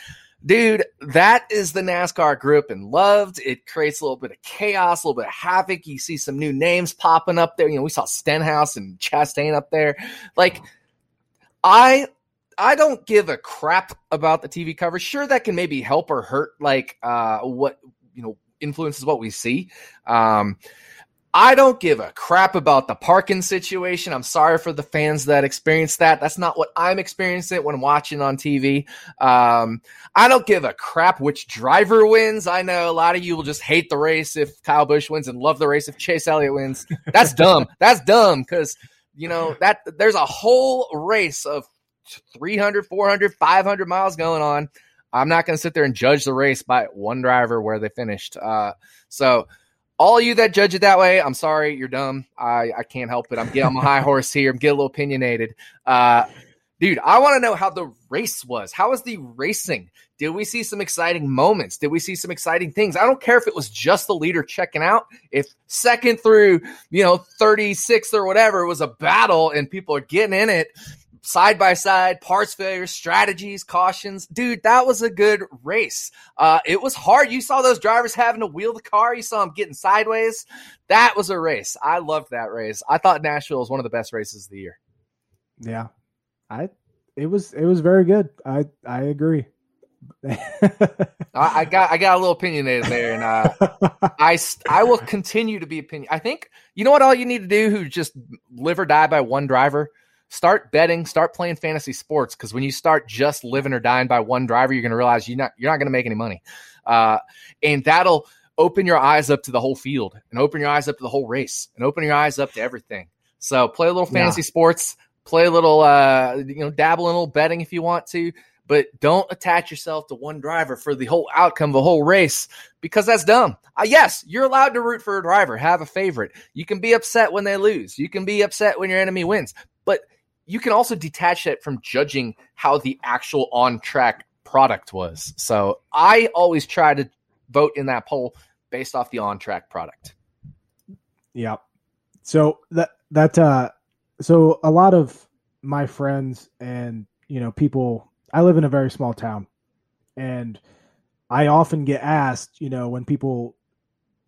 dude, that is the NASCAR group and loved. It creates a little bit of chaos, a little bit of havoc. You see some new names popping up there. You know, we saw Stenhouse and Chastain up there. Like, I I don't give a crap about the TV coverage. Sure, that can maybe help or hurt, like uh, what you know influences what we see. Um, I don't give a crap about the parking situation. I'm sorry for the fans that experienced that. That's not what I'm experiencing when watching on TV. Um, I don't give a crap which driver wins. I know a lot of you will just hate the race if Kyle Busch wins and love the race if Chase Elliott wins. That's dumb. (laughs) That's dumb because, you know, that there's a whole race of 300, 400, 500 miles going on. I'm not going to sit there and judge the race by one driver where they finished. Uh, so all you that judge it that way, I'm sorry, you're dumb. I, I can't help it. I'm getting on my high (laughs) horse here. I'm getting a little opinionated. Uh, dude, I want to know how the race was. How was the racing? Did we see some exciting moments? Did we see some exciting things? I don't care if it was just the leader checking out. If second through, you know, 36th or whatever was a battle and people are getting in it side by side, parts failures, strategies, cautions. Dude, that was a good race. Uh, it was hard. You saw those drivers having to wheel the car. You saw them getting sideways. That was a race. I loved that race. I thought Nashville was one of the best races of the year. Yeah, I it was it was very good. I I agree. (laughs) I, I, got I got a little opinionated there, and uh, (laughs) I I will continue to be opinion. I think you know what all you need to do who just live or die by one driver start betting, start playing fantasy sports because when you start just living or dying by one driver, you're going to realize you're not you're not going to make any money, uh, and that'll open your eyes up to the whole field and open your eyes up to the whole race and open your eyes up to everything. So play a little fantasy yeah. sports, play a little, uh, you know, dabble in a little betting if you want to, but don't attach yourself to one driver for the whole outcome of the whole race because that's dumb. Uh, yes, you're allowed to root for a driver, have a favorite. You can be upset when they lose. You can be upset when your enemy wins, but you can also detach it from judging how the actual on track product was. So I always try to vote in that poll based off the on track product. Yeah. So that that uh so a lot of my friends and you know people I live in a very small town and I often get asked, you know, when people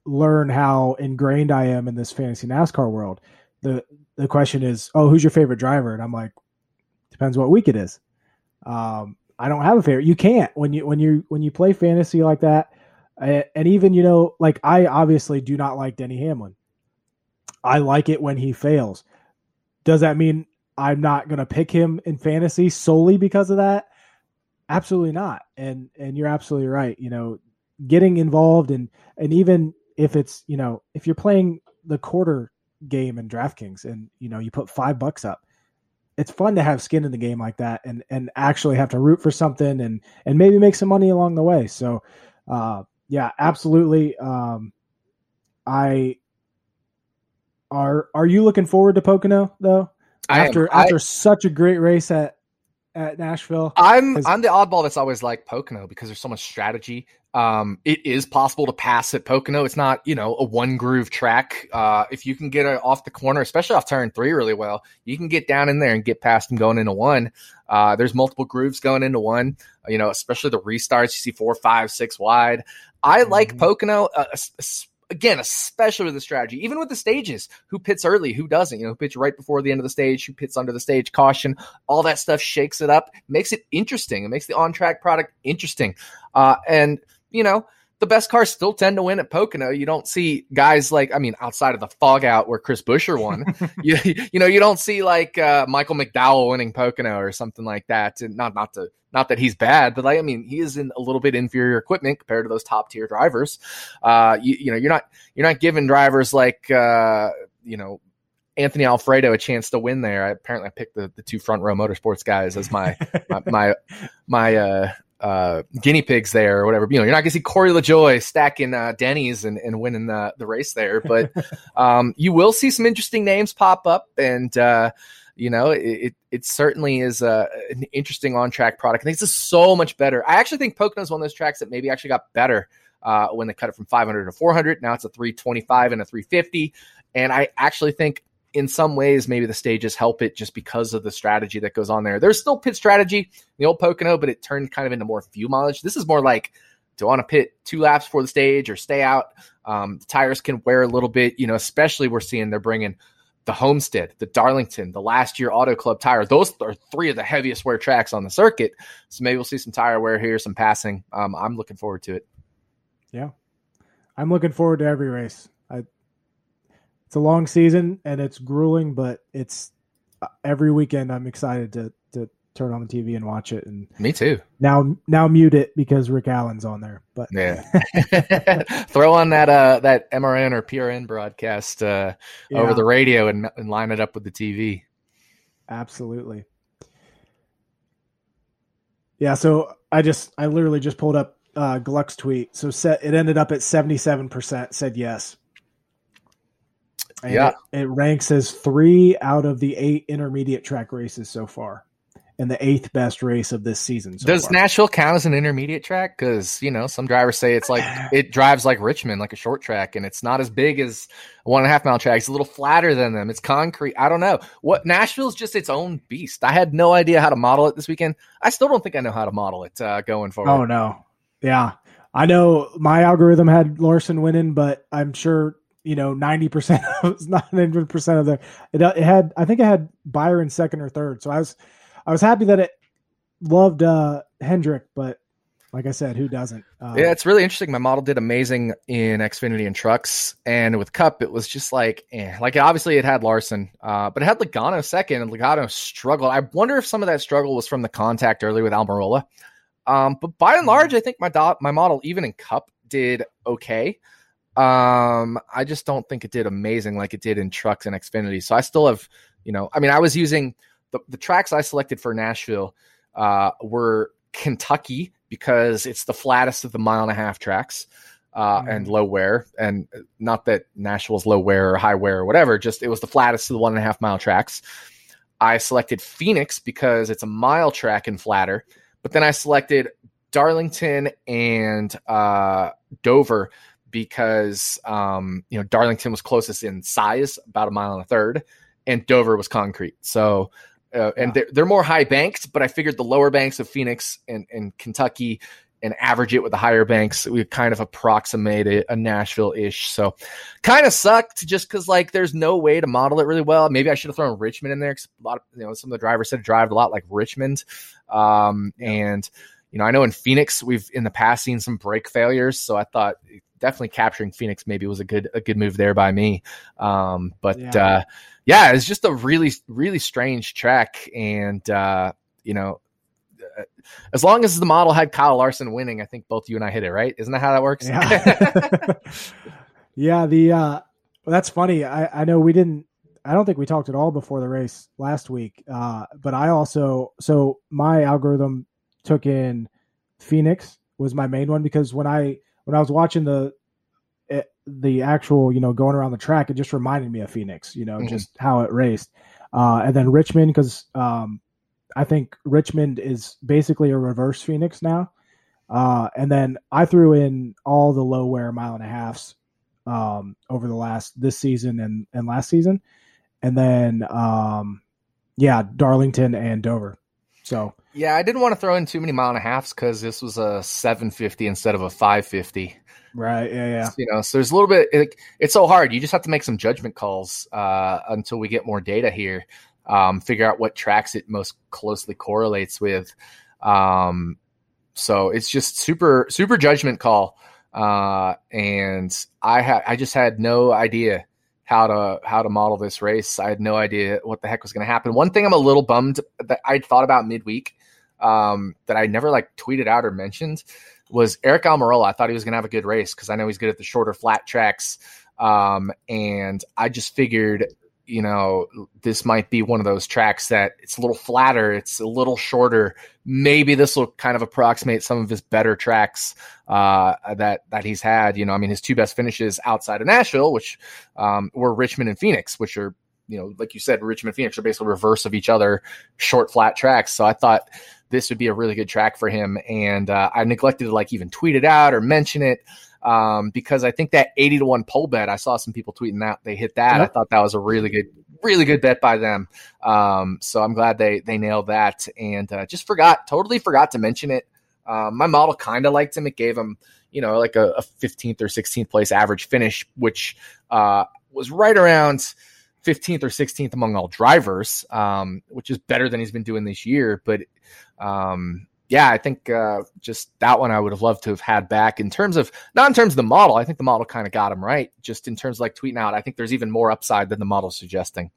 learn how ingrained I am in this fantasy NASCAR world, the the question is, oh, who's your favorite driver? And I'm like, depends what week it is. Um, I don't have a favorite. You can't when you when you when you play fantasy like that, and even you know, like I obviously do not like Denny Hamlin. I like it when he fails. Does that mean I'm not going to pick him in fantasy solely because of that? Absolutely not. And and you're absolutely right. You know, getting involved and and even if it's you know if you're playing the quarter game in DraftKings and you know you put five bucks up. It's fun to have skin in the game like that and and actually have to root for something and and maybe make some money along the way. So uh yeah, absolutely. Um I are are you looking forward to Pocono though? After I, after such a great race at at Nashville. I'm I'm the oddball that's always like Pocono because there's so much strategy. Um, it is possible to pass at Pocono. It's not you know a one groove track. Uh, if you can get it off the corner, especially off turn three, really well, you can get down in there and get past them going into one. Uh, there's multiple grooves going into one. You know, especially the restarts. You see four, five, six wide. I mm-hmm. like Pocono. Uh, again, especially with the strategy, even with the stages, who pits early, who doesn't, you know, who pits right before the end of the stage, who pits under the stage, caution, all that stuff shakes it up, makes it interesting. It makes the on track product interesting. Uh, and, you know, the best cars still tend to win at Pocono. You don't see guys like, I mean, outside of the fog out where Chris Buescher won, (laughs) (laughs) you, you know, you don't see like uh, Michael McDowell winning Pocono or something like that. And not, not to, not that he's bad, but like, I mean, he is in a little bit inferior equipment compared to those top tier drivers. Uh, you, you know, you're not, you're not giving drivers like, uh, you know, Anthony Alfredo a chance to win there. I, apparently, I picked the, the two front row motorsports guys as my my my, (laughs) my uh, uh, guinea pigs there or whatever. You know, you're not gonna see Corey LaJoie stacking uh, Denny's and, and winning the, the race there, but (laughs) um, you will see some interesting names pop up, and uh, you know, it, it, it certainly is a, an interesting on track product. I think it's so much better. I actually think Pocono is one of those tracks that maybe actually got better uh, when they cut it from 500 to 400. Now it's a 325 and a 350, and I actually think in some ways, maybe the stages help it just because of the strategy that goes on there. There's still pit strategy, the old Pocono, but it turned kind of into more fuel mileage. This is more like do I want to pit two laps before the stage or stay out? Um, the tires can wear a little bit, you know, especially we're seeing they're bringing the Homestead, the Darlington, the last year Auto Club tire. Those are three of the heaviest wear tracks on the circuit. So maybe we'll see some tire wear here, some passing. Um, I'm looking forward to it. Yeah. I'm looking forward to every race it's a long season and it's grueling, but it's uh, every weekend I'm excited to to turn on the TV and watch it. And me too. Now now mute it because Rick Allen's on there. But yeah, (laughs) (laughs) throw on that uh that MRN or PRN broadcast uh, yeah. over the radio and, and line it up with the TV. Absolutely. Yeah, so I just I literally just pulled up uh, Gluck's tweet. So set it ended up at seventy seven percent said yes. And yeah, it, it ranks as three out of the eight intermediate track races so far and the eighth best race of this season. So Does far. Nashville count as an intermediate track? Because you know some drivers say it's like (sighs) it drives like Richmond, like a short track, and it's not as big as a one and a half mile track. It's a little flatter than them. It's concrete. I don't know what Nashville's just its own beast. I had no idea how to model it this weekend. I still don't think I know how to model it uh, going forward. Oh no, yeah, I know my algorithm had Larson winning, but I'm sure you know ninety percent, (laughs) of, ninety percent of the it, it had. I think it had Byron second or third. So I was I was happy that it loved uh Hendrick, but like I said, who doesn't? Uh, Yeah, it's really interesting. My model did amazing in Xfinity and trucks, and with Cup, it was just like, eh. like obviously it had Larson, uh, but it had Logano second, and Logano struggled. I wonder if some of that struggle was from the contact early with Almirola. Um, but by and large, I think my dot, my model, even in Cup, did okay. Um, I just don't think it did amazing like it did in trucks and Xfinity. So I still have, you know, I mean, I was using the, the tracks I selected for Nashville uh, were Kentucky because it's the flattest of the mile and a half tracks uh, Mhm. and low wear. And not that Nashville's low wear or high wear or whatever, just it was the flattest of the one and a half mile tracks. I selected Phoenix because it's a mile track and flatter. But then I selected Darlington and uh, Dover because um, you know Darlington was closest in size, about a mile and a third, and Dover was concrete. So, uh, and Yeah. they're, they're more high banked, but I figured the lower banks of Phoenix and, and Kentucky and average it with the higher banks, we kind of approximate it a Nashville ish. So, kind of sucked just because like there's no way to model it really well. Maybe I should have thrown Richmond in there because a lot of you know some of the drivers said it drive a lot like Richmond, um, and you know I know in Phoenix we've in the past seen some brake failures, so I thought definitely capturing Phoenix maybe was a good a good move there by me. Um, but Yeah. uh, yeah, it's just a really really strange track, and uh, you know. uh, As long as the model had Kyle Larson winning, I think both you and I hit it, right? Isn't that how that works? Yeah. (laughs) (laughs) yeah, the uh well, that's funny. I I know we didn't I don't think we talked at all before the race last week. Uh but I also so my algorithm took in Phoenix was my main one because when I when I was watching the the actual, you know, going around the track, it just reminded me of Phoenix, you know, Mhm. just how it raced. Uh and then Richmond cuz um I think Richmond is basically a reverse Phoenix now. Uh, and then I threw in all the low wear mile and a halfs um, over the last this season and, and last season. And then, um, yeah, Darlington and Dover. So, Yeah, I didn't want to throw in too many mile and a halfs because this was a 750 instead of a 550. right. Yeah. Yeah. You know, so there's a little bit. It, it's so hard. You just have to make some judgment calls uh, until we get more data here. Um, figure out what tracks it most closely correlates with. Um, so it's just super super judgment call. Uh, and I had I just had no idea how to how to model this race. I had no idea what the heck was going to happen. One thing I'm a little bummed that I thought about midweek um, that I never like tweeted out or mentioned was Aric Almirola. I thought he was going to have a good race because I know he's good at the shorter flat tracks. Um, and I just figured, you know, this might be one of those tracks that it's a little flatter, it's a little shorter. Maybe this will kind of approximate some of his better tracks uh, that that he's had. You know, I mean, his two best finishes outside of Nashville, which um, were Richmond and Phoenix, which are you know, like you said, Richmond and Phoenix are basically reverse of each other, short flat tracks. So I thought this would be a really good track for him, and uh, I neglected to like even tweet it out or mention it um, because I think that eighty to one pole bet I saw some people tweeting that they hit that. I thought that was a really good, really good bet by them. Um, so I'm glad they they nailed that, and uh, just forgot, totally forgot to mention it. Um, my model kind of liked him. It gave him, you know, like a, a 15th or 16th place average finish, which uh, was right around 15th or 16th among all drivers, um, which is better than he's been doing this year. But um, yeah, I think uh, just that one I would have loved to have had back in terms of not in terms of the model. I think the model kind of got him right. Just in terms of like tweeting out, I think there's even more upside than the model's suggesting.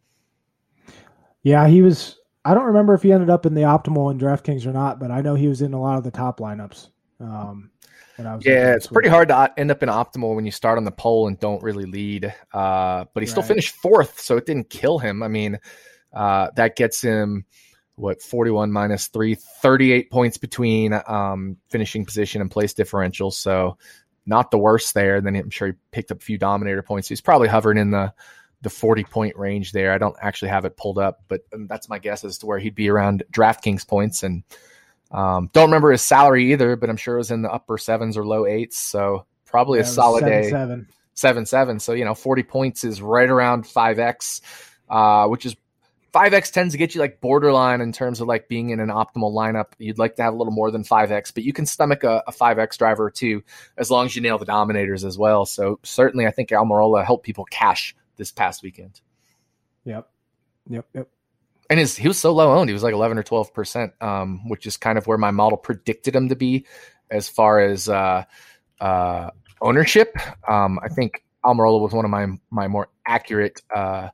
Yeah. He was, I don't remember if he ended up in the optimal in DraftKings or not, but I know he was in a lot of the top lineups. Um, when I was Yeah, it's pretty hard to end up in optimal when you start on the pole and don't really lead. Uh, but he still finished fourth, so it didn't kill him. I mean, uh, that gets him what 41 minus 3 38 points between um, finishing position and place differential. So not the worst there. And then i'm sure he picked up a few dominator points. He's probably hovering in the the 40 point range there. I don't actually have it pulled up but um, that's my guess as to where he'd be around draftkings points. And um, don't remember his salary either but i'm sure it was in the upper sevens or low eights. So probably yeah, a solid seven, day seven. seven seven. So you know 40 points is right around 5x uh, which is 5x tends to get you like borderline in terms of like being in an optimal lineup. You'd like to have a little more than 5x, but you can stomach a, a 5x driver or two as long as you nail the dominators as well. So certainly, I think Almirola helped people cash this past weekend. Yep. Yep. Yep. And his he was so low owned. He was like 11 or 12 percent, um, which is kind of where my model predicted him to be as far as uh, uh, ownership. Um, I think Almirola was one of my my more accurate. Uh,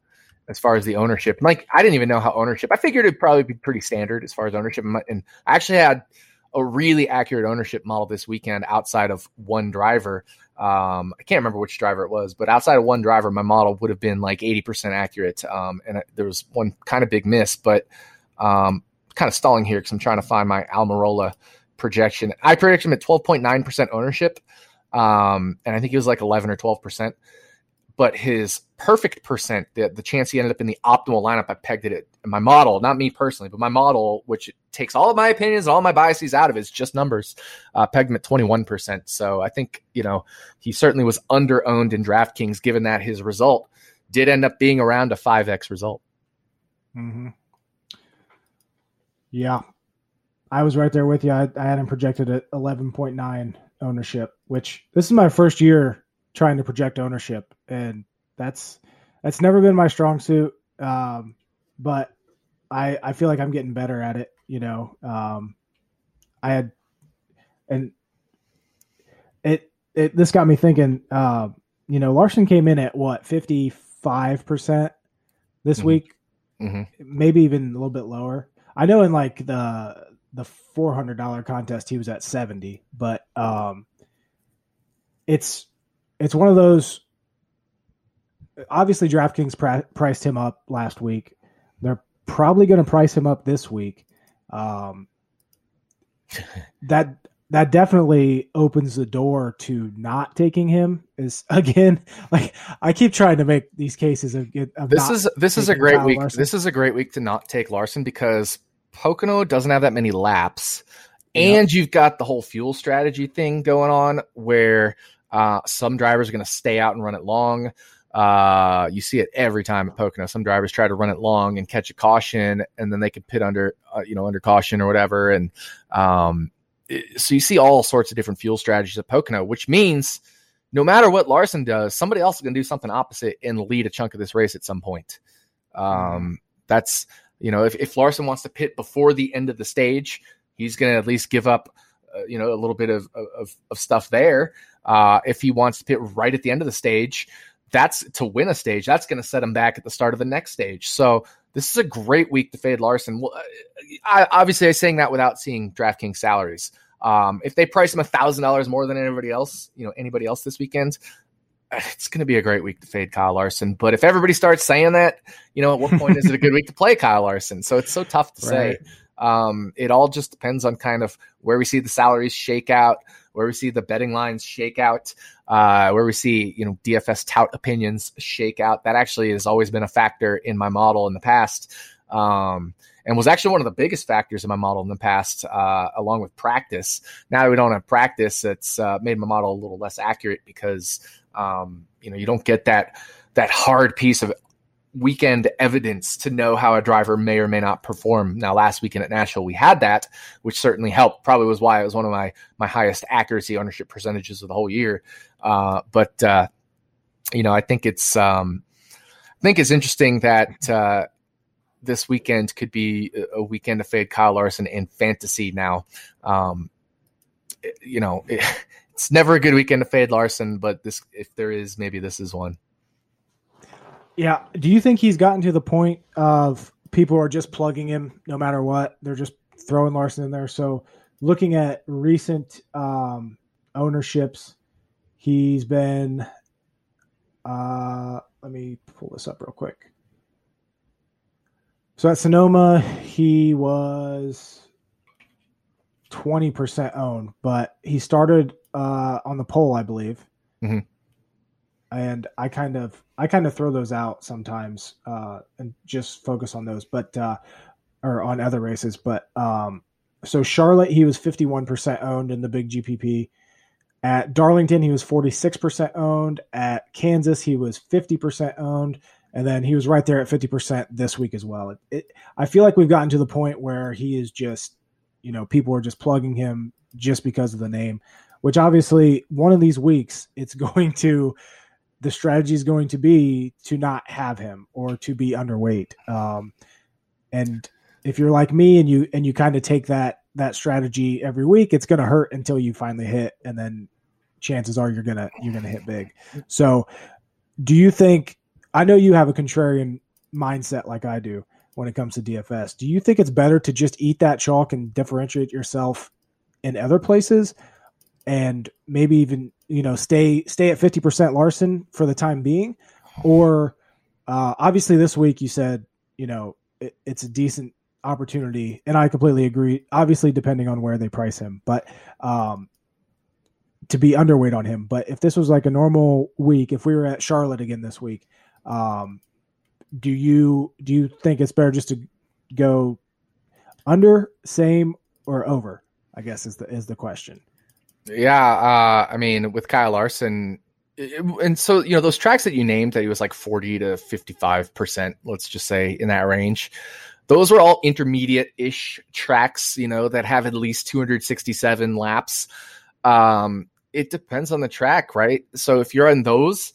as far as the ownership. Like I didn't even know how ownership. I figured it'd probably be pretty standard as far as ownership. And I actually had a really accurate ownership model this weekend outside of one driver. Um, I can't remember which driver it was, but outside of one driver, my model would have been like 80% accurate. Um, and there was one kind of big miss, but um, kind of stalling here because I'm trying to find my Almirola projection. I predicted him at 12.9% ownership. Um, and I think he was like 11 or 12% but his perfect percent, the, the chance he ended up in the optimal lineup, I pegged it at my model, not me personally, but my model, which takes all of my opinions, and all my biases out of it, is just numbers, uh, pegged him at 21%. So I think, you know, he certainly was under owned in DraftKings, given that his result did end up being around a 5x result. Mm-hmm. Yeah. I was right there with you. I, I had him projected at 11.9 ownership, which this is my first year trying to project ownership, and that's that's never been my strong suit. Um, but I I feel like I'm getting better at it. You know, um, I had and it it this got me thinking. Uh, you know, Larson came in at what fifty five percent this mm-hmm. week, mm-hmm. maybe even a little bit lower. I know in like the the four hundred dollar contest he was at seventy, but um, it's it's one of those. Obviously, DraftKings pr- priced him up last week. They're probably going to price him up this week. Um, (laughs) that that definitely opens the door to not taking him. Is (laughs) again like I keep trying to make these cases of, of this is this is a great Kyle week. Larson. This is a great week to not take Larson because Pocono doesn't have that many laps, and you've got the whole fuel strategy thing going on where uh, some drivers are going to stay out and run it long. Uh, you see it every time at Pocono. Some drivers try to run it long and catch a caution, and then they can pit under, uh, you know, under caution or whatever. And um, it, so you see all sorts of different fuel strategies at Pocono, which means no matter what Larson does, somebody else is going to do something opposite and lead a chunk of this race at some point. Um, that's you know, if, if Larson wants to pit before the end of the stage, he's going to at least give up, uh, you know, a little bit of, of, of stuff there. Uh, if he wants to pit right at the end of the stage, that's to win a stage. That's going to set him back at the start of the next stage. So this is a great week to fade Larson. Well, I, obviously, I'm saying that without seeing DraftKings salaries. Um, if they price him a thousand dollars more than anybody else, you know, anybody else this weekend, it's going to be a great week to fade Kyle Larson. But if everybody starts saying that, you know, at what point is it a good week to play Kyle Larson? So it's so tough to right. say. Um, it all just depends on kind of where we see the salaries shake out, where we see the betting lines shake out, uh, where we see you know DFS tout opinions shake out. That actually has always been a factor in my model in the past. Um, and was actually one of the biggest factors in my model in the past, uh, along with practice. Now that we don't have practice, it's uh, made my model a little less accurate because um, you know you don't get that that hard piece of weekend evidence to know how a driver may or may not perform. Now, last weekend at Nashville, we had that, which certainly helped. Probably was why it was one of my my highest accuracy ownership percentages of the whole year. Uh, but uh, you know, I think it's um, I think it's interesting that uh, this weekend could be a weekend to fade Kyle Larson in fantasy. Now, um, you know, it, (laughs) it's never a good weekend to fade Larson, but this if there is, maybe this is one. Yeah. Do you think he's gotten to the point of people are just plugging him no matter what? They're just throwing Larson in there. So looking at recent um, ownerships, he's been. Uh, let me pull this up real quick. So at Sonoma, he was 20% owned, but he started uh, on the pole, I believe. Mm-hmm. And I kind of I kind of throw those out sometimes uh, and just focus on those, but uh, or on other races. But um, so Charlotte, he was 51% owned in the big GPP. At Darlington, he was 46% owned. At Kansas, he was 50% owned. And then he was right there at 50% this week as well. It, it, I feel like we've gotten to the point where he is just, you know, people are just plugging him just because of the name, which obviously one of these weeks it's (laughs) going to, the strategy is going to be to not have him or to be underweight. Um, and if you're like me and you and you kind of take that that strategy every week, it's going to hurt until you finally hit, and then chances are you're gonna you're gonna hit big. So, do you think? I know you have a contrarian mindset like I do when it comes to DFS. Do you think it's better to just eat that chalk and differentiate yourself in other places, and maybe even you know stay stay at fifty percent Larson for the time being, or uh, obviously this week you said you know it, it's a decent opportunity, and I completely agree. Obviously, depending on where they price him, but um, to be underweight on him. But if this was like a normal week, if we were at Charlotte again this week, um, do you do you think it's better just to go under, same, or over? I guess is the is the question. Yeah, uh, I mean, with Kyle Larson, and so you know those tracks that you named that he was like 40 to 55 percent let's just say in that range those are all intermediate-ish tracks, you know, that have at least 267 laps. Um, it depends on the track, right? So if you're on those,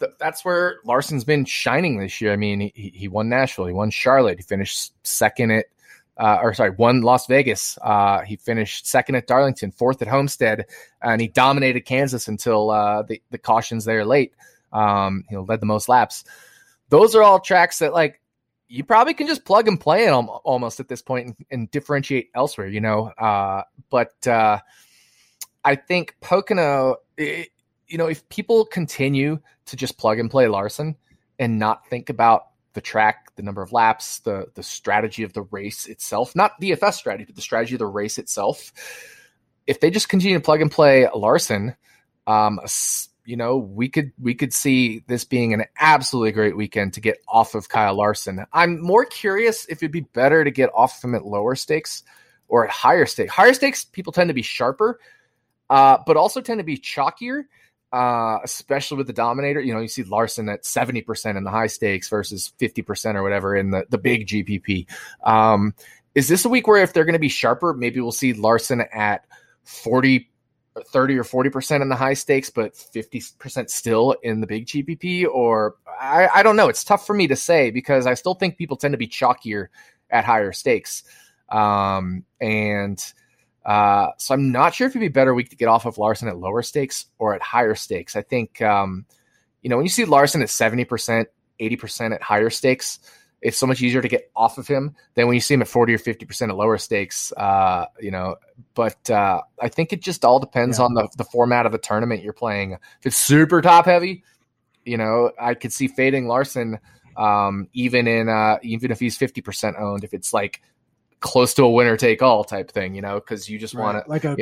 th- that's where Larson's been shining this year. I mean, he, he won Nashville, he won Charlotte, he finished second at, uh, or sorry, won Las Vegas. Uh, he finished second at Darlington, fourth at Homestead, and he dominated Kansas until uh, the the cautions there late. Um, led the most laps. Those are all tracks that like you probably can just plug and play it almost at this point and, and differentiate elsewhere, you know. Uh, but uh, I think Pocono, it, you know, if people continue to just plug and play Larson and not think about the track, the number of laps, the the strategy of the race itself, not DFS strategy, but the strategy of the race itself. If they just continue to plug and play Larson, um, you know, we could we could see this being an absolutely great weekend to get off of Kyle Larson. I'm more curious if it'd be better to get off of him at lower stakes or at higher stakes. Higher stakes people tend to be sharper, uh, but also tend to be chalkier, uh, especially with the Dominator. You know, you see Larson at 70% in the high stakes versus 50% or whatever in the, the big GPP. Um, is this a week where if they're going to be sharper, maybe we'll see Larson at 40 30 or 40% in the high stakes, but 50% still in the big GPP? Or I, I, don't know. It's tough for me to say because I still think people tend to be chalkier at higher stakes. Um, and uh, so I'm not sure if it'd be a better week to get off of Larson at lower stakes or at higher stakes. I think, um, you know, when you see Larson at 70%, 80% at higher stakes, it's so much easier to get off of him than when you see him at 40 or 50% at lower stakes. Uh, you know, but uh, I think it just all depends yeah. on the, the format of the tournament you're playing. If it's super top heavy, you know, I could see fading Larson um, even in uh, even if he's 50% owned, if it's like close to a winner take all type thing, you know, because you just right. want to like a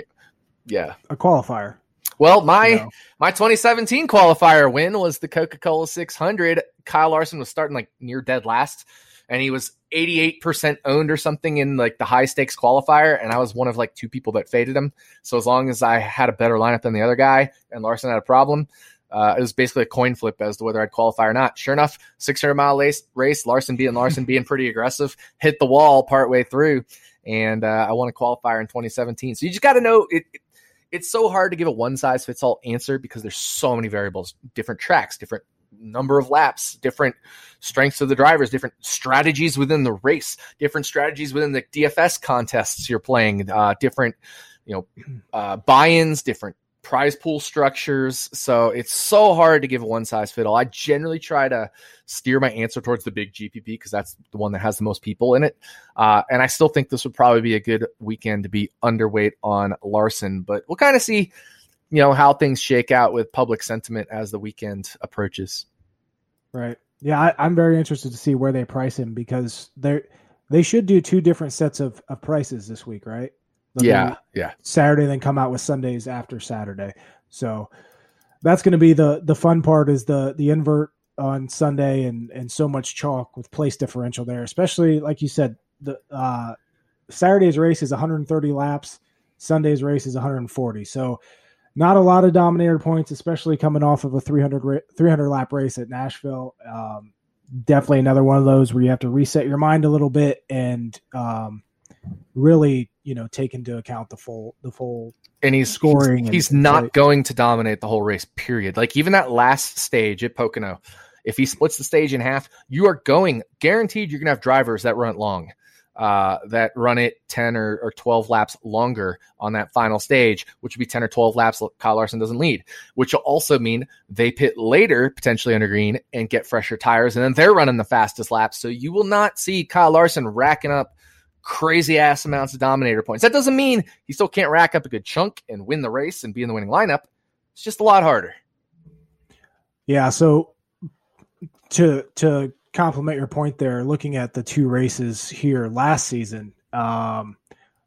yeah a qualifier. Well, my you know. my 2017 qualifier win was the Coca Cola 600. Kyle Larson was starting like near dead last, and he was 88% owned or something in like the high stakes qualifier, and I was one of like two people that faded him. So as long as I had a better lineup than the other guy, and Larson had a problem, uh, it was basically a coin flip as to whether I'd qualify or not. Sure enough, 600 mile race, race Larson being Larson (laughs) being pretty aggressive, hit the wall partway through, and uh, I won a qualifier in 2017. So you just got to know it, it it's so hard to give a one size fits all answer because there's so many variables, different tracks, different number of laps, different strengths of the drivers, different strategies within the race, different strategies within the DFS contests you're playing, uh, different, you know, (clears throat) uh, buy-ins, different prize pool structures. So it's so hard to give one size fit all. I generally try to steer my answer towards the big GPP because that's the one that has the most people in it. Uh, and I still think this would probably be a good weekend to be underweight on Larson, but we'll kind of see, you know, how things shake out with public sentiment as the weekend approaches. Right. Yeah, I, am very interested to see where they price him because they they should do two different sets of, of prices this week, right? They'll yeah, yeah. Saturday, then come out with Sundays after Saturday. So that's going to be the the fun part is the the invert on Sunday and and so much chalk with place differential there, especially like you said, the uh, Saturday's race is 130 laps, Sunday's race is 140. So not a lot of dominator points, especially coming off of a 300 300 lap race at Nashville. Um, definitely another one of those where you have to reset your mind a little bit and um, really, you know, take into account the full the full and he's scoring. He's, he's not going to dominate the whole race. Period. Like even that last stage at Pocono, if he splits the stage in half, you are going guaranteed. You're gonna have drivers that run it long uh, that run it 10 or, or 12 laps longer on that final stage, which would be 10 or 12 laps. Kyle Larson doesn't lead, which will also mean they pit later, potentially under green, and get fresher tires. And then they're running the fastest laps. So you will not see Kyle Larson racking up crazy ass amounts of dominator points. That doesn't mean he still can't rack up a good chunk and win the race and be in the winning lineup. It's just a lot harder. Yeah. So to, to, complement your point there, looking at the two races here last season. Um,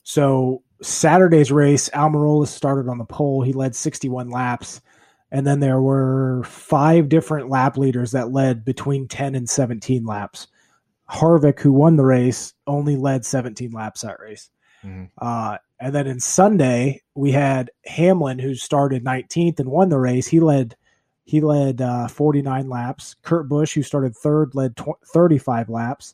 so Saturday's race, Almirola started on the pole. He led 61 laps. And then there were five different lap leaders that led between 10 and 17 laps. Harvick, who won the race, only led 17 laps that race. Mm-hmm. Uh, and then in Sunday, we had Hamlin, who started 19th and won the race. He led he led uh, 49 laps. Kurt Busch, who started third, led tw- 35 laps.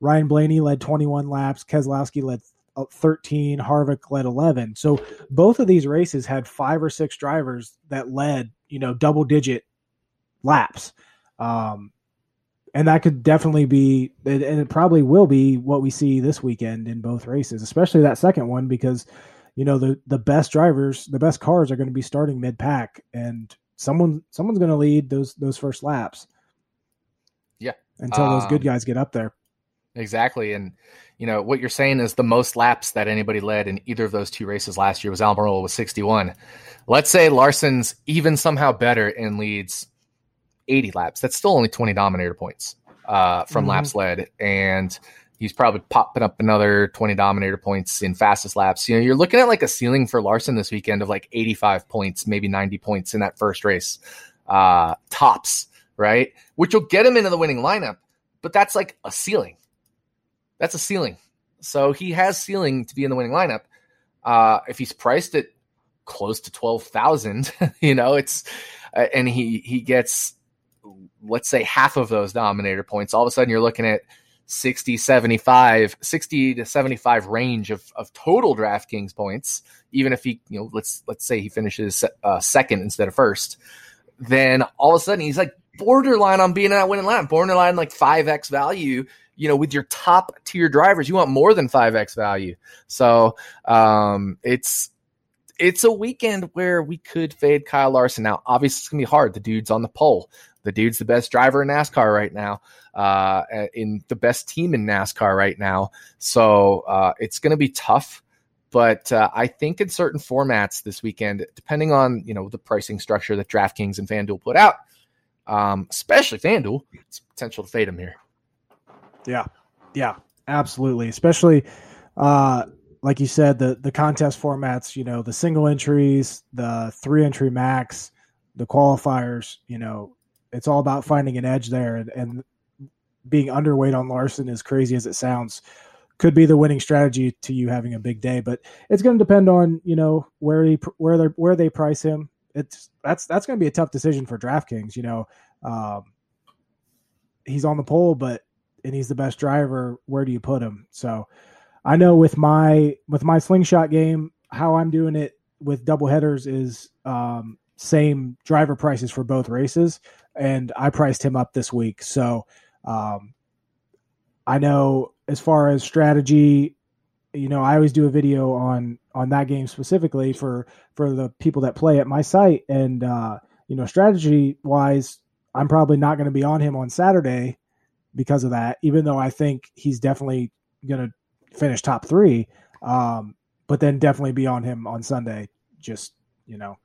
Ryan Blaney led 21 laps. Keselowski led uh, 13. Harvick led 11. So both of these races had five or six drivers that led, you know, double digit laps. Um, and that could definitely be, and it probably will be what we see this weekend in both races, especially that second one, because, you know, the, the best drivers, the best cars are going to be starting mid pack. And someone someone's going to lead those those first laps. Yeah, until um, those good um, guys get up there. Exactly, and you know what you're saying is the most laps that anybody led in either of those two races last year was Almirola with 61. Let's say Larson's even somehow better and leads 80 laps. That's still only 20 dominator points uh, from mm-hmm. laps led, and he's probably popping up another 20 dominator points in fastest laps. You know, you're looking at like a ceiling for Larson this weekend of like 85 points, maybe 90 points in that first race. Uh, tops, right? Which will get him into the winning lineup, but that's like a ceiling. That's a ceiling. So he has ceiling to be in the winning lineup. Uh, if he's priced at close to 12,000, (laughs) you know, it's, uh, and he, he gets, let's say half of those dominator points, all of a sudden you're looking at 60, 75, 60 to 75 range of, of total DraftKings points, even if he, you know, let's let's say he finishes uh, second instead of first, then all of a sudden he's like borderline on being in that winning lap, borderline like 5x value. You know, with your top tier drivers, you want more than 5x value. So um, it's it's a weekend where we could fade Kyle Larson. Now, obviously, it's gonna be hard. The dude's on the pole. The dude's the best driver in NASCAR right now, uh, in the best team in NASCAR right now. So uh, it's going to be tough. But uh, I think in certain formats this weekend, depending on you know the pricing structure that DraftKings and FanDuel put out, um, especially FanDuel, it's potential to fade him here. Yeah, yeah, absolutely. Especially uh, like you said, the the contest formats. You know, the single entries, the three entry max, the qualifiers. You know, it's all about finding an edge there, and, and being underweight on Larson, as crazy as it sounds, could be the winning strategy to you having a big day. But it's going to depend on you know where he where they where they price him. It's that's that's going to be a tough decision for DraftKings. You know, um, he's on the pole, but and he's the best driver. Where do you put him? So I know with my with my slingshot game, how I'm doing it with double headers is um, same driver prices for both races and I priced him up this week. So um, I know as far as strategy, you know, I always do a video on on that game specifically for for the people that play at my site, and uh, you know, strategy wise, I'm probably not going to be on him on Saturday because of that. Even though I think he's definitely going to finish top three, um, but then definitely be on him on Sunday. Just you know,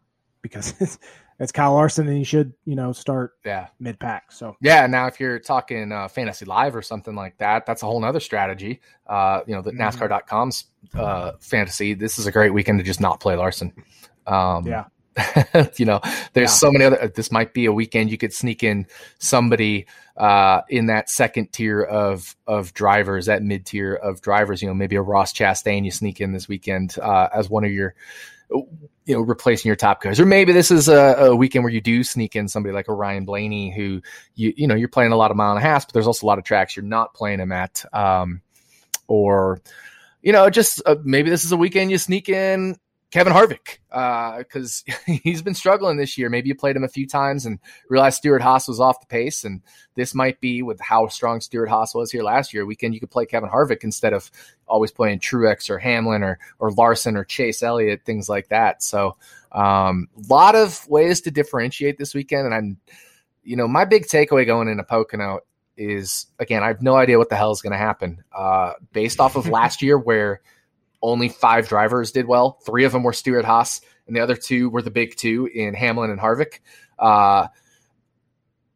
because (laughs) it's, it's Kyle Larson and he should, you know, start yeah mid pack. So yeah. Now, if you're talking uh, fantasy live or something like that, that's a whole nother strategy. Uh, you know, the Mhm. NASCAR.com's uh, fantasy. This is a great weekend to just not play Larson. Um, yeah, (laughs) you know, there's Yeah. so many other. This might be a weekend you could sneak in somebody uh, in that second tier of of drivers, that mid tier of drivers. You know, maybe a Ross Chastain you sneak in this weekend uh, as one of your, you know, replacing your top guys, or maybe this is a, a weekend where you do sneak in somebody like a Ryan Blaney who you you know you're playing a lot of mile and a half, but there's also a lot of tracks you're not playing him at, um, or you know, just uh, maybe this is a weekend you sneak in Kevin Harvick because (laughs) he's been struggling this year. Maybe you played him a few times and realized Stewart-Haas was off the pace, and this might be with how strong Stewart-Haas was here last year. Weekend you could play Kevin Harvick instead of always playing Truex or Hamlin or or Larson or Chase Elliott, things like that. So, a um, lot of ways to differentiate this weekend, and I'm, you know, my big takeaway going into Pocono is again, I have no idea what the hell is going to happen uh, based off of last (laughs) year where only five drivers did well. Three of them were Stewart-Haas, and the other two were the big two in Hamlin and Harvick. Uh,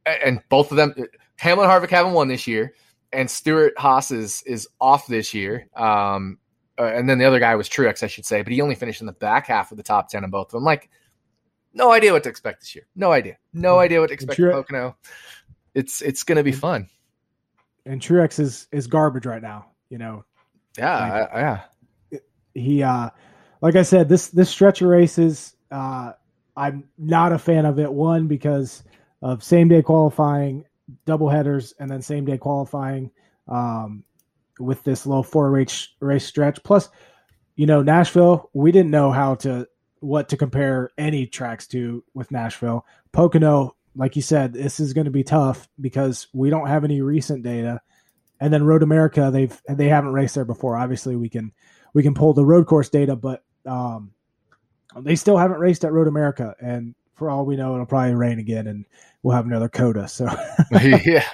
and both of them, Hamlin and Harvick haven't won this year, and Stewart-Haas is is off this year. Um, uh, and then the other guy was Truex, I should say, but he only finished in the back half of the top ten in both of them. Like, no idea what to expect this year. No idea. No idea what to expect. Truex- Pocono. It's it's going to be fun. and Truex is is garbage right now. You know, Yeah, I- yeah. He uh like I said, this this stretch of races, uh I'm not a fan of it. One because of same day qualifying, double headers, and then same day qualifying um with this little four race race stretch. Plus, you know, Nashville, we didn't know how to what to compare any tracks to with Nashville. Pocono, like you said, this is going to be tough because we don't have any recent data. And then Road America, they've they haven't raced there before. Obviously, we can we can pull the road course data, but um, they still haven't raced at Road America, and for all we know, it'll probably rain again, and we'll have another COTA. So (laughs) yeah,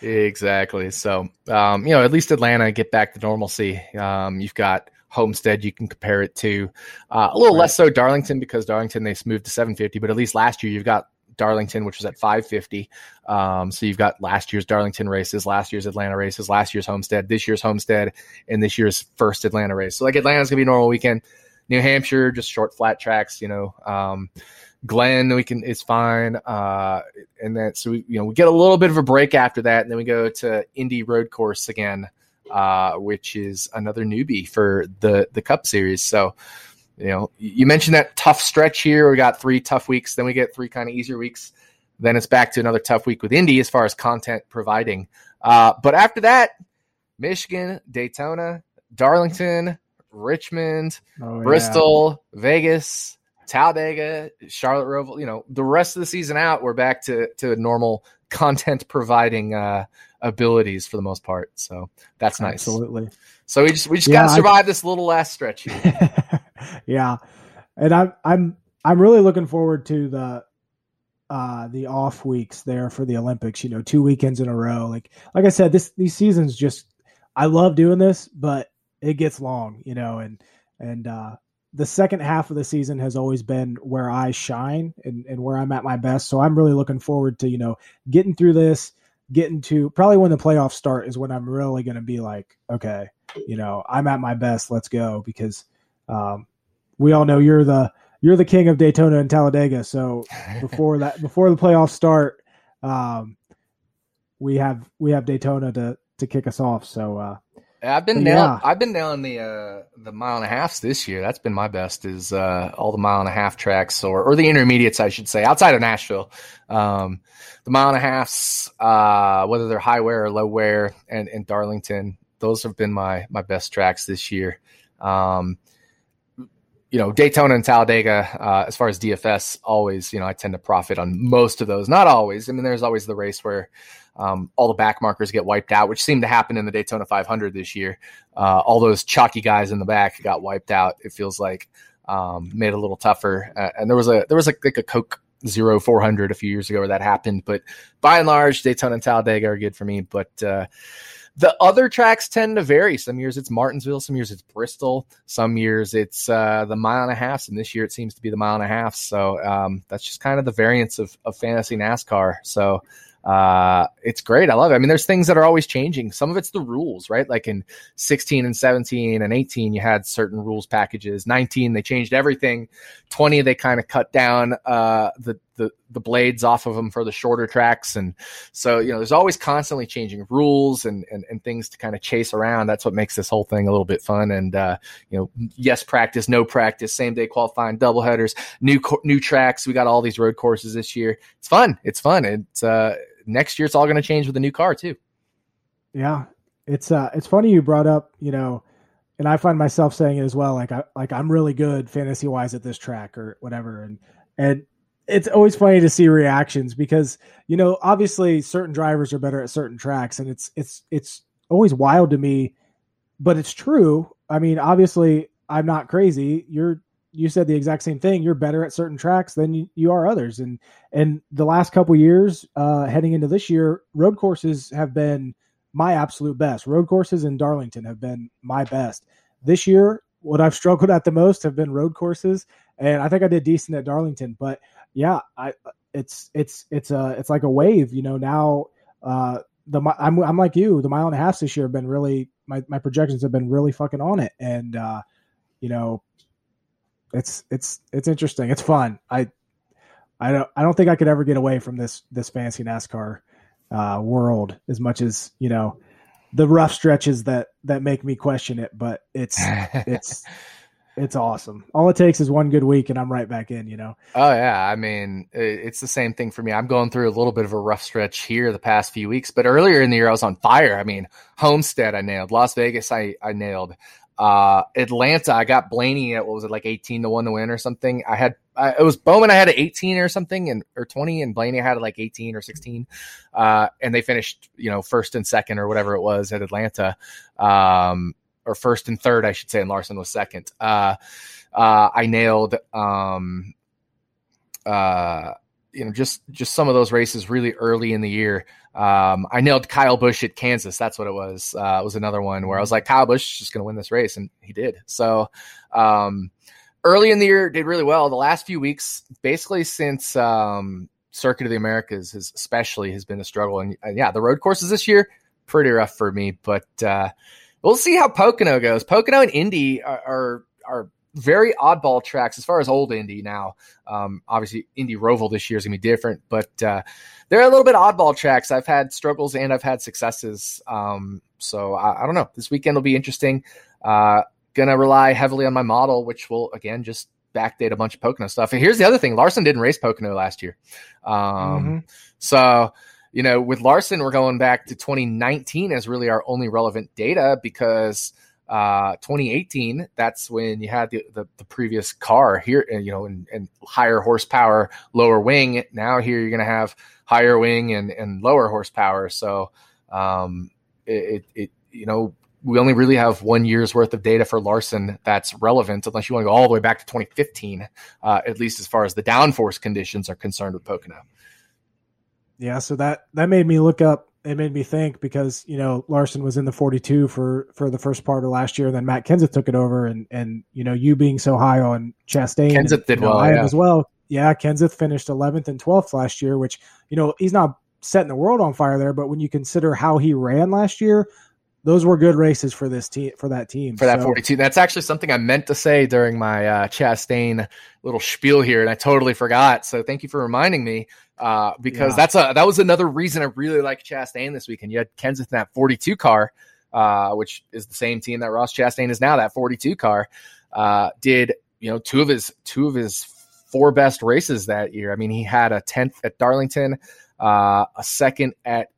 exactly. So, um, you know, at least Atlanta get back to normalcy. Um, you've got Homestead you can compare it to. Uh, a little Right. less so Darlington because Darlington they moved to 750, but at least last year you've got Darlington, which was at 550. Um, so you've got last year's Darlington races, last year's Atlanta races, last year's Homestead, this year's Homestead, and this year's first Atlanta race. So like Atlanta's gonna be a normal weekend. New Hampshire, just short flat tracks, you know. Um, Glen, we can it's fine. Uh, and then so we you know we get a little bit of a break after that, and then we go to Indy Road Course again, uh, which is another newbie for the the Cup Series. So you know you mentioned that tough stretch here. We got three tough weeks, then we get three kind of easier weeks. Then it's back to another tough week with Indy as far as content providing. Uh, but after that, Michigan, Daytona, Darlington, Richmond, Oh, yeah. Bristol, Vegas, Talladega, Charlotte Roval, you know, the rest of the season out, we're back to to normal content providing uh abilities for the most part. So that's nice. absolutely. So we just we just Yeah, gotta I- survive this little last stretch here. (laughs) yeah, and I'm I'm I'm really looking forward to the uh the off weeks there for the Olympics. You know, two weekends in a row. Like like I said, this these seasons just I love doing this, but it gets long. You know, and and uh the second half of the season has always been where I shine and, and where I'm at my best. So I'm really looking forward to, you know, getting through this, getting to probably when the playoffs start is when I'm really going to be like, okay, you know, I'm at my best. Let's go. Because um, we all know you're the, you're the king of Daytona and Talladega. So (laughs) before that, before the playoffs start, um, we have, we have Daytona to, to kick us off. So, uh, I've been nailing, yeah. I've been nailing the uh, the mile and a halfs this year. That's been my best is uh, all the mile and a half tracks or or the intermediates, I should say, outside of Nashville. Um, the mile and a halfs, uh, whether they're high wear or low wear, and and Darlington, those have been my my best tracks this year. Um, you know, Daytona and Talladega, uh, as far as DFS, always, you know, I tend to profit on most of those. Not always. I mean, there's always the race where um, all the back markers get wiped out, which seemed to happen in the Daytona 500 this year. Uh, all those chalky guys in the back got wiped out. It feels like um, made a little tougher. Uh, and there was a there was like, like a Coke Zero 400 a few years ago where that happened. But by and large, Daytona and Talladega are good for me. But uh, the other tracks tend to vary. Some years it's Martinsville, some years it's Bristol, some years it's uh, the mile and a half, and this year it seems to be the mile and a half. So um, that's just kind of the variance of, of fantasy NASCAR. So uh, it's great. I love it. I mean, there's things that are always changing. Some of it's the rules, right? Like in 16 and 17 and 18, you had certain rules packages. 19, they changed everything. 20, they kind of cut down uh, the, the the blades off of them for the shorter tracks, and so you know, there's always constantly changing rules and and, and things to kind of chase around. That's what makes this whole thing a little bit fun. And uh, you know, yes, practice, no practice, same day qualifying, double headers, new new tracks. We got all these road courses this year. It's fun. It's fun. It's uh, next year it's all going to change with a new car too. Yeah, it's uh, it's funny you brought up, you know, and I find myself saying it as well. Like I like I'm really good fantasy wise at this track or whatever, and and it's always funny to see reactions because you know obviously certain drivers are better at certain tracks, and it's it's it's always wild to me, but it's true. I mean, obviously I'm not crazy. You're you said the exact same thing. You're better at certain tracks than you, you are others. And and the last couple years, uh, heading into this year, road courses have been my absolute best. Road courses in Darlington have been my best. This year, what I've struggled at the most have been road courses, and I think I did decent at Darlington. But yeah, I it's it's it's a it's like a wave. You know now. Uh, the I'm I'm like you. The mile and a half this year have been really my my projections have been really fucking on it, and uh, you know it's it's it's interesting. It's fun. I I don't I don't think I could ever get away from this this fancy NASCAR uh, world as much as you know the rough stretches that that make me question it. But it's (laughs) it's it's awesome. All it takes is one good week, and I'm right back in. You know. Oh yeah, I mean it's the same thing for me. I'm going through a little bit of a rough stretch here the past few weeks, but earlier in the year I was on fire. I mean, Homestead I nailed, Las Vegas I I nailed. Uh, Atlanta, I got Blaney at what was it like eighteen to one to win or something. I had I, it was Bowman. I had an eighteen or something, and or twenty, and Blaney had like eighteen or sixteen. Uh, and they finished you know first and second or whatever it was at Atlanta, um, or first and third, I should say, and Larson was second. Uh, uh, I nailed um, uh, you know just just some of those races really early in the year. Um, I nailed Kyle Busch at Kansas. That's what it was. Uh, it was another one where I was like, Kyle Busch is just going to win this race, and he did. So um, early in the year, did really well. The last few weeks, basically since um, Circuit of the Americas, has especially has been a struggle. And uh, yeah, the road courses this year pretty rough for me, but uh, we'll see how Pocono goes. Pocono and Indy are, are, are very oddball tracks as far as old Indy now. Um, obviously, Indy Roval this year is going to be different, but uh, they're a little bit oddball tracks. I've had struggles and I've had successes. Um, so I, I, don't know. This weekend will be interesting. Uh, gonna rely heavily on my model, which will again just backdate a bunch of Pocono stuff. And here's the other thing: Larson didn't race Pocono last year, um, mm-hmm. so you know with Larson we're going back to 2019 as really our only relevant data because uh, 2018, that's when you had the, the, the previous car here, you know, and, and, higher horsepower, lower wing. Now here you're going to have higher wing and, and lower horsepower. So, um, it, it, you know, we only really have one year's worth of data for Larson that's relevant, unless you want to go all the way back to 2015, uh, at least as far as the downforce conditions are concerned with Pocono. Yeah, so that that made me look up it made me think because you know Larson was in the 42 for for the first part of last year, and then Matt Kenseth took it over, and and you know you being so high on Chastain, Kenseth and, did know, well, I yeah. as well. Yeah, Kenseth finished 11th and 12th last year, which you know he's not setting the world on fire there, but when you consider how he ran last year, those were good races for this team for that team for that so, 42 that's actually something i meant to say during my uh, chastain little spiel here and i totally forgot so thank you for reminding me uh, because yeah. that's a that was another reason i really like chastain this weekend you had kenseth in that 42 car uh, which is the same team that ross chastain is now that 42 car uh, did you know two of his two of his four best races that year i mean he had a 10th at darlington uh, a second at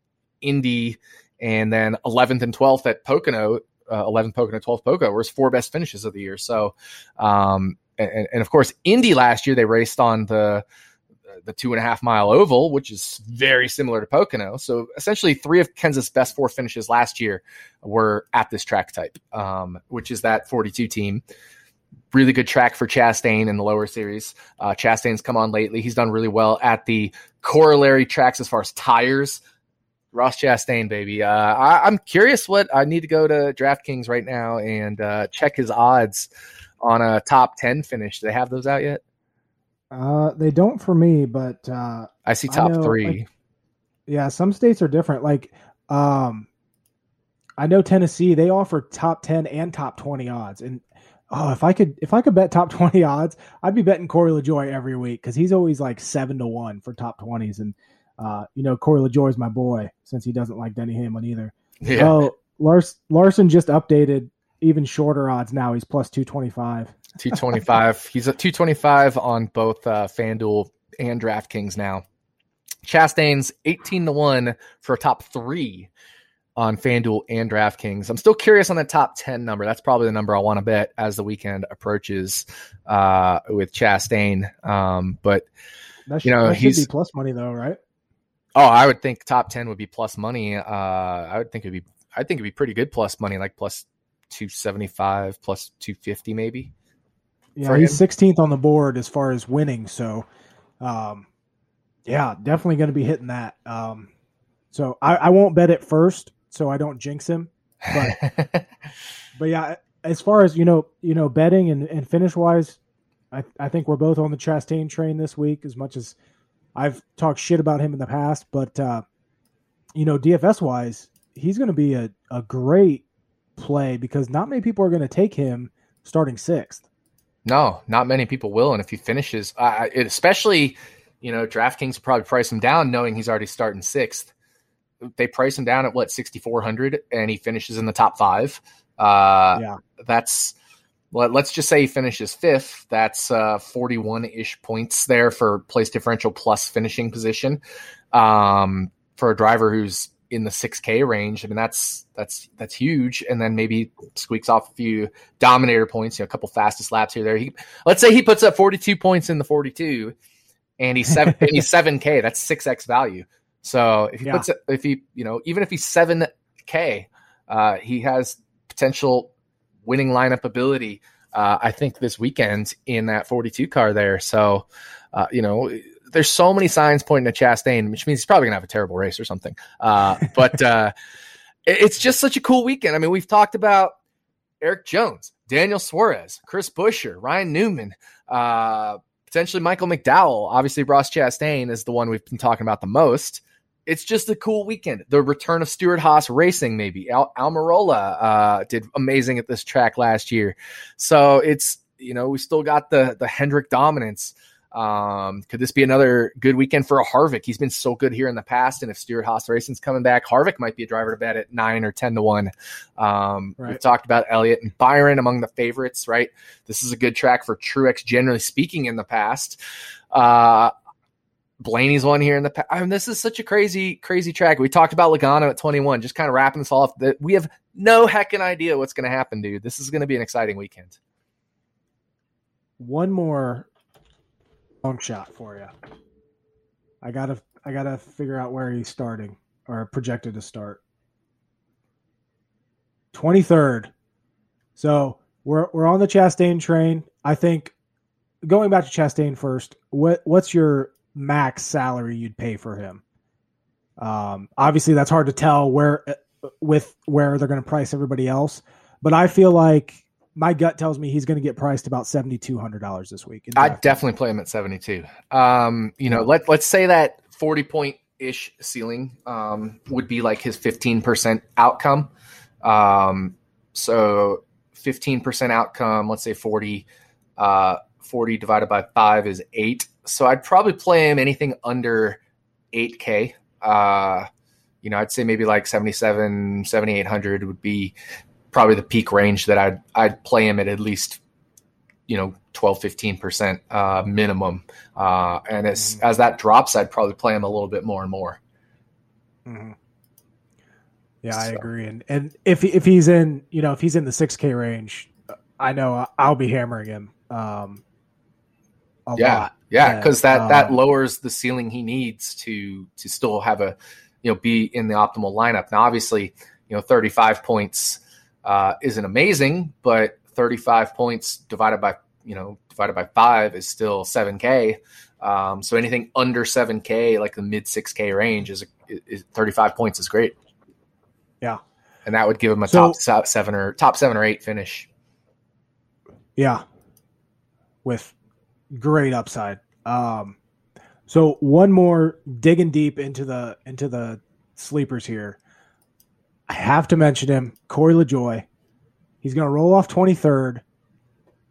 indy and then 11th and 12th at Pocono, uh, 11th Pocono, 12th Pocono were his four best finishes of the year. So, um, and, and, of course, Indy last year they raced on the the two and a half mile oval, which is very similar to Pocono. So essentially, three of Kenseth's best four finishes last year were at this track type, um, which is that 42 team. Really good track for Chastain in the lower series. Uh, Chastain's come on lately. He's done really well at the corollary tracks as far as tires Ross Chastain, baby. Uh, I, am curious what I need to go to DraftKings right now and uh, check his odds on a top 10 finish. Do they have those out yet? Uh, they don't for me, but uh, I see top I know, three. Like, yeah, some states are different. Like, um, I know Tennessee, they offer top 10 and top 20 odds. And oh, if I could, if I could bet top (laughs) 20 odds, I'd be betting Corey LaJoie every week because he's always like seven to one for top 20s. And uh, you know, Corey LaJoie is my boy since he doesn't like Denny Hamlin either. Yeah. Oh, Lars Larson just updated even shorter odds now. He's plus 225. 225. (laughs) He's at 225 on both uh, FanDuel and DraftKings now. Chastain's 18 to 1 for a top three on FanDuel and DraftKings. I'm still curious on the top 10 number. That's probably the number I want to bet as the weekend approaches uh, with Chastain. Um, but, that should, you know, he's plus money though, right? Oh, I would think top ten would be plus money. Uh, I would think it'd be. I think it'd be pretty good plus money, like plus two seventy five, plus two fifty, maybe. Yeah, he's sixteenth on the board as far as winning. So, um, yeah, definitely going to be hitting that. Um, so I, I won't bet it first, so I don't jinx him. But, (laughs) but yeah, as far as you know, you know, betting and, and finish wise, I I think we're both on the Chastain train this week. As much as I've talked shit about him in the past, but uh, you know, DFS wise, he's going to be a, a great play because not many people are going to take him starting sixth. No, not many people will, and if he finishes, uh, it, especially you know, DraftKings will probably price him down knowing he's already starting sixth. They price him down at what sixty four hundred, and he finishes in the top five. Uh, yeah, that's let, us just say he finishes fifth. That's uh, 41 ish points there for place differential plus finishing position. Um, for a driver who's in the 6K range, I mean that's that's that's huge. And then maybe squeaks off a few dominator points, you know, a couple fastest laps here there. He let's say he puts up 42 points in the 42, and he's seven and he's 7K. (laughs) That's six X value. So if he yeah. puts if he you know even if he's 7K, uh, he has potential winning lineup ability. Uh, I think this weekend in that 42 car there. So, uh, you know, there's so many signs pointing to Chastain, which means he's probably gonna have a terrible race or something. Uh, (laughs) but uh, it's just such a cool weekend. I mean, we've talked about Eric Jones, Daniel Suarez, Chris Buescher, Ryan Newman, uh, potentially Michael McDowell. Obviously, Ross Chastain is the one we've been talking about the most it's just a cool weekend. The return of Stewart-Haas Racing, maybe Al- Almirola uh, did amazing at this track last year. So it's you know we still got the the Hendrick dominance. Um, could this be another good weekend for a Harvick? He's been so good here in the past, and if Stewart-Haas Racing's coming back, Harvick might be a driver to bet at nine or ten to one. Um, right. We've talked about Elliott and Byron among the favorites, right? This is a good track for Truex, generally speaking, in the past. Uh, Blaney's one here in the past. I mean, this is such a crazy, crazy track. We talked about Logano at 21, just kind of wrapping this all off. That we have no heckin' idea what's going to happen, dude. This is going to be an exciting weekend. One more long shot for you. I gotta, I gotta figure out where he's starting or projected to start. 23rd. So we're we're on the Chastain train. I think going back to Chastain first. What what's your max salary you'd pay for him. Um, obviously, that's hard to tell where with where they're going to price everybody else, but I feel like my gut tells me he's going to get priced about seventy two hundred dollars this week. I definitely play him at seventy two. Um, you know, let let's say that forty point ish ceiling um, would be like his fifteen percent outcome. Um, so fifteen percent outcome. Let's say forty. Uh, 40 divided by 5 is 8 so I'd probably play him anything under 8K. Uh, you know, I'd say maybe like 77, 7800 would be probably the peak range that I'd I'd play him at at least you know 12 15% uh, minimum uh, and as mm-hmm. as that drops I'd probably play him a little bit more and more mm-hmm. yeah so. I agree and and if if he's in you know if he's in the 6k range I know I'll be hammering him um, yeah, lot. Yeah, because that um, that lowers the ceiling he needs to to still have a you know be in the optimal lineup. Now, obviously, you know, 35 points uh, isn't amazing, but 35 points divided by you know divided by five is still 7k. Um, so anything under 7K, like the mid 6K range, is, is 35 points is great. Yeah, and that would give him a so, top seven or top seven or eight finish. Yeah, with great upside. Um, so one more digging deep into the into the sleepers here. I have to mention him, Corey LaJoie. He's going to roll off 23rd.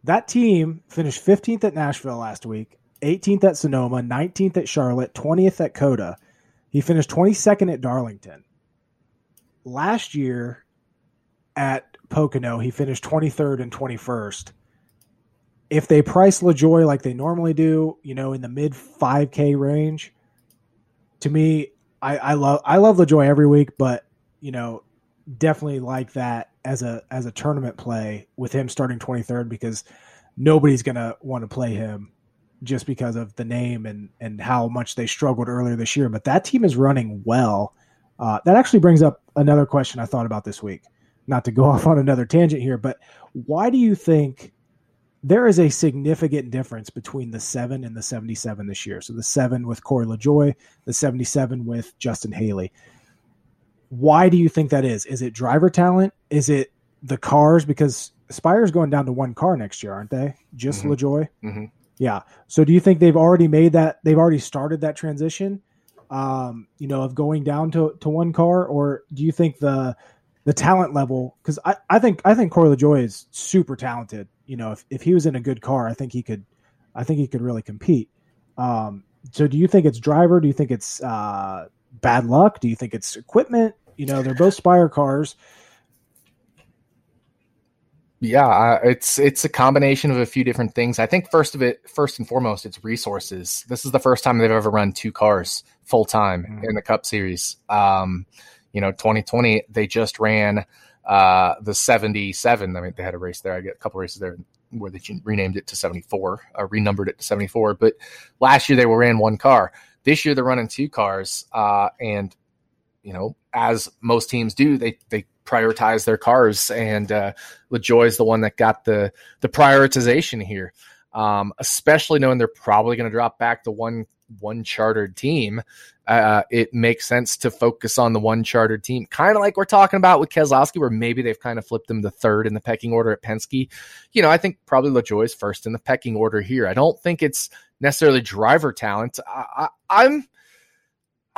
That team finished 15th at Nashville last week, 18th at Sonoma, 19th at Charlotte, 20th at COTA. He finished 22nd at Darlington. Last year at Pocono, he finished 23rd and 21st. If they price LaJoie like they normally do, you know, in the mid 5K range, to me, I, I love I love LaJoie every week, but you know, definitely like that as a as a tournament play with him starting 23rd because nobody's going to want to play him just because of the name and and how much they struggled earlier this year. But that team is running well. Uh, that actually brings up another question I thought about this week. Not to go (laughs) off on another tangent here, but why do you think there is a significant difference between the seven and the 77 this year? So the seven with Corey LaJoie, the 77 with Justin Haley. Why do you think that is? Is it driver talent? Is it the cars? Because Spire's going down to one car next year, aren't they? Just mm-hmm. LaJoie? Mm-hmm. Yeah. So do you think they've already made that? They've already started that transition, um, you know, of going down to, to one car, or do you think the the talent level? Because I, I think I think Corey LaJoie is super talented. You know, if, if he was in a good car, I think he could, I think he could really compete. Um, so do you think it's driver? Do you think it's uh, bad luck? Do you think it's equipment? You know, they're both Spire cars. Yeah, it's it's a combination of a few different things. I think first of it, first and foremost, it's resources. This is the first time they've ever run two cars full time mm-hmm. in the Cup Series. Um, you know, 2020 they just ran uh, the 77. I mean, they had a race there. I get a couple races there where they renamed it to 74, uh, renumbered it to 74. But last year they were ran one car. This year they're running two cars, uh, and you know, as most teams do, they they prioritize their cars, and uh, LaJoie is the one that got the the prioritization here. Um, especially knowing they're probably going to drop back to one one chartered team, uh, it makes sense to focus on the one chartered team, kind of like we're talking about with Keselowski, where maybe they've kind of flipped him to third in the pecking order at Penske. You know, I think probably LaJoie's first in the pecking order here. I don't think it's necessarily driver talent. I, I, I'm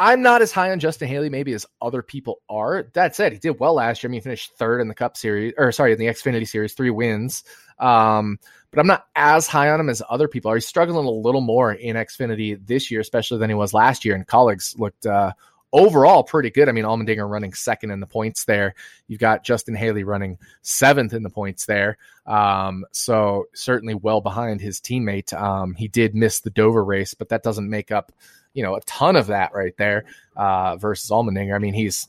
I'm not as high on Justin Haley maybe as other people are. That said, he did well last year. I mean, he finished third in the Cup Series, or sorry, in the Xfinity Series, three wins. Um, but I'm not as high on him as other people are. He's struggling a little more in Xfinity this year, especially than he was last year. And colleagues looked uh, overall pretty good. I mean, Allmendinger running second in the points there. You've got Justin Haley running seventh in the points there. Um, so certainly well behind his teammate. Um, he did miss the Dover race, but that doesn't make up you know a ton of that right there uh, versus Allmendinger. I mean, he's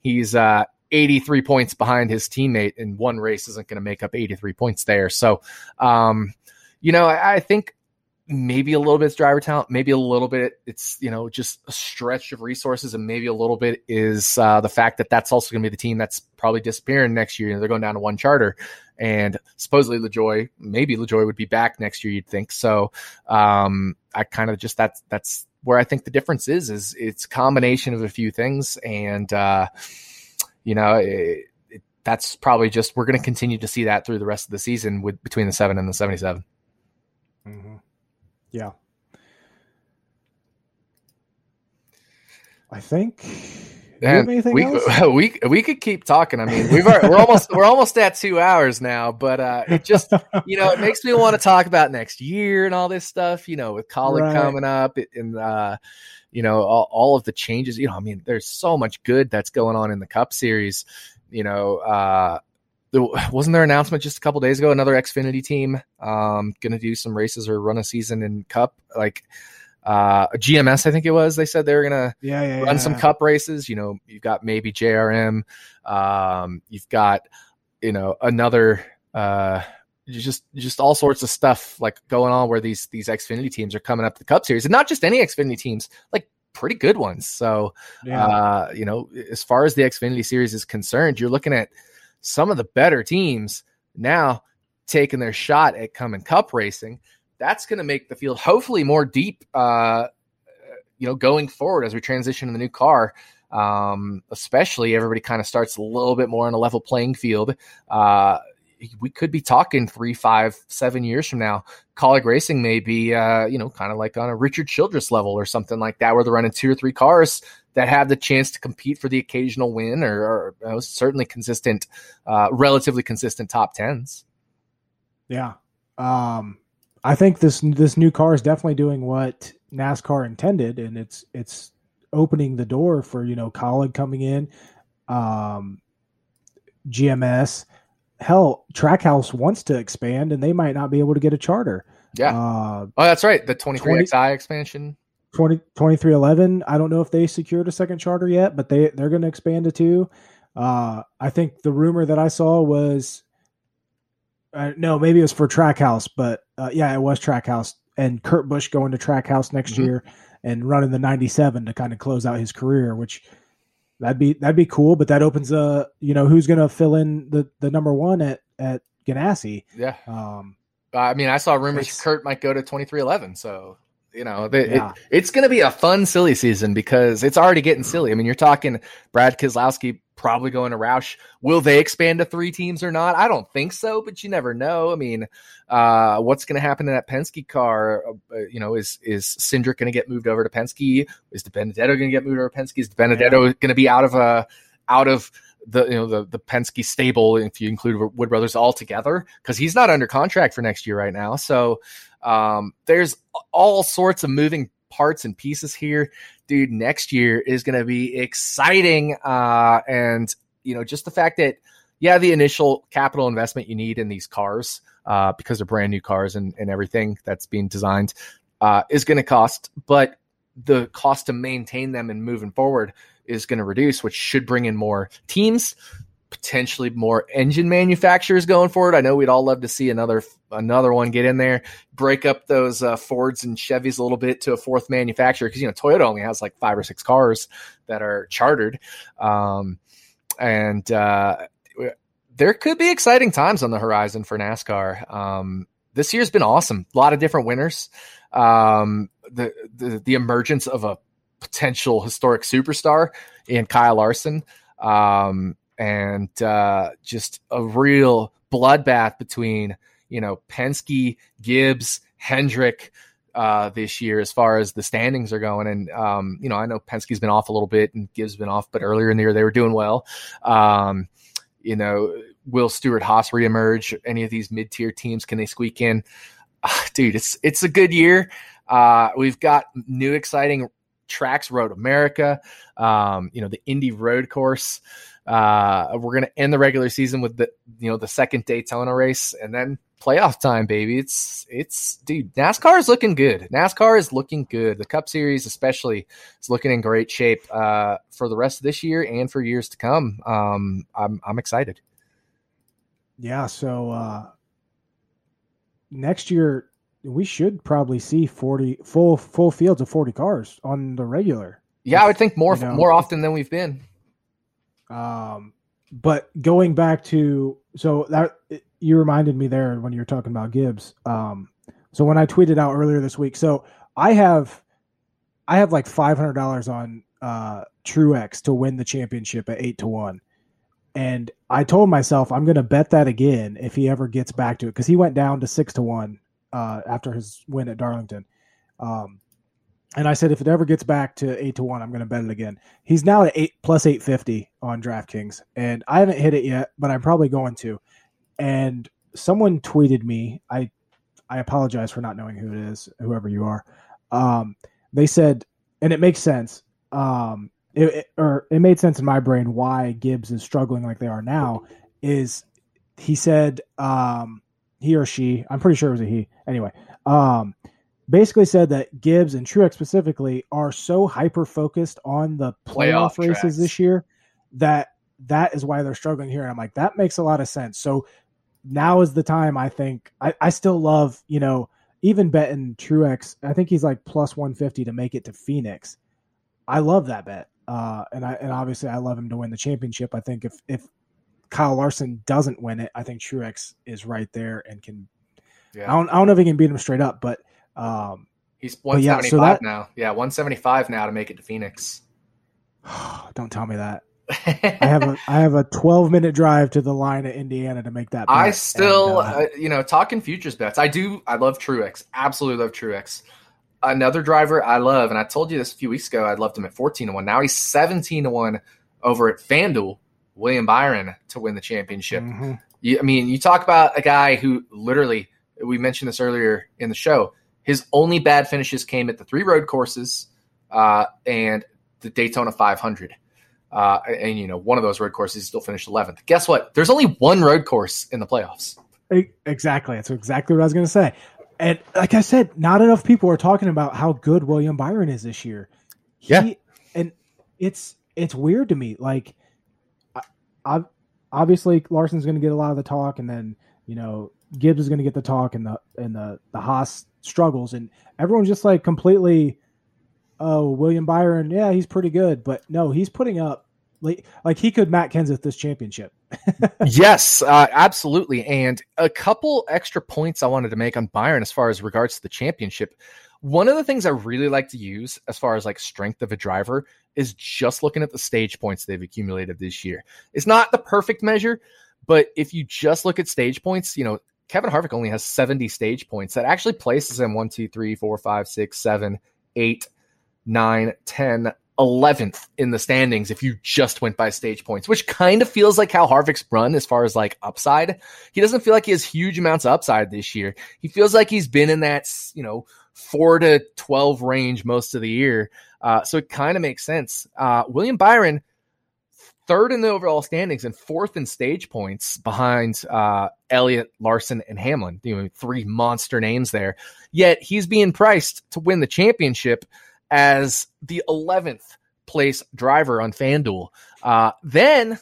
he's uh, 83 points behind his teammate, and one race isn't going to make up 83 points there. So, um, you know, I, I think maybe a little bit it's driver talent, maybe a little bit it's you know just a stretch of resources, and maybe a little bit is uh, the fact that that's also going to be the team that's probably disappearing next year. They're going down to one charter, and supposedly LaJoie, maybe LaJoie would be back next year. You'd think so. Um, I kind of just that's that's where I think the difference is is it's combination of a few things, and uh, you know it, that's probably just we're going to continue to see that through the rest of the season with between the seven and the seventy seven. mm mm-hmm. Yeah, I think and we, (laughs) we we could keep talking. I mean, we've we're almost we're almost at two hours now, but uh, it just (laughs) you know it makes me want to talk about next year and all this stuff. You know, with Kaulig right. coming up and uh, you know all, all of the changes. You know, I mean, there's so much good that's going on in the Cup Series. You know, uh, wasn't there an announcement just a couple days ago? Another Xfinity team um, going to do some races or run a season in Cup like uh, GMS, I think it was. They said they were gonna yeah, yeah, run yeah. some cup races. You know, you've got maybe JRM. Um, you've got you know another uh, just just all sorts of stuff like going on where these these Xfinity teams are coming up to the Cup Series, and not just any Xfinity teams, like pretty good ones. So, uh, you know, as far as the Xfinity Series is concerned, you're looking at some of the better teams now taking their shot at coming Cup racing that's going to make the field hopefully more deep. Uh, you know, going forward as we transition to the new car, um, especially everybody kind of starts a little bit more on a level playing field. Uh, we could be talking three, five, seven years from now. Kaulig Racing may be, uh, you know, kind of like on a Richard Childress level or something like that, where they're running two or three cars that have the chance to compete for the occasional win or, or certainly consistent, uh, relatively consistent top tens. Yeah. Um, I think this this new car is definitely doing what NASCAR intended, and it's it's opening the door for you know Kaulig coming in, um, GMS. Hell, Trackhouse wants to expand, and they might not be able to get a charter. Yeah. Uh, oh, that's right. The 23XI expansion. 20, 23XI. I don't know if they secured a second charter yet, but they they're going to expand to two. Uh, I think the rumor that I saw was uh, no, maybe it was for Trackhouse, but uh, yeah, it was Trackhouse and Kurt Busch going to Trackhouse next mm-hmm. year and running the 97 to kind of close out his career, which that'd be that'd be cool. But that opens a you know who's going to fill in the the number one at at Ganassi. Yeah. Um, I mean, I saw rumors Kurt might go to 23XI, so you know, the, yeah. it, it's going to be a fun, silly season because it's already getting silly. I mean, you're talking Brad Keselowski probably going to Roush. Will they expand to three teams or not? I don't think so, but you never know. I mean, uh, what's going to happen in that Penske car? Uh, you know, is is Cindric going to get moved over to Penske? Is DiBenedetto going to get moved over to Penske? Is DiBenedetto yeah. going to be out of a out of the you know the the Penske stable if you include Wood Brothers altogether because he's not under contract for next year right now. So um, there's all sorts of moving parts and pieces here, dude. Next year is going to be exciting, uh, and you know just the fact that yeah, the initial capital investment you need in these cars uh, because they're brand new cars and, and everything that's being designed uh, is going to cost, but the cost to maintain them and moving forward is going to reduce, which should bring in more teams, potentially more engine manufacturers going forward. I know we'd all love to see another another one get in there, break up those uh, Fords and Chevys a little bit to a fourth manufacturer because you know Toyota only has like five or six cars that are chartered, um, and uh, there could be exciting times on the horizon for NASCAR. Um, this year's been awesome. A lot of different winners. Um, the, the the emergence of a potential historic superstar in Kyle Larson. Um, and uh, just a real bloodbath between you know Penske, Gibbs, Hendrick uh, this year as far as the standings are going. And um, you know, I know Penske's been off a little bit and Gibbs been off, but earlier in the year they were doing well. Um, you know, will Stewart Haas reemerge? Any of these mid tier teams can they squeak in? Uh, dude, it's it's a good year. Uh, we've got new exciting tracks, Road America, um, you know, the Indy Road Course. Uh, we're going to end the regular season with the you know the second Daytona race, and then playoff time, baby. It's it's dude, NASCAR is looking good. NASCAR is looking good. The Cup Series, especially, is looking in great shape uh, for the rest of this year and for years to come. Um, I'm I'm excited. Yeah. So uh, next year we should probably see forty full full fields of forty cars on the regular. Yeah, I would think more you know, more often than we've been. Um, but going back to so that you reminded me there when you were talking about Gibbs. Um, so when I tweeted out earlier this week, so I have I have like five hundred dollars on uh, Truex to win the championship at eight to one, and I told myself I'm going to bet that again if he ever gets back to it because he went down to six to one uh, after his win at Darlington. Um, and I said, if it ever gets back to eight to one, I'm going to bet it again. He's now at eight plus eight fifty on DraftKings, and I haven't hit it yet, but I'm probably going to. And someone tweeted me. I I apologize for not knowing who it is, whoever you are. Um, they said, and it makes sense. Um, it, it, or it made sense in my brain why Gibbs is struggling like they are now. Is he said um, he or she? I'm pretty sure it was a he. Anyway, um, basically said that Gibbs and Truex specifically are so hyper focused on the playoff, playoff races tracks. this year that that is why they're struggling here. And I'm like, that makes a lot of sense. So now is the time I think I, I still love, you know, even betting Truex, I think he's like plus 150 to make it to Phoenix. I love that bet. Uh, and I and obviously I love him to win the championship. I think if if Kyle Larson doesn't win it, I think Truex is right there and can Yeah. I don't, I don't know if he can beat him straight up, but um, he's one seventy five now. Yeah, one seventy five now to make it to Phoenix. (sighs) don't tell me that. (laughs) I have a I have a 12 minute drive to the line at Indiana to make that. I still, and, uh, uh, you know, talking futures bets. I do. I love Truex. Absolutely love Truex. Another driver I love, and I told you this a few weeks ago. I loved him at 14 to one. Now he's 17 to one over at FanDuel. William Byron to win the championship. Mm-hmm. You, I mean, you talk about a guy who literally. We mentioned this earlier in the show. His only bad finishes came at the three road courses uh, and the Daytona 500. Uh, and you know, one of those road courses still finished 11th. Guess what? There's only one road course in the playoffs. Exactly. That's exactly what I was going to say. And like I said, not enough people are talking about how good William Byron is this year. He, yeah. And it's it's weird to me. Like, I, I obviously Larson's going to get a lot of the talk, and then you know Gibbs is going to get the talk, and the and the the Haas struggles, and everyone's just like completely. Oh, William Byron, yeah, he's pretty good, but no, he's putting up like, like he could Matt Kenseth this championship. (laughs) yes, uh, absolutely. And a couple extra points I wanted to make on Byron as far as regards to the championship. One of the things I really like to use as far as like strength of a driver is just looking at the stage points they've accumulated this year. It's not the perfect measure, but if you just look at stage points, you know, Kevin Harvick only has 70 stage points. That actually places him 1, 2, 3, 4, 5, 6, 7, 8, 9, 10, 11th in the standings if you just went by stage points, which kind of feels like how Harvick's run as far as like upside. He doesn't feel like he has huge amounts of upside this year. He feels like he's been in that, you know, four to 12 range most of the year. Uh, so it kind of makes sense. Uh, William Byron, third in the overall standings and fourth in stage points behind uh, Elliott, Larson, and Hamlin. You know, three monster names there. Yet he's being priced to win the championship as the 11th place driver on FanDuel. Uh, then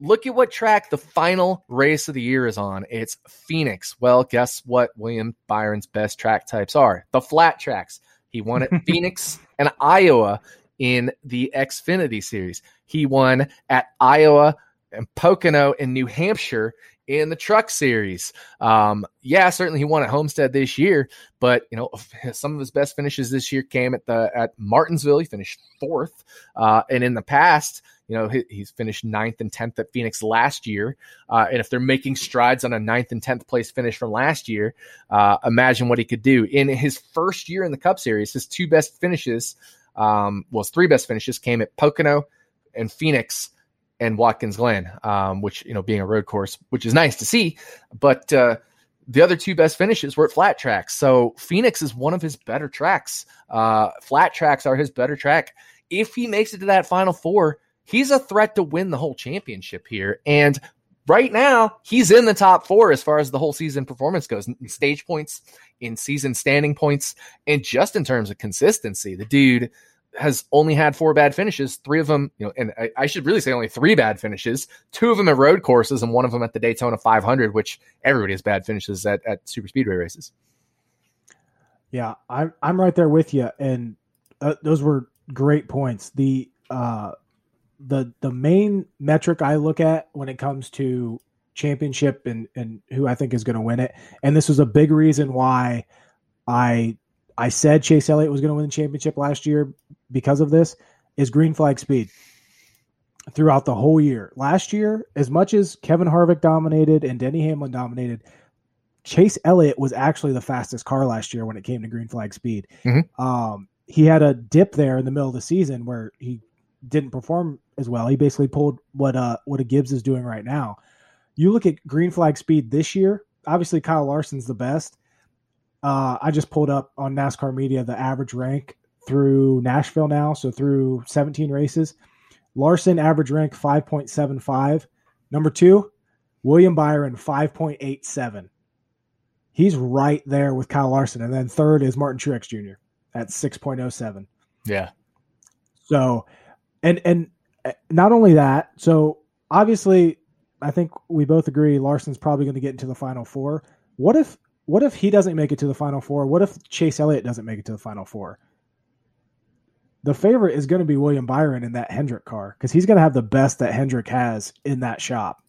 look at what track the final race of the year is on. It's Phoenix. Well, guess what William Byron's best track types are? The flat tracks. He won at (laughs) Phoenix and Iowa in the Xfinity series. He won at Iowa and Pocono in New Hampshire in the truck series. Um, yeah, certainly he won at Homestead this year, but you know (laughs) some of his best finishes this year came at the at Martinsville. He finished fourth, uh, and in the past, you know he, he's finished ninth and tenth at Phoenix last year. Uh, and if they're making strides on a ninth and tenth place finish from last year, uh, imagine what he could do in his first year in the Cup Series. His two best finishes, um, well, his three best finishes came at Pocono and Phoenix and Watkins Glen, um, which you know being a road course, which is nice to see, but uh, the other two best finishes were at flat tracks. So Phoenix is one of his better tracks. Uh, flat tracks are his better track. If he makes it to that final four, he's a threat to win the whole championship here. And right now, he's in the top four as far as the whole season performance goes in stage points, in season standing points, and just in terms of consistency. The dude has only had four bad finishes. Three of them, you know, and I, I, should really say only three bad finishes. Two of them at road courses, and one of them at the Daytona 500, which everybody has bad finishes at, at super speedway races. Yeah, I'm I'm right there with you, and uh, those were great points. The uh, the the main metric I look at when it comes to championship and and who I think is going to win it, and this was a big reason why I I said Chase Elliott was going to win the championship last year because of this is green flag speed throughout the whole year. Last year, as much as Kevin Harvick dominated and Denny Hamlin dominated, Chase Elliott was actually the fastest car last year when it came to green flag speed. Mm-hmm. Um, he had a dip there in the middle of the season where he didn't perform as well. He basically pulled what uh what a Gibbs is doing right now. You look at green flag speed this year. Obviously, Kyle Larson's the best. Uh, I just pulled up on NASCAR Media the average rank through Nashville now, so through 17 races. Larson average rank 5.75. Number two, William Byron 5.87. He's right there with Kyle Larson. And then third is Martin Truex Jr. at 6.07. Yeah. So, and, and uh, not only that, so obviously, I think we both agree Larson's probably going to get into the final four. What if, what if he doesn't make it to the final four? What if Chase Elliott doesn't make it to the final four? The favorite is going to be William Byron in that Hendrick car because he's going to have the best that Hendrick has in that shop.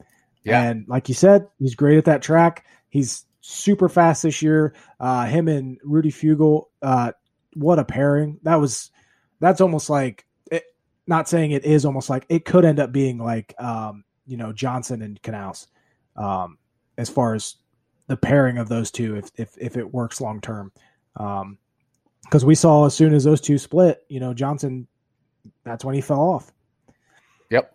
Yeah. And like you said, he's great at that track. He's super fast this year. Uh, him and Rudy Fugle, uh, what a pairing! That was that's almost like it, not saying it is almost like it could end up being like um, you know Johnson and Knaus um, as far as the pairing of those two if if if it works long term. Um, because we saw as soon as those two split, you know Johnson, that's when he fell off. Yep.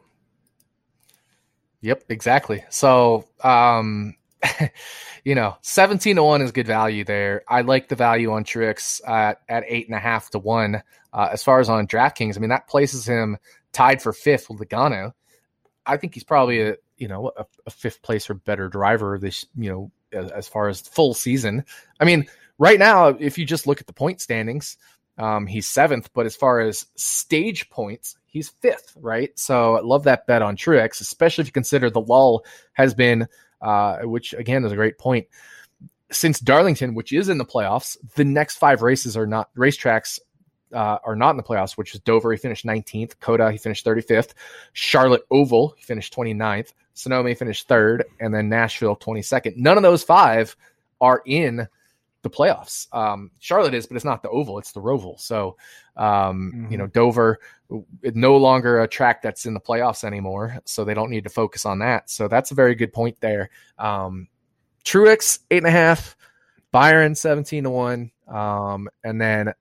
Yep, exactly. So, um, (laughs) you know, 17 to 1 is good value there. I like the value on Truex at, at eight and a half to one. Uh, as far as on DraftKings, I mean, that places him tied for fifth with Logano. I think he's probably a, you know, a, a fifth place or better driver this, you know, as, as, far as full season. I mean, right now, if you just look at the point standings, um, he's seventh, but as far as stage points, he's fifth, right? So I love that bet on Truex, especially if you consider the lull has been uh, which again is a great point. Since Darlington, which is in the playoffs, the next five races are not racetracks uh, are not in the playoffs, which is Dover, he finished 19th. COTA, he finished 35th. Charlotte Roval, he finished 29th. Sonoma, he finished third. And then Nashville, 22nd. None of those five are in the playoffs. Um, Charlotte is, but it's not the Oval, it's the Roval. So, um, mm-hmm. you know, Dover, no longer a track that's in the playoffs anymore. So they don't need to focus on that. So that's a very good point there. Um, Truex, eight and a half, Byron, 17 to one. Um, and then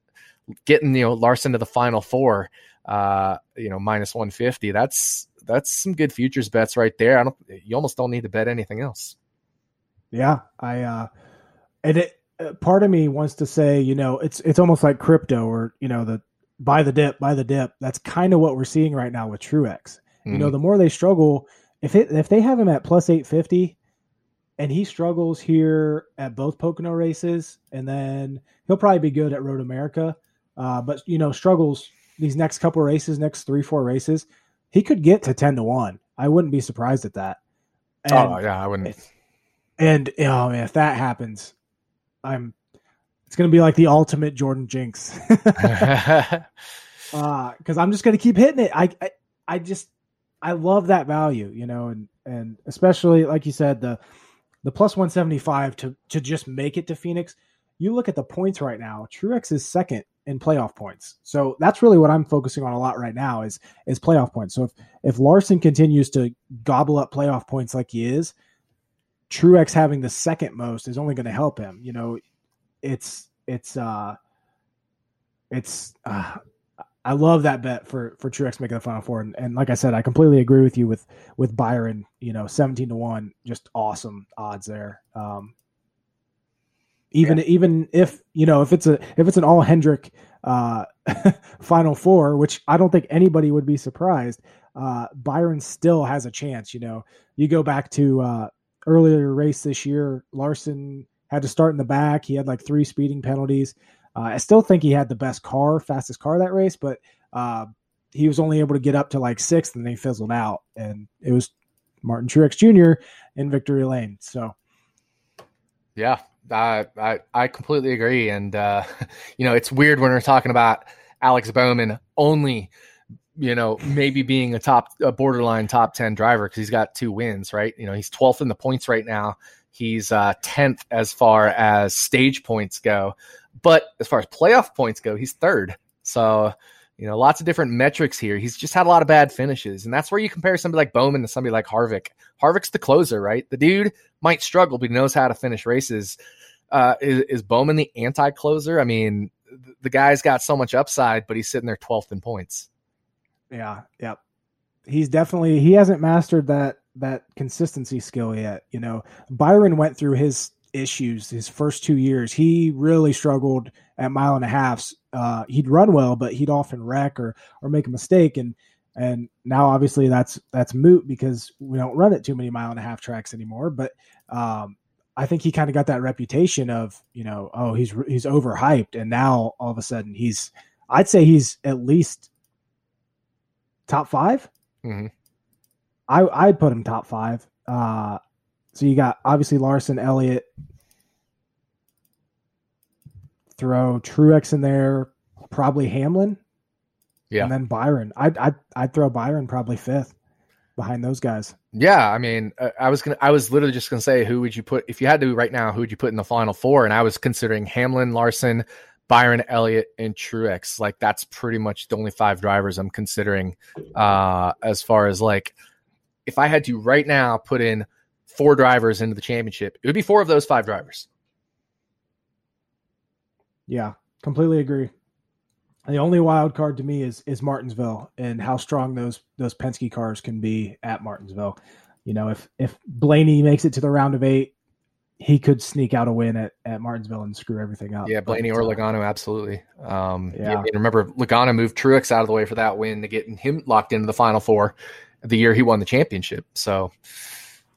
getting, you know, Larson to the final four, uh, you know, minus 150. That's, that's some good futures bets right there. I don't, you almost don't need to bet anything else. Yeah. I, uh, and it, part of me wants to say, you know, it's it's almost like crypto or you know the buy the dip, buy the dip. That's kind of what we're seeing right now with Truex. Mm-hmm. You know, mm-hmm. the more they struggle, if it if they have him at plus eight fifty, and he struggles here at both Pocono races, and then he'll probably be good at Road America. Uh, but you know, struggles these next couple races, next three four races, he could get to ten to one. I wouldn't be surprised at that. And, oh yeah, I wouldn't. And you know, if that happens, I'm. It's gonna be like the ultimate Jordan jinx. (laughs) (laughs) uh, because I'm just gonna keep hitting it. I, I I just I love that value, you know, and and especially like you said the the plus 175 to to just make it to Phoenix. You look at the points right now. Truex is second in playoff points. So that's really what I'm focusing on a lot right now is is playoff points. So if if Larson continues to gobble up playoff points like he is, Truex having the second most is only going to help him. You know, it's it's uh it's uh, I love that bet for for Truex making the final four, and, and like I said, I completely agree with you with with Byron. You know, seventeen to one, just awesome odds there. Um, even yeah. even if you know if it's a if it's an all Hendrick uh, (laughs) final four, which I don't think anybody would be surprised. Uh, Byron still has a chance. You know, you go back to uh, earlier race this year, Larson had to start in the back. He had like three speeding penalties. Uh, I still think he had the best car, fastest car that race, but uh, he was only able to get up to like sixth and then he fizzled out. And it was Martin Truex Jr. in victory lane. So, yeah, I, I, I completely agree. And, uh, (laughs) you know, it's weird when we're talking about Alex Bowman only you know, maybe being a top, a borderline top 10 driver because he's got two wins, right? You know, he's 12th in the points right now. He's uh, 10th as far as stage points go. But as far as playoff points go, he's third. So, you know, lots of different metrics here. He's just had a lot of bad finishes. And that's where you compare somebody like Bowman to somebody like Harvick. Harvick's the closer, right? The dude might struggle, but he knows how to finish races. Uh, is, is Bowman the anti closer? I mean, the guy's got so much upside, but he's sitting there 12th in points. Yeah, yep. He's definitely he hasn't mastered that that consistency skill yet. You know, Byron went through his issues his first two years. He really struggled at mile and a halfs. Uh, he'd run well, but he'd often wreck or or make a mistake. And and now obviously that's that's moot because we don't run at too many mile and a half tracks anymore. But um, I think he kind of got that reputation of you know oh he's he's overhyped, and now all of a sudden he's I'd say he's at least top 5 mm-hmm. I I'd put him top five. Uh, so you got obviously Larson, Elliott, throw Truex in there, probably Hamlin, yeah, and then Byron. I'd I'd I'd throw Byron probably fifth. behind those guys. Yeah, I mean, I was gonna, I was literally just gonna say, who would you put if you had to right now? Who would you put in the final four? And I was considering Hamlin, Larson, Byron, Elliott, and Truex. Like that's pretty much the only five drivers I'm considering. Uh, as far as like, if I had to right now put in four drivers into the championship, it would be four of those five drivers. Yeah, completely agree. The only wild card to me is is Martinsville and how strong those those Penske cars can be at Martinsville. You know, if if Blaney makes it to the round of eight, he could sneak out a win at, at Martinsville and screw everything up. Yeah, Blaney or uh, Logano, absolutely. Um, yeah. yeah remember, Logano moved Truex out of the way for that win to get him locked into the final four the year he won the championship. So,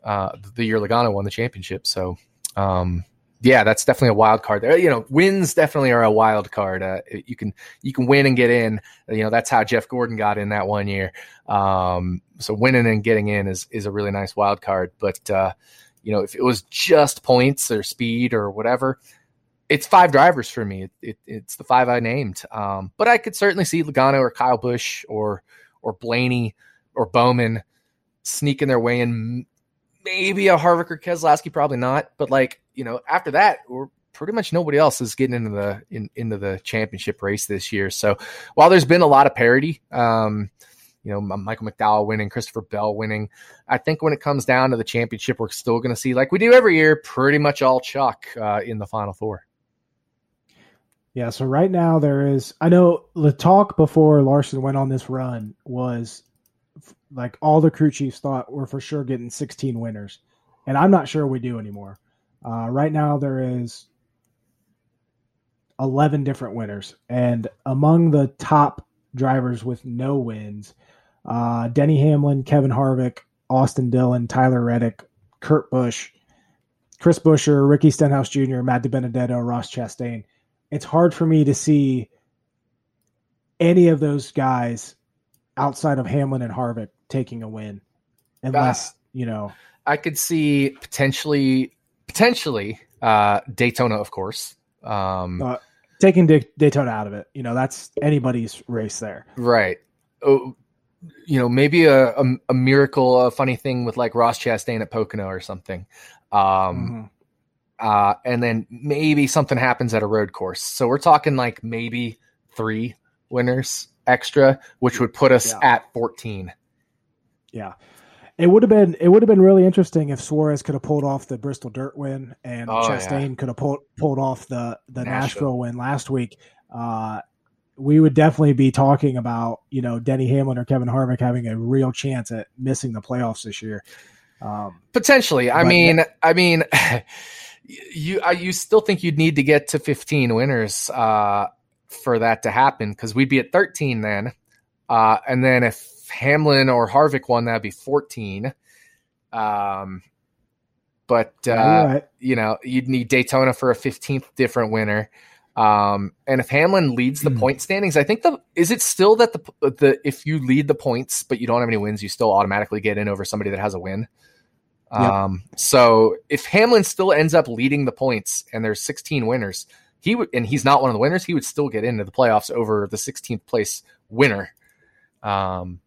uh, the year Logano won the championship. So, um, yeah, that's definitely a wild card there. You know, wins definitely are a wild card. Uh, you can you can win and get in. You know, that's how Jeff Gordon got in that one year. Um, so winning and getting in is is a really nice wild card. But uh, you know, if it was just points or speed or whatever, it's five drivers for me. It, it, it's the five I named. Um, but I could certainly see Logano or Kyle Busch or or Blaney or Bowman sneaking their way in maybe a Harvick or Keselowski, probably not. But like you know, after that, we're pretty much nobody else is getting into the in, into the championship race this year. So while there's been a lot of parity, um, you know, Michael McDowell winning, Christopher Bell winning, I think when it comes down to the championship, we're still going to see like we do every year, pretty much all Chuck uh, in the final four. Yeah, so right now there is. I know the talk before Larson went on this run was like all the crew chiefs thought we're for sure getting 16 winners, and I'm not sure we do anymore. Uh, right now there is 11 different winners, and among the top drivers with no wins, uh, Denny Hamlin, Kevin Harvick, Austin Dillon, Tyler Reddick, Kurt Busch, Chris Buescher, Ricky Stenhouse Jr., Matt DiBenedetto, Ross Chastain. It's hard for me to see any of those guys outside of Hamlin and Harvick taking a win, unless uh, you know. I could see potentially, potentially uh, Daytona, of course. Um, uh, taking Daytona out of it, you know, that's anybody's race there, right? Oh, you know, maybe a, a, a miracle, a funny thing with like Ross Chastain at Pocono or something. Um, mm-hmm. uh, and then maybe something happens at a road course. So we're talking like maybe three winners extra, which would put us yeah. at 14. Yeah. It would have been it would have been really interesting if Suarez could have pulled off the Bristol Dirt win and oh, Chastain yeah. could have pulled pulled off the the Nashville, Nashville win last week. Uh, we would definitely be talking about you know Denny Hamlin or Kevin Harvick having a real chance at missing the playoffs this year. Um, Potentially, I mean, I mean, (laughs) you I, you still think you'd need to get to 15 winners uh, for that to happen because we'd be at 13 then. Uh, and then if Hamlin or Harvick won, that'd be 14. Um, but, uh, right. you know, you'd need Daytona for a 15th different winner. Um, and if Hamlin leads the mm. point standings, I think the is it still that the the if you lead the points but you don't have any wins, you still automatically get in over somebody that has a win. Yep. Um, so if Hamlin still ends up leading the points and there's 16 winners, he would, and he's not one of the winners. He would still get into the playoffs over the 16th place winner, um,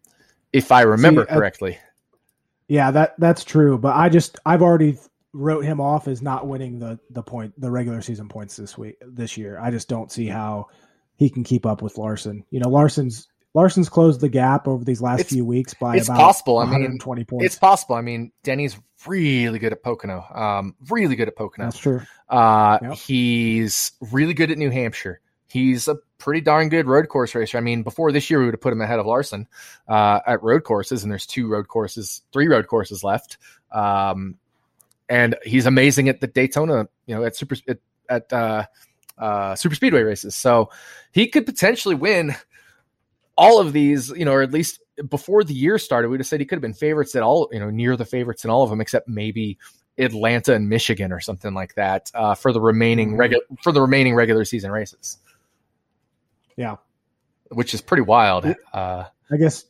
if I remember See, correctly. yeah, that that's true. But I just I've already wrote him off as not winning the the point the regular season points this week this year. I just don't see how he can keep up with Larson. You know, Larson's Larson's closed the gap over these last it's, few weeks by it's about possible. I mean, twenty points. It's possible. I mean, Denny's really good at Pocono. Um, really good at Pocono. That's true. Uh, yep. he's really good at New Hampshire. He's a pretty darn good road course racer. I mean, before this year, we would have put him ahead of Larson uh, at road courses, and there's two road courses, three road courses left. Um, and he's amazing at the Daytona, you know, at super at, at uh, uh, super speedway races. So he could potentially win all of these, you know, or at least before the year started, we'd have said he could have been favorites at all, you know, near the favorites in all of them, except maybe Atlanta and Michigan or something like that uh, for the remaining mm-hmm. regular for the remaining regular season races. Yeah, which is pretty wild. Uh, I guess.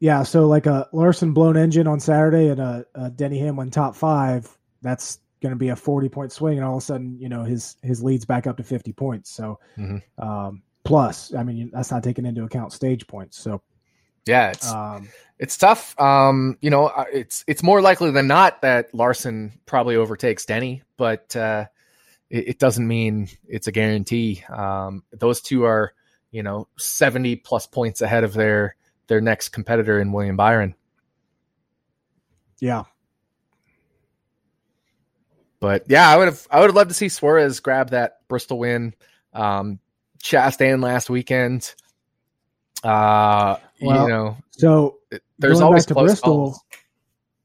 Yeah, so like a Larson blown engine on Saturday and a, a Denny Hamlin top five. That's going to be a forty point swing, and all of a sudden, you know, his his leads back up to fifty points. So, mm-hmm. um, plus. I mean, that's not taking into account stage points. So, Yeah, it's um, it's tough. Um, you know, uh, it's it's more likely than not that Larson probably overtakes Denny, but uh, it, it, doesn't mean it's a guarantee. Um, those two are, you know, seventy plus points ahead of their their next competitor in William Byron. Yeah. But yeah, I would have I would have loved to see Suarez grab that Bristol win. Um, Chastain last weekend. Uh, well, you know, so there's always close Bristol. Calls.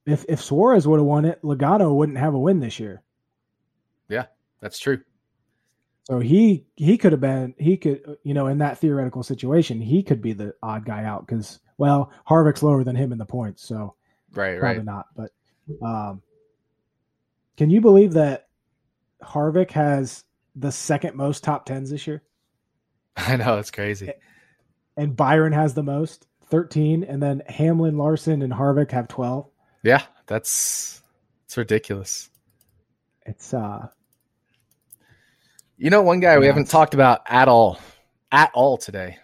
If if Suarez would have won it, Logano wouldn't have a win this year. Yeah, that's true. So he he could have been he could you know in that theoretical situation he could be the odd guy out because well Harvick's lower than him in the points so right probably right not but um can you believe that Harvick has the second most top tens this year? (laughs) I know it's crazy. And Byron has the most, 13, and then Hamlin, Larson, and Harvick have 12. Yeah, that's it's ridiculous. It's uh you know one guy we haven't talked about at all at all today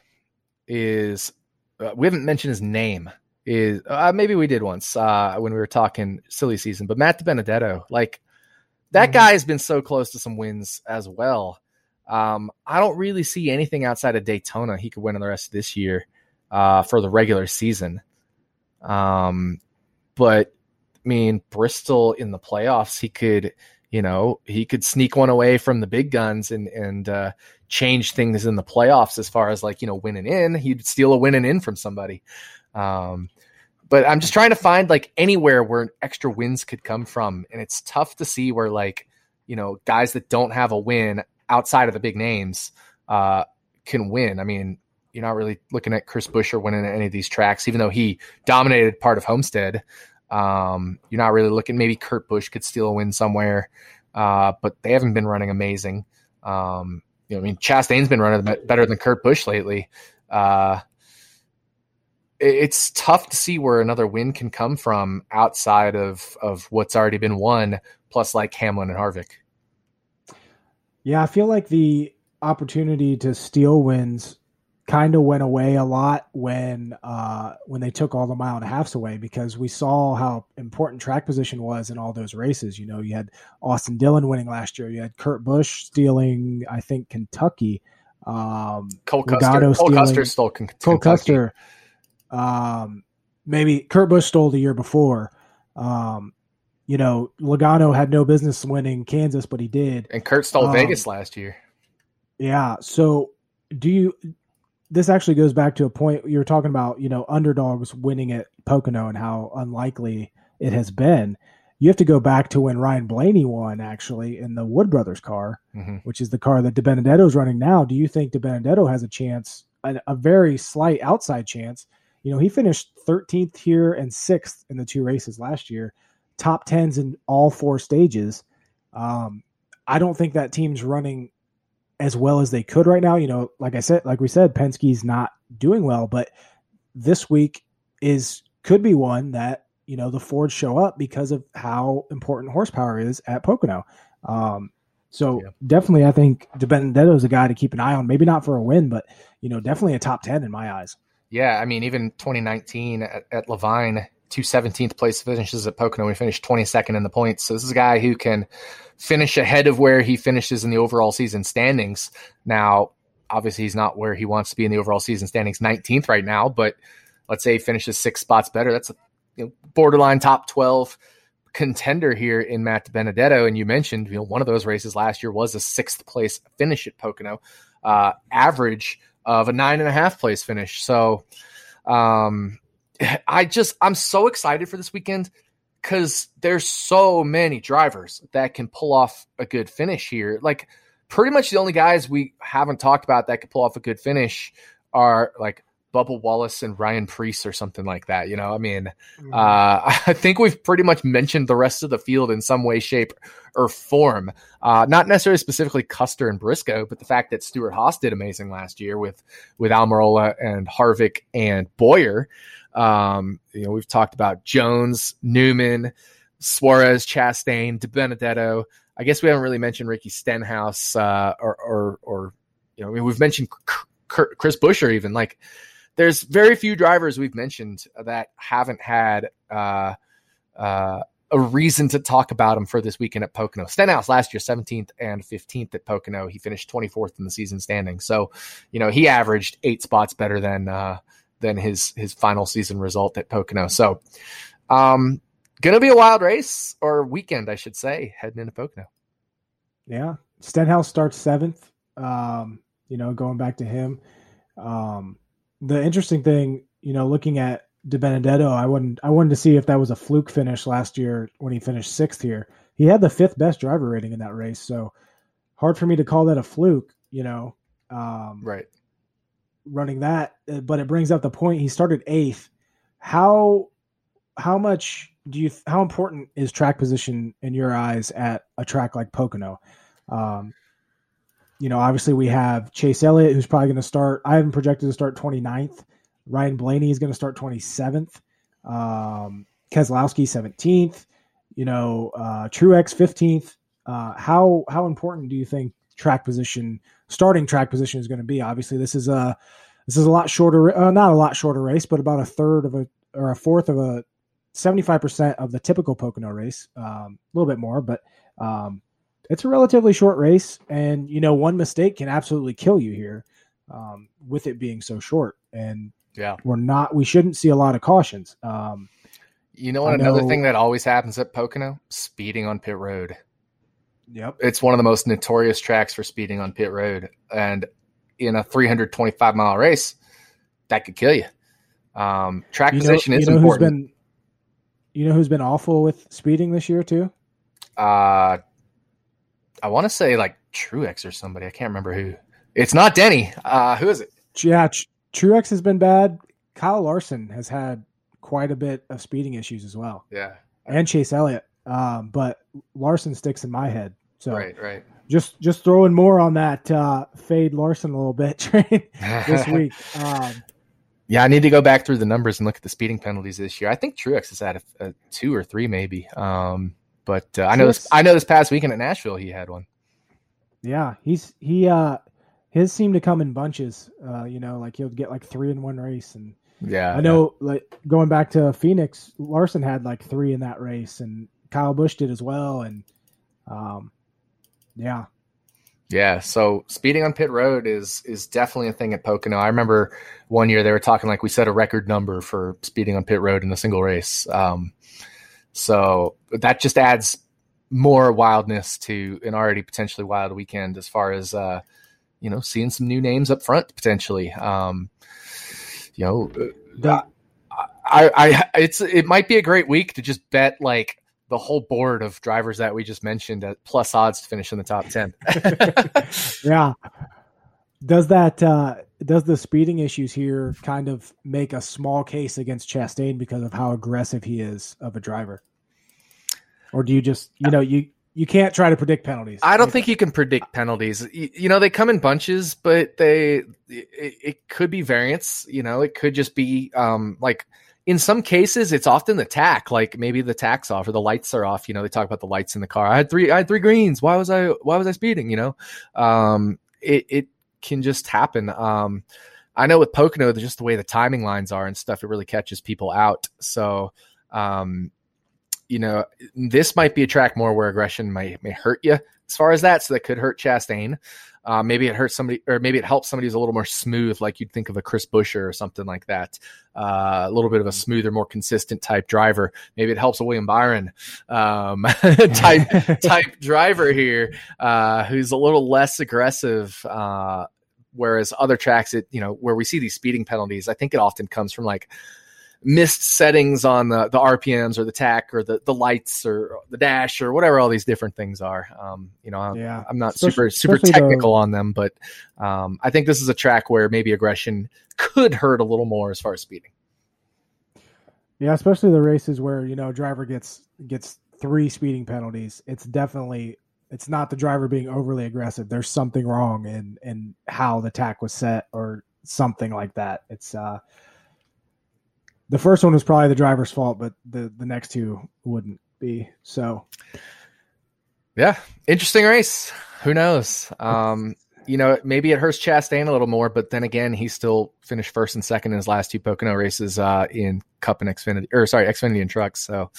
is uh, we haven't mentioned his name is uh, maybe we did once uh, when we were talking silly season but Matt Benedetto, like that mm-hmm. guy has been so close to some wins as well. Um, I don't really see anything outside of Daytona he could win in the rest of this year uh, for the regular season. Um, but I mean, Bristol in the playoffs, he could, you know, he could sneak one away from the big guns and and uh, change things in the playoffs as far as like you know winning in. He'd steal a winning in from somebody. Um, but I'm just trying to find like anywhere where extra wins could come from, and it's tough to see where like you know guys that don't have a win outside of the big names uh, can win. I mean, you're not really looking at Chris Buescher winning any of these tracks, even though he dominated part of Homestead. Um, you're not really looking. Maybe Kurt Busch could steal a win somewhere, uh, but they haven't been running amazing. Um, you know, I mean, Chastain's been running better than Kurt Busch lately. Uh, it's tough to see where another win can come from outside of of what's already been won, plus like Hamlin and Harvick. Yeah, I feel like the opportunity to steal wins kind of went away a lot when uh, when they took all the mile and a halfs away because we saw how important track position was in all those races. You know, you had Austin Dillon winning last year. You had Kurt Busch stealing, I think, Kentucky. Um, Cole Custer, Cole Custer stole Kentucky. Cole Custer um, maybe Kurt Busch stole the year before. Um, you know, Logano had no business winning Kansas, but he did. And Kurt stole um, Vegas last year. Yeah. So, do you? This actually goes back to a point you were talking about. You know, underdogs winning at Pocono and how unlikely it has been. You have to go back to when Ryan Blaney won, actually, in the Wood Brothers car, mm-hmm. which is the car that DiBenedetto is running now. Do you think DiBenedetto has a chance, a, a very slight outside chance, you know, he finished 13th here and sixth in the two races last year, top tens in all four stages. Um, I don't think that team's running as well as they could right now. You know, like I said, like we said, Penske's not doing well, but this week is could be one that you know the Fords show up because of how important horsepower is at Pocono. Um, so yeah. definitely, I think DiBenedetto is a guy to keep an eye on. Maybe not for a win, but you know, definitely a top ten in my eyes. Yeah, I mean, even 2019 at, at Leavine, two 17th place finishes at Pocono. We finished 22nd in the points. So this is a guy who can finish ahead of where he finishes in the overall season standings. Now, obviously, he's not where he wants to be in the overall season standings, 19th right now. But let's say he finishes six spots better. That's a you know, borderline top 12 contender here in Matt Benedetto. And you mentioned, you know, one of those races last year was a sixth place finish at Pocono. Uh, average of a nine and a half place finish. So, um, I just I'm so excited for this weekend because there's so many drivers that can pull off a good finish here. Like pretty much the only guys we haven't talked about that could pull off a good finish are like Bubba Wallace and Ryan Preece or something like that. You know, I mean, mm-hmm. uh, (laughs) I think we've pretty much mentioned the rest of the field in some way, shape, or form. Uh, not necessarily specifically Custer and Briscoe, but the fact that Stewart-Haas did amazing last year with with Almirola and Harvick and Bowyer. Um, you know, we've talked about Jones, Newman, Suarez, Chastain, DiBenedetto. I guess we haven't really mentioned Ricky Stenhouse uh, or, or, or you know, we've mentioned Chris Buescher even like there's very few drivers we've mentioned that haven't had uh, uh, a reason to talk about them for this weekend at Pocono. Stenhouse last year, 17th and 15th at Pocono. He finished 24th in the season standing. So, you know, he averaged eight spots better than uh, than his his final season result at Pocono. So, um, gonna be a wild race or weekend, I should say, heading into Pocono. Yeah, Stenhouse starts seventh. Um, you know, going back to him. Um, the interesting thing, you know, looking at DiBenedetto, I wouldn't I wanted to see if that was a fluke finish last year when he finished sixth here. He had the fifth best driver rating in that race, so hard for me to call that a fluke, you know. Um, right. Running that, but it brings up the point. He started eighth. How how much do you how important is track position in your eyes at a track like Pocono? Um, you know, obviously we have Chase Elliott, who's probably going to start. I haven't projected to start 29th. Ryan Blaney is going to start 27th. Um, Keselowski 17th. You know, uh, Truex 15th. Uh, how how important do you think track position, starting track position, is going to be? Obviously, this is a this is a lot shorter, uh, not a lot shorter race, but about a third of a or a fourth of a 75% of the typical Pocono race. Um, a little bit more, but um, it's a relatively short race, and you know one mistake can absolutely kill you here, um, with it being so short. And yeah, we're not. We shouldn't see a lot of cautions. Um, you know what? Another thing that always happens at Pocono: speeding on pit road. Yep, it's one of the most notorious tracks for speeding on pit road, and in a 325 mile race, that could kill you. Um, track you know, position is you know important. Who's been, you know who's been awful with speeding this year too? Uh I want to say like Truex or somebody. I can't remember who. It's not Denny. Uh, who is it? Yeah, Truex has been bad. Kyle Larson has had quite a bit of speeding issues as well. Yeah, and Chase Elliott. Um, but Larson sticks in my head. So right, right. Just just throwing more on that uh, fade Larson a little bit (laughs) train this (laughs) week. Um, yeah, I need to go back through the numbers and look at the speeding penalties this year. I think Truex is at a, a two or three, maybe. Um, but uh, I know this, I know this past weekend at Nashville he had one. Yeah, he's he uh his seem to come in bunches. Uh, you know, like he'll get like three in one race, and yeah, I know yeah. like going back to Phoenix, Larson had like three in that race, and Kyle Busch did as well, and um, yeah, yeah, so speeding on pit road is is definitely a thing at Pocono. I remember one year they were talking like we set a record number for speeding on pit road in a single race. Um, so that just adds more wildness to an already potentially wild weekend as far as uh, you know seeing some new names up front potentially. Um, you know, the, I, I it's it might be a great week to just bet like the whole board of drivers that we just mentioned at plus odds to finish in the top 10. (laughs) yeah. Does that, uh, does the speeding issues here kind of make a small case against Chastain because of how aggressive he is of a driver? Or do you just, you know, you, you can't try to predict penalties. I don't think you can predict penalties. You, you, know, they come in bunches, but they, it, it could be variance, you know, it could just be, um, like, in some cases it's often the tach like maybe the tach's off or the lights are off you know they talk about the lights in the car i had three i had three greens why was i why was i speeding you know um it it can just happen um i know with pocono just the way the timing lines are and stuff it really catches people out so um you know this might be a track more where aggression may may hurt you as far as that so that could hurt chastain uh, maybe it hurts somebody, or maybe it helps somebody who's a little more smooth, like you'd think of a Chris Buescher or something like that. Uh, a little bit of a smoother, more consistent type driver. Maybe it helps a William Byron um, (laughs) type (laughs) type driver here, uh, who's a little less aggressive. Whereas other tracks, it you know where we see these speeding penalties, I think it often comes from like missed settings on the, the RPMs or the tach or the, the lights or the dash or whatever all these different things are. Um, you know, I'm, yeah. I'm not especially, super super technical the, on them, but um, I think this is a track where maybe aggression could hurt a little more as far as speeding. Yeah, especially the races where you know driver gets gets three speeding penalties. It's definitely it's not the driver being overly aggressive. There's something wrong in in how the tach was set or something like that. It's uh the first one was probably the driver's fault, but the the next two wouldn't be. So, yeah, interesting race. Who knows? Um, you know, maybe it hurts Chastain a little more, but then again, he still finished first and second in his last two Pocono races uh, in Cup and Xfinity, or sorry, Xfinity and trucks. So,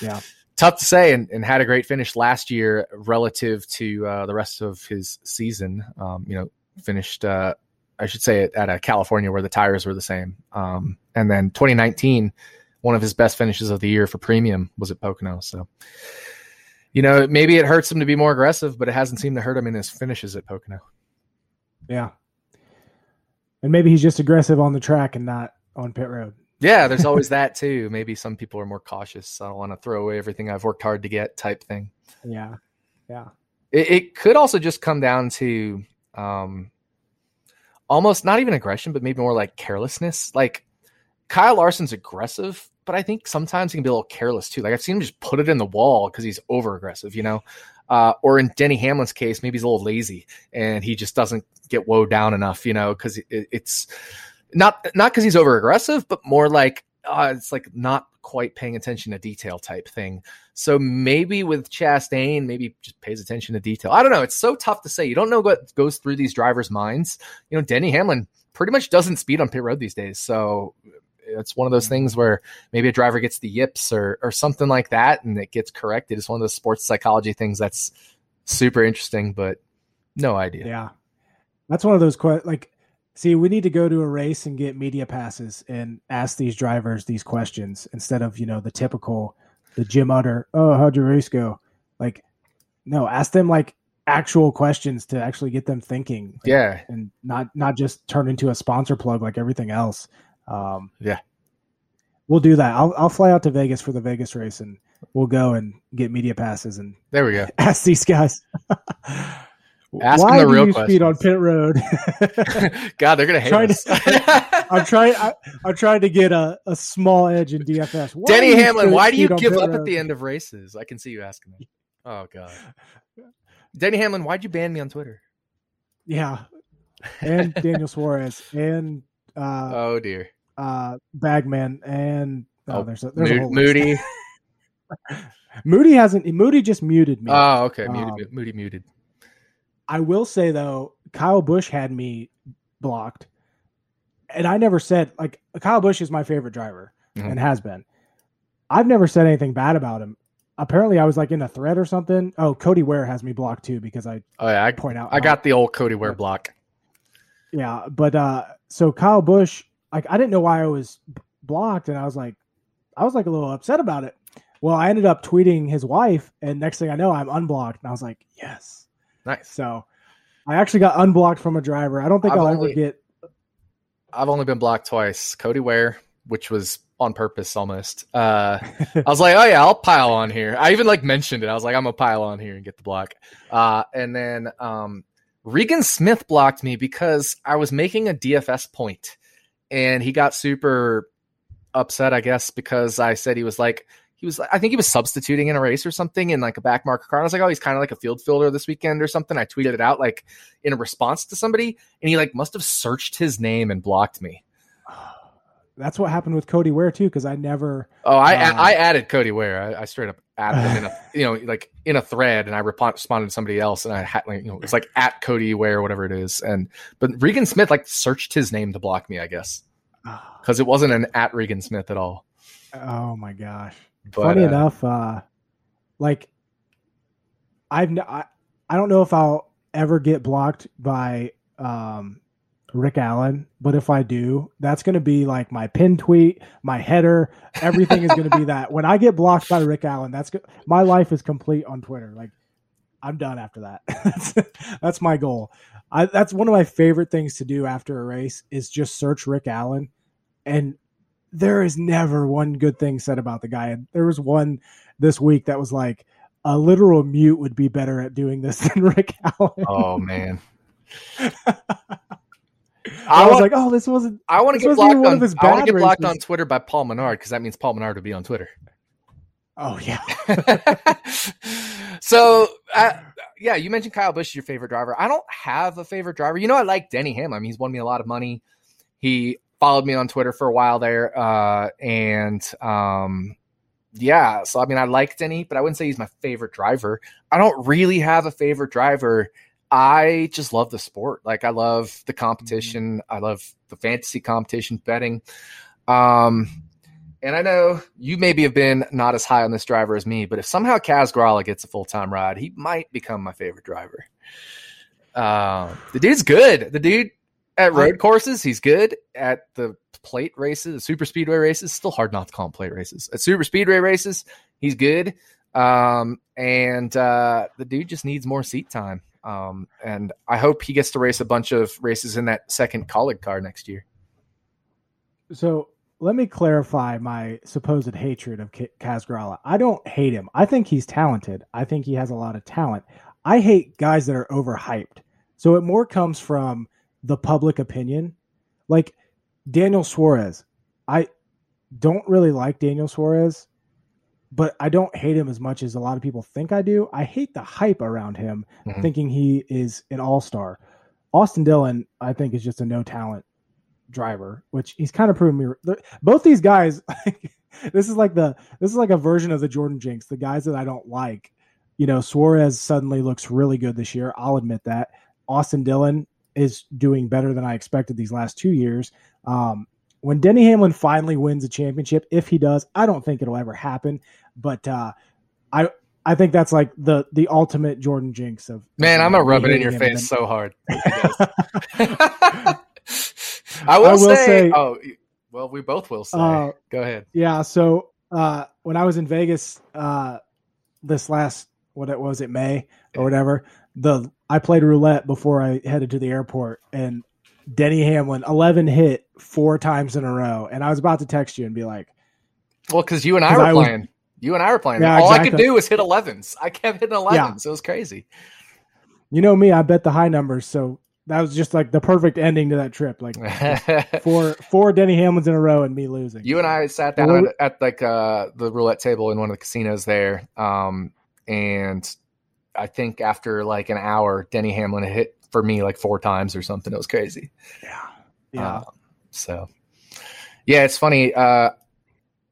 yeah, tough to say. And, and had a great finish last year relative to uh, the rest of his season. Um, you know, finished, uh, I should say, at, at a California where the tires were the same. Um, and then 2019, one of his best finishes of the year for premium was at Pocono. So, you know, maybe it hurts him to be more aggressive, but it hasn't seemed to hurt him in his finishes at Pocono. Yeah. And maybe he's just aggressive on the track and not on pit road. Yeah, there's always (laughs) that too. Maybe some people are more cautious. I don't want to throw away everything I've worked hard to get type thing. Yeah. Yeah. It, it could also just come down to um, almost not even aggression, but maybe more like carelessness. Like Kyle Larson's aggressive, but I think sometimes he can be a little careless too. Like I've seen him just put it in the wall because he's over aggressive, you know. Uh, or in Denny Hamlin's case, maybe he's a little lazy and he just doesn't get woe down enough, you know, because it, it's not not because he's over aggressive, but more like uh, it's like not quite paying attention to detail type thing. So maybe with Chastain, maybe just pays attention to detail. I don't know. It's so tough to say. You don't know what goes through these drivers' minds. You know, Denny Hamlin pretty much doesn't speed on pit road these days. So it's one of those things where maybe a driver gets the yips or or something like that, and it gets corrected. It's one of those sports psychology things that's super interesting, but no idea. Yeah, that's one of those que- like. See, we need to go to a race and get media passes and ask these drivers these questions instead of you know the typical the Jim Utter. Oh, how'd your race go? Like, no, ask them like actual questions to actually get them thinking. Like, yeah, and not not just turn into a sponsor plug like everything else. Um, yeah, we'll do that. I'll I'll fly out to Vegas for the Vegas race, and we'll go and get media passes and there we go. (laughs) Ask these guys. (laughs) Ask Why them the do you questions. speed on pit road? (laughs) God, they're gonna hate us. (laughs) I'm trying. I, (laughs) I'm trying to get a, a small edge in DFS. Why Denny Hamlin, why do you give up at the end of races? I can see you asking that. Oh God. Denny Hamlin, why'd you ban me on Twitter? Yeah, and Daniel Suarez and uh, Oh dear. uh, Bagman and oh, Oh, there's a, there's a Moody. whole. Moody. Moody hasn't. Moody just muted me. Oh, okay. Muted, Um, Moody muted. I will say though, Kyle Busch had me blocked, and I never said like Kyle Busch is my favorite driver Mhm. and has been. I've never said anything bad about him. Apparently, I was like in a thread or something. Oh, Cody Ware has me blocked too because I Oh yeah, I, point out. I got the old Cody Ware block. yeah, but uh, so Kyle Busch, like I didn't know why I was blocked, and I was like, I was like a little upset about it. Well, I ended up tweeting his wife, and next thing I know, I'm unblocked, and I was like, yes. Nice. So I actually got unblocked from a driver. I don't think I've I'll only- ever get. I've only been blocked twice. Cody Ware, which was on purpose almost. Uh, I was like, oh yeah, I'll pile on here. I even like mentioned it. I was like, I'm gonna pile on here and get the block. Uh, and then um, Regan Smith blocked me because I was making a DFS point, and he got super upset. I guess because I said he was like. He was, I think he was substituting in a race or something in like a back marker car. I was like, oh, he's kind of like a field fielder this weekend or something. I tweeted it out like in a response to somebody, and he like must have searched his name and blocked me. (sighs) That's what happened with Cody Ware too, because I never. Oh, I Uh, I added Cody Ware. I, I straight up added him in a (sighs) you know like in a thread, and I responded to somebody else, and I had like you know it's like at Cody Ware, or whatever it is, and but Regan Smith like searched his name to block me, I guess, because it wasn't an at Regan Smith at all. Oh my gosh! But, Funny uh, enough, uh, like I've n- I, I don't know if I'll ever get blocked by um, Rick Allen, but if I do, that's going to be like my pin tweet, my header, everything is going to be that. When I get blocked by Rick Allen, that's go- my life is complete on Twitter. Like I'm done after that. that's, (laughs) that's my goal. I, that's one of my favorite things to do after a race is just search Rick Allen, and there is never one good thing said about the guy. And there was one this week that was like a literal mute would be better at doing this (laughs) than Rick Allen. Oh man, (laughs) I, I was want, like, oh, this wasn't. I want to get blocked on his I want bad to get blocked races. on Twitter by Paul Menard because that means Paul Menard would be on Twitter. Oh yeah, (laughs) so uh, yeah, you mentioned Kyle Busch is your favorite driver. I don't have a favorite driver. You know, I like Denny Hamlin. I mean, he's won me a lot of money. He followed me on Twitter for a while there, uh, and um, yeah. So I mean, I like Denny, but I wouldn't say he's my favorite driver. I don't really have a favorite driver I just love the sport. Like I love the competition. Mm-hmm. I love the fantasy competition betting. Um, and I know you maybe have been not as high on this driver as me, but if somehow Kaz Grala gets a full time ride, he might become my favorite driver. Uh, the dude's good. The dude at road courses, he's good. At the plate races, the super speedway races, still hard not to call him plate races. At super speedway races, he's good. Um, and uh, the dude just needs more seat time. Um, and I hope he gets to race a bunch of races in that second Kaulig car next year. So let me clarify my supposed hatred of Grala. I don't hate him. I think he's talented. I think he has a lot of talent. I hate guys that are overhyped. So it more comes from the public opinion. Like Daniel Suarez. I don't really like Daniel Suarez, but I don't hate him as much as a lot of people think I do. I hate the hype around him, mm-hmm. thinking he is an all star. Austin Dillon, I think, is just a no talent driver, which he's kind of proven me. Both these guys, (laughs) this is like the this is like a version of the Jordan Jinx. The guys that I don't like, you know, Suarez suddenly looks really good this year. I'll admit that. Austin Dillon is doing better than I expected these last two years. Um, when Denny Hamlin finally wins a championship, if he does, I don't think it'll ever happen. But uh, I I think that's like the the ultimate Jordan Jinx of man. I'm gonna rub it in your face so hard. (laughs) I will, I will say, say, Oh, well, we both will say. Uh, Go ahead. Yeah. So uh, when I was in Vegas uh, this last what it was it May or whatever, the I played roulette before I headed to the airport, and Denny Hamlin eleven hit four times in a row, and I was about to text you and be like, "Well, because you and I were I playing." Was, you and I were playing. Yeah, All exactly. I could do was hit 11s. I kept hitting 11s. Yeah. It was crazy. You know me, I bet the high numbers. So that was just like the perfect ending to that trip. Like (laughs) four four Denny Hamlins in a row and me losing. You and I sat down at, at, like uh, the roulette table in one of the casinos there, um, and I think after like an hour, Denny Hamlin hit for me like four times or something. It was crazy. Yeah, yeah. Uh, so yeah, it's funny. Uh,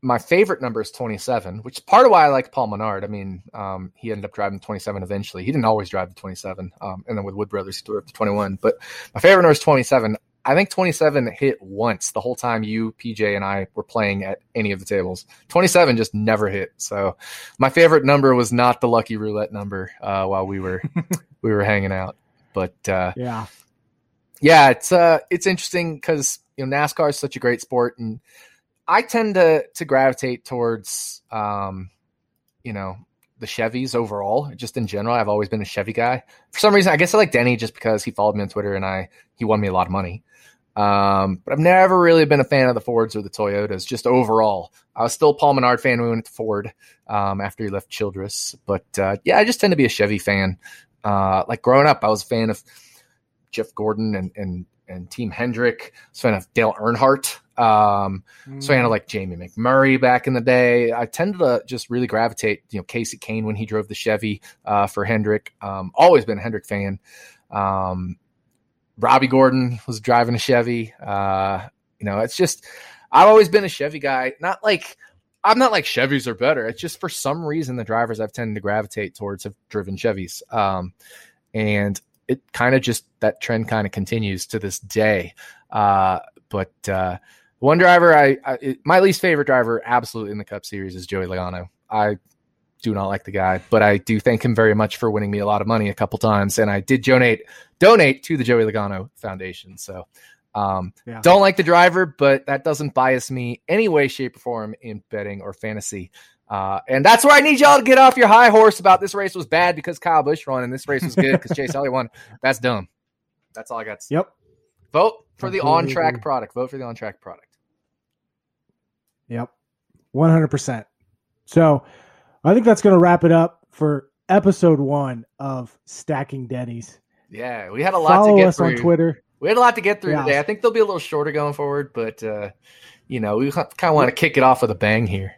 my favorite number is 27, which is part of why I like Paul Menard. I mean, um, he ended up driving 27 eventually. He didn't always drive the 27. Um, and then with Wood Brothers, he drove the 21. But my favorite number is 27. I think 27 hit once the whole time you, PJ, and I were playing at any of the tables. 27 just never hit. So my favorite number was not the lucky roulette number uh, while we were (laughs) we were hanging out. But uh, yeah, yeah, it's uh, it's interesting because you know NASCAR is such a great sport and I tend to to gravitate towards um, you know, the Chevys overall, just in general. I've always been a Chevy guy. For some reason, I guess I like Denny just because he followed me on Twitter and I he won me a lot of money. Um, but I've never really been a fan of the Fords or the Toyotas, just overall. I was still a Paul Menard fan when we went to Ford um, after he left Childress. But uh, yeah, I just tend to be a Chevy fan. Uh, like growing up, I was a fan of Jeff Gordon and and and Team Hendrick. I was a fan of Dale Earnhardt. Um, mm. So, you know, like Jamie McMurray back in the day, I tend to just really gravitate, you know, Kasey Kahne when he drove the Chevy uh, for Hendrick. Um, always been a Hendrick fan. Um, Robby Gordon was driving a Chevy. Uh, you know, it's just, I've always been a Chevy guy. Not like, I'm not like Chevys are better. It's just for some reason the drivers I've tended to gravitate towards have driven Chevys. Um, and it kind of just that trend kind of continues to this day. Uh, but uh, one driver, I, I, my least favorite driver, absolutely in the Cup Series, is Joey Logano. I do not like the guy, but I do thank him very much for winning me a lot of money a couple times, and I did donate donate to the Joey Logano Foundation. So, um, yeah. don't like the driver, but that doesn't bias me any way, shape, or form in betting or fantasy. Uh, and that's where I need y'all to get off your high horse about this race was bad because Kyle Busch won, and this race was good because Chase (laughs) Elliott won. That's dumb. That's all I got. Yep. Vote for the on track product. Vote for the on track product. Yep. 100%. So I think that's going to wrap it up for episode one of Stacking Denny's. Yeah, we had a lot Follow to get us through. on Twitter. We had a lot to get through yeah. today. I think they'll be a little shorter going forward, but, uh, you know, we kind of want to kick it off with a bang here.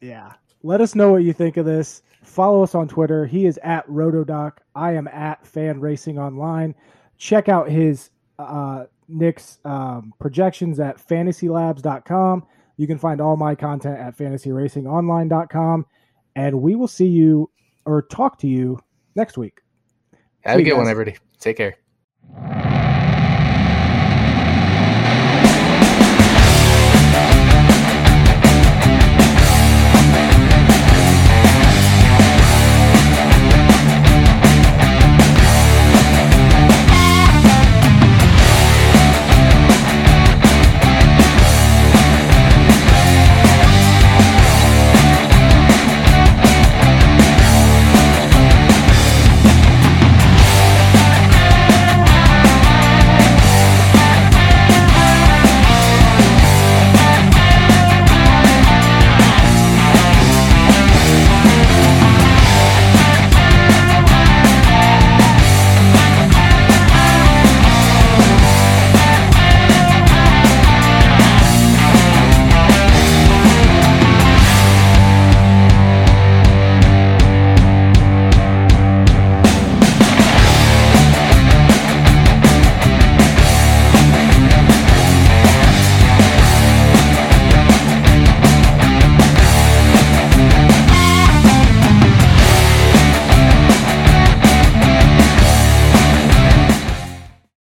Yeah. Let us know what you think of this. Follow us on Twitter. He is at Rotodoc. I am at Fan Racing Online. Check out his uh, Nick's um, projections at fantasylabs.com. You can find all my content at fantasyracingonline.com and we will see you or talk to you next week. Have see a good guys. one, everybody. Take care.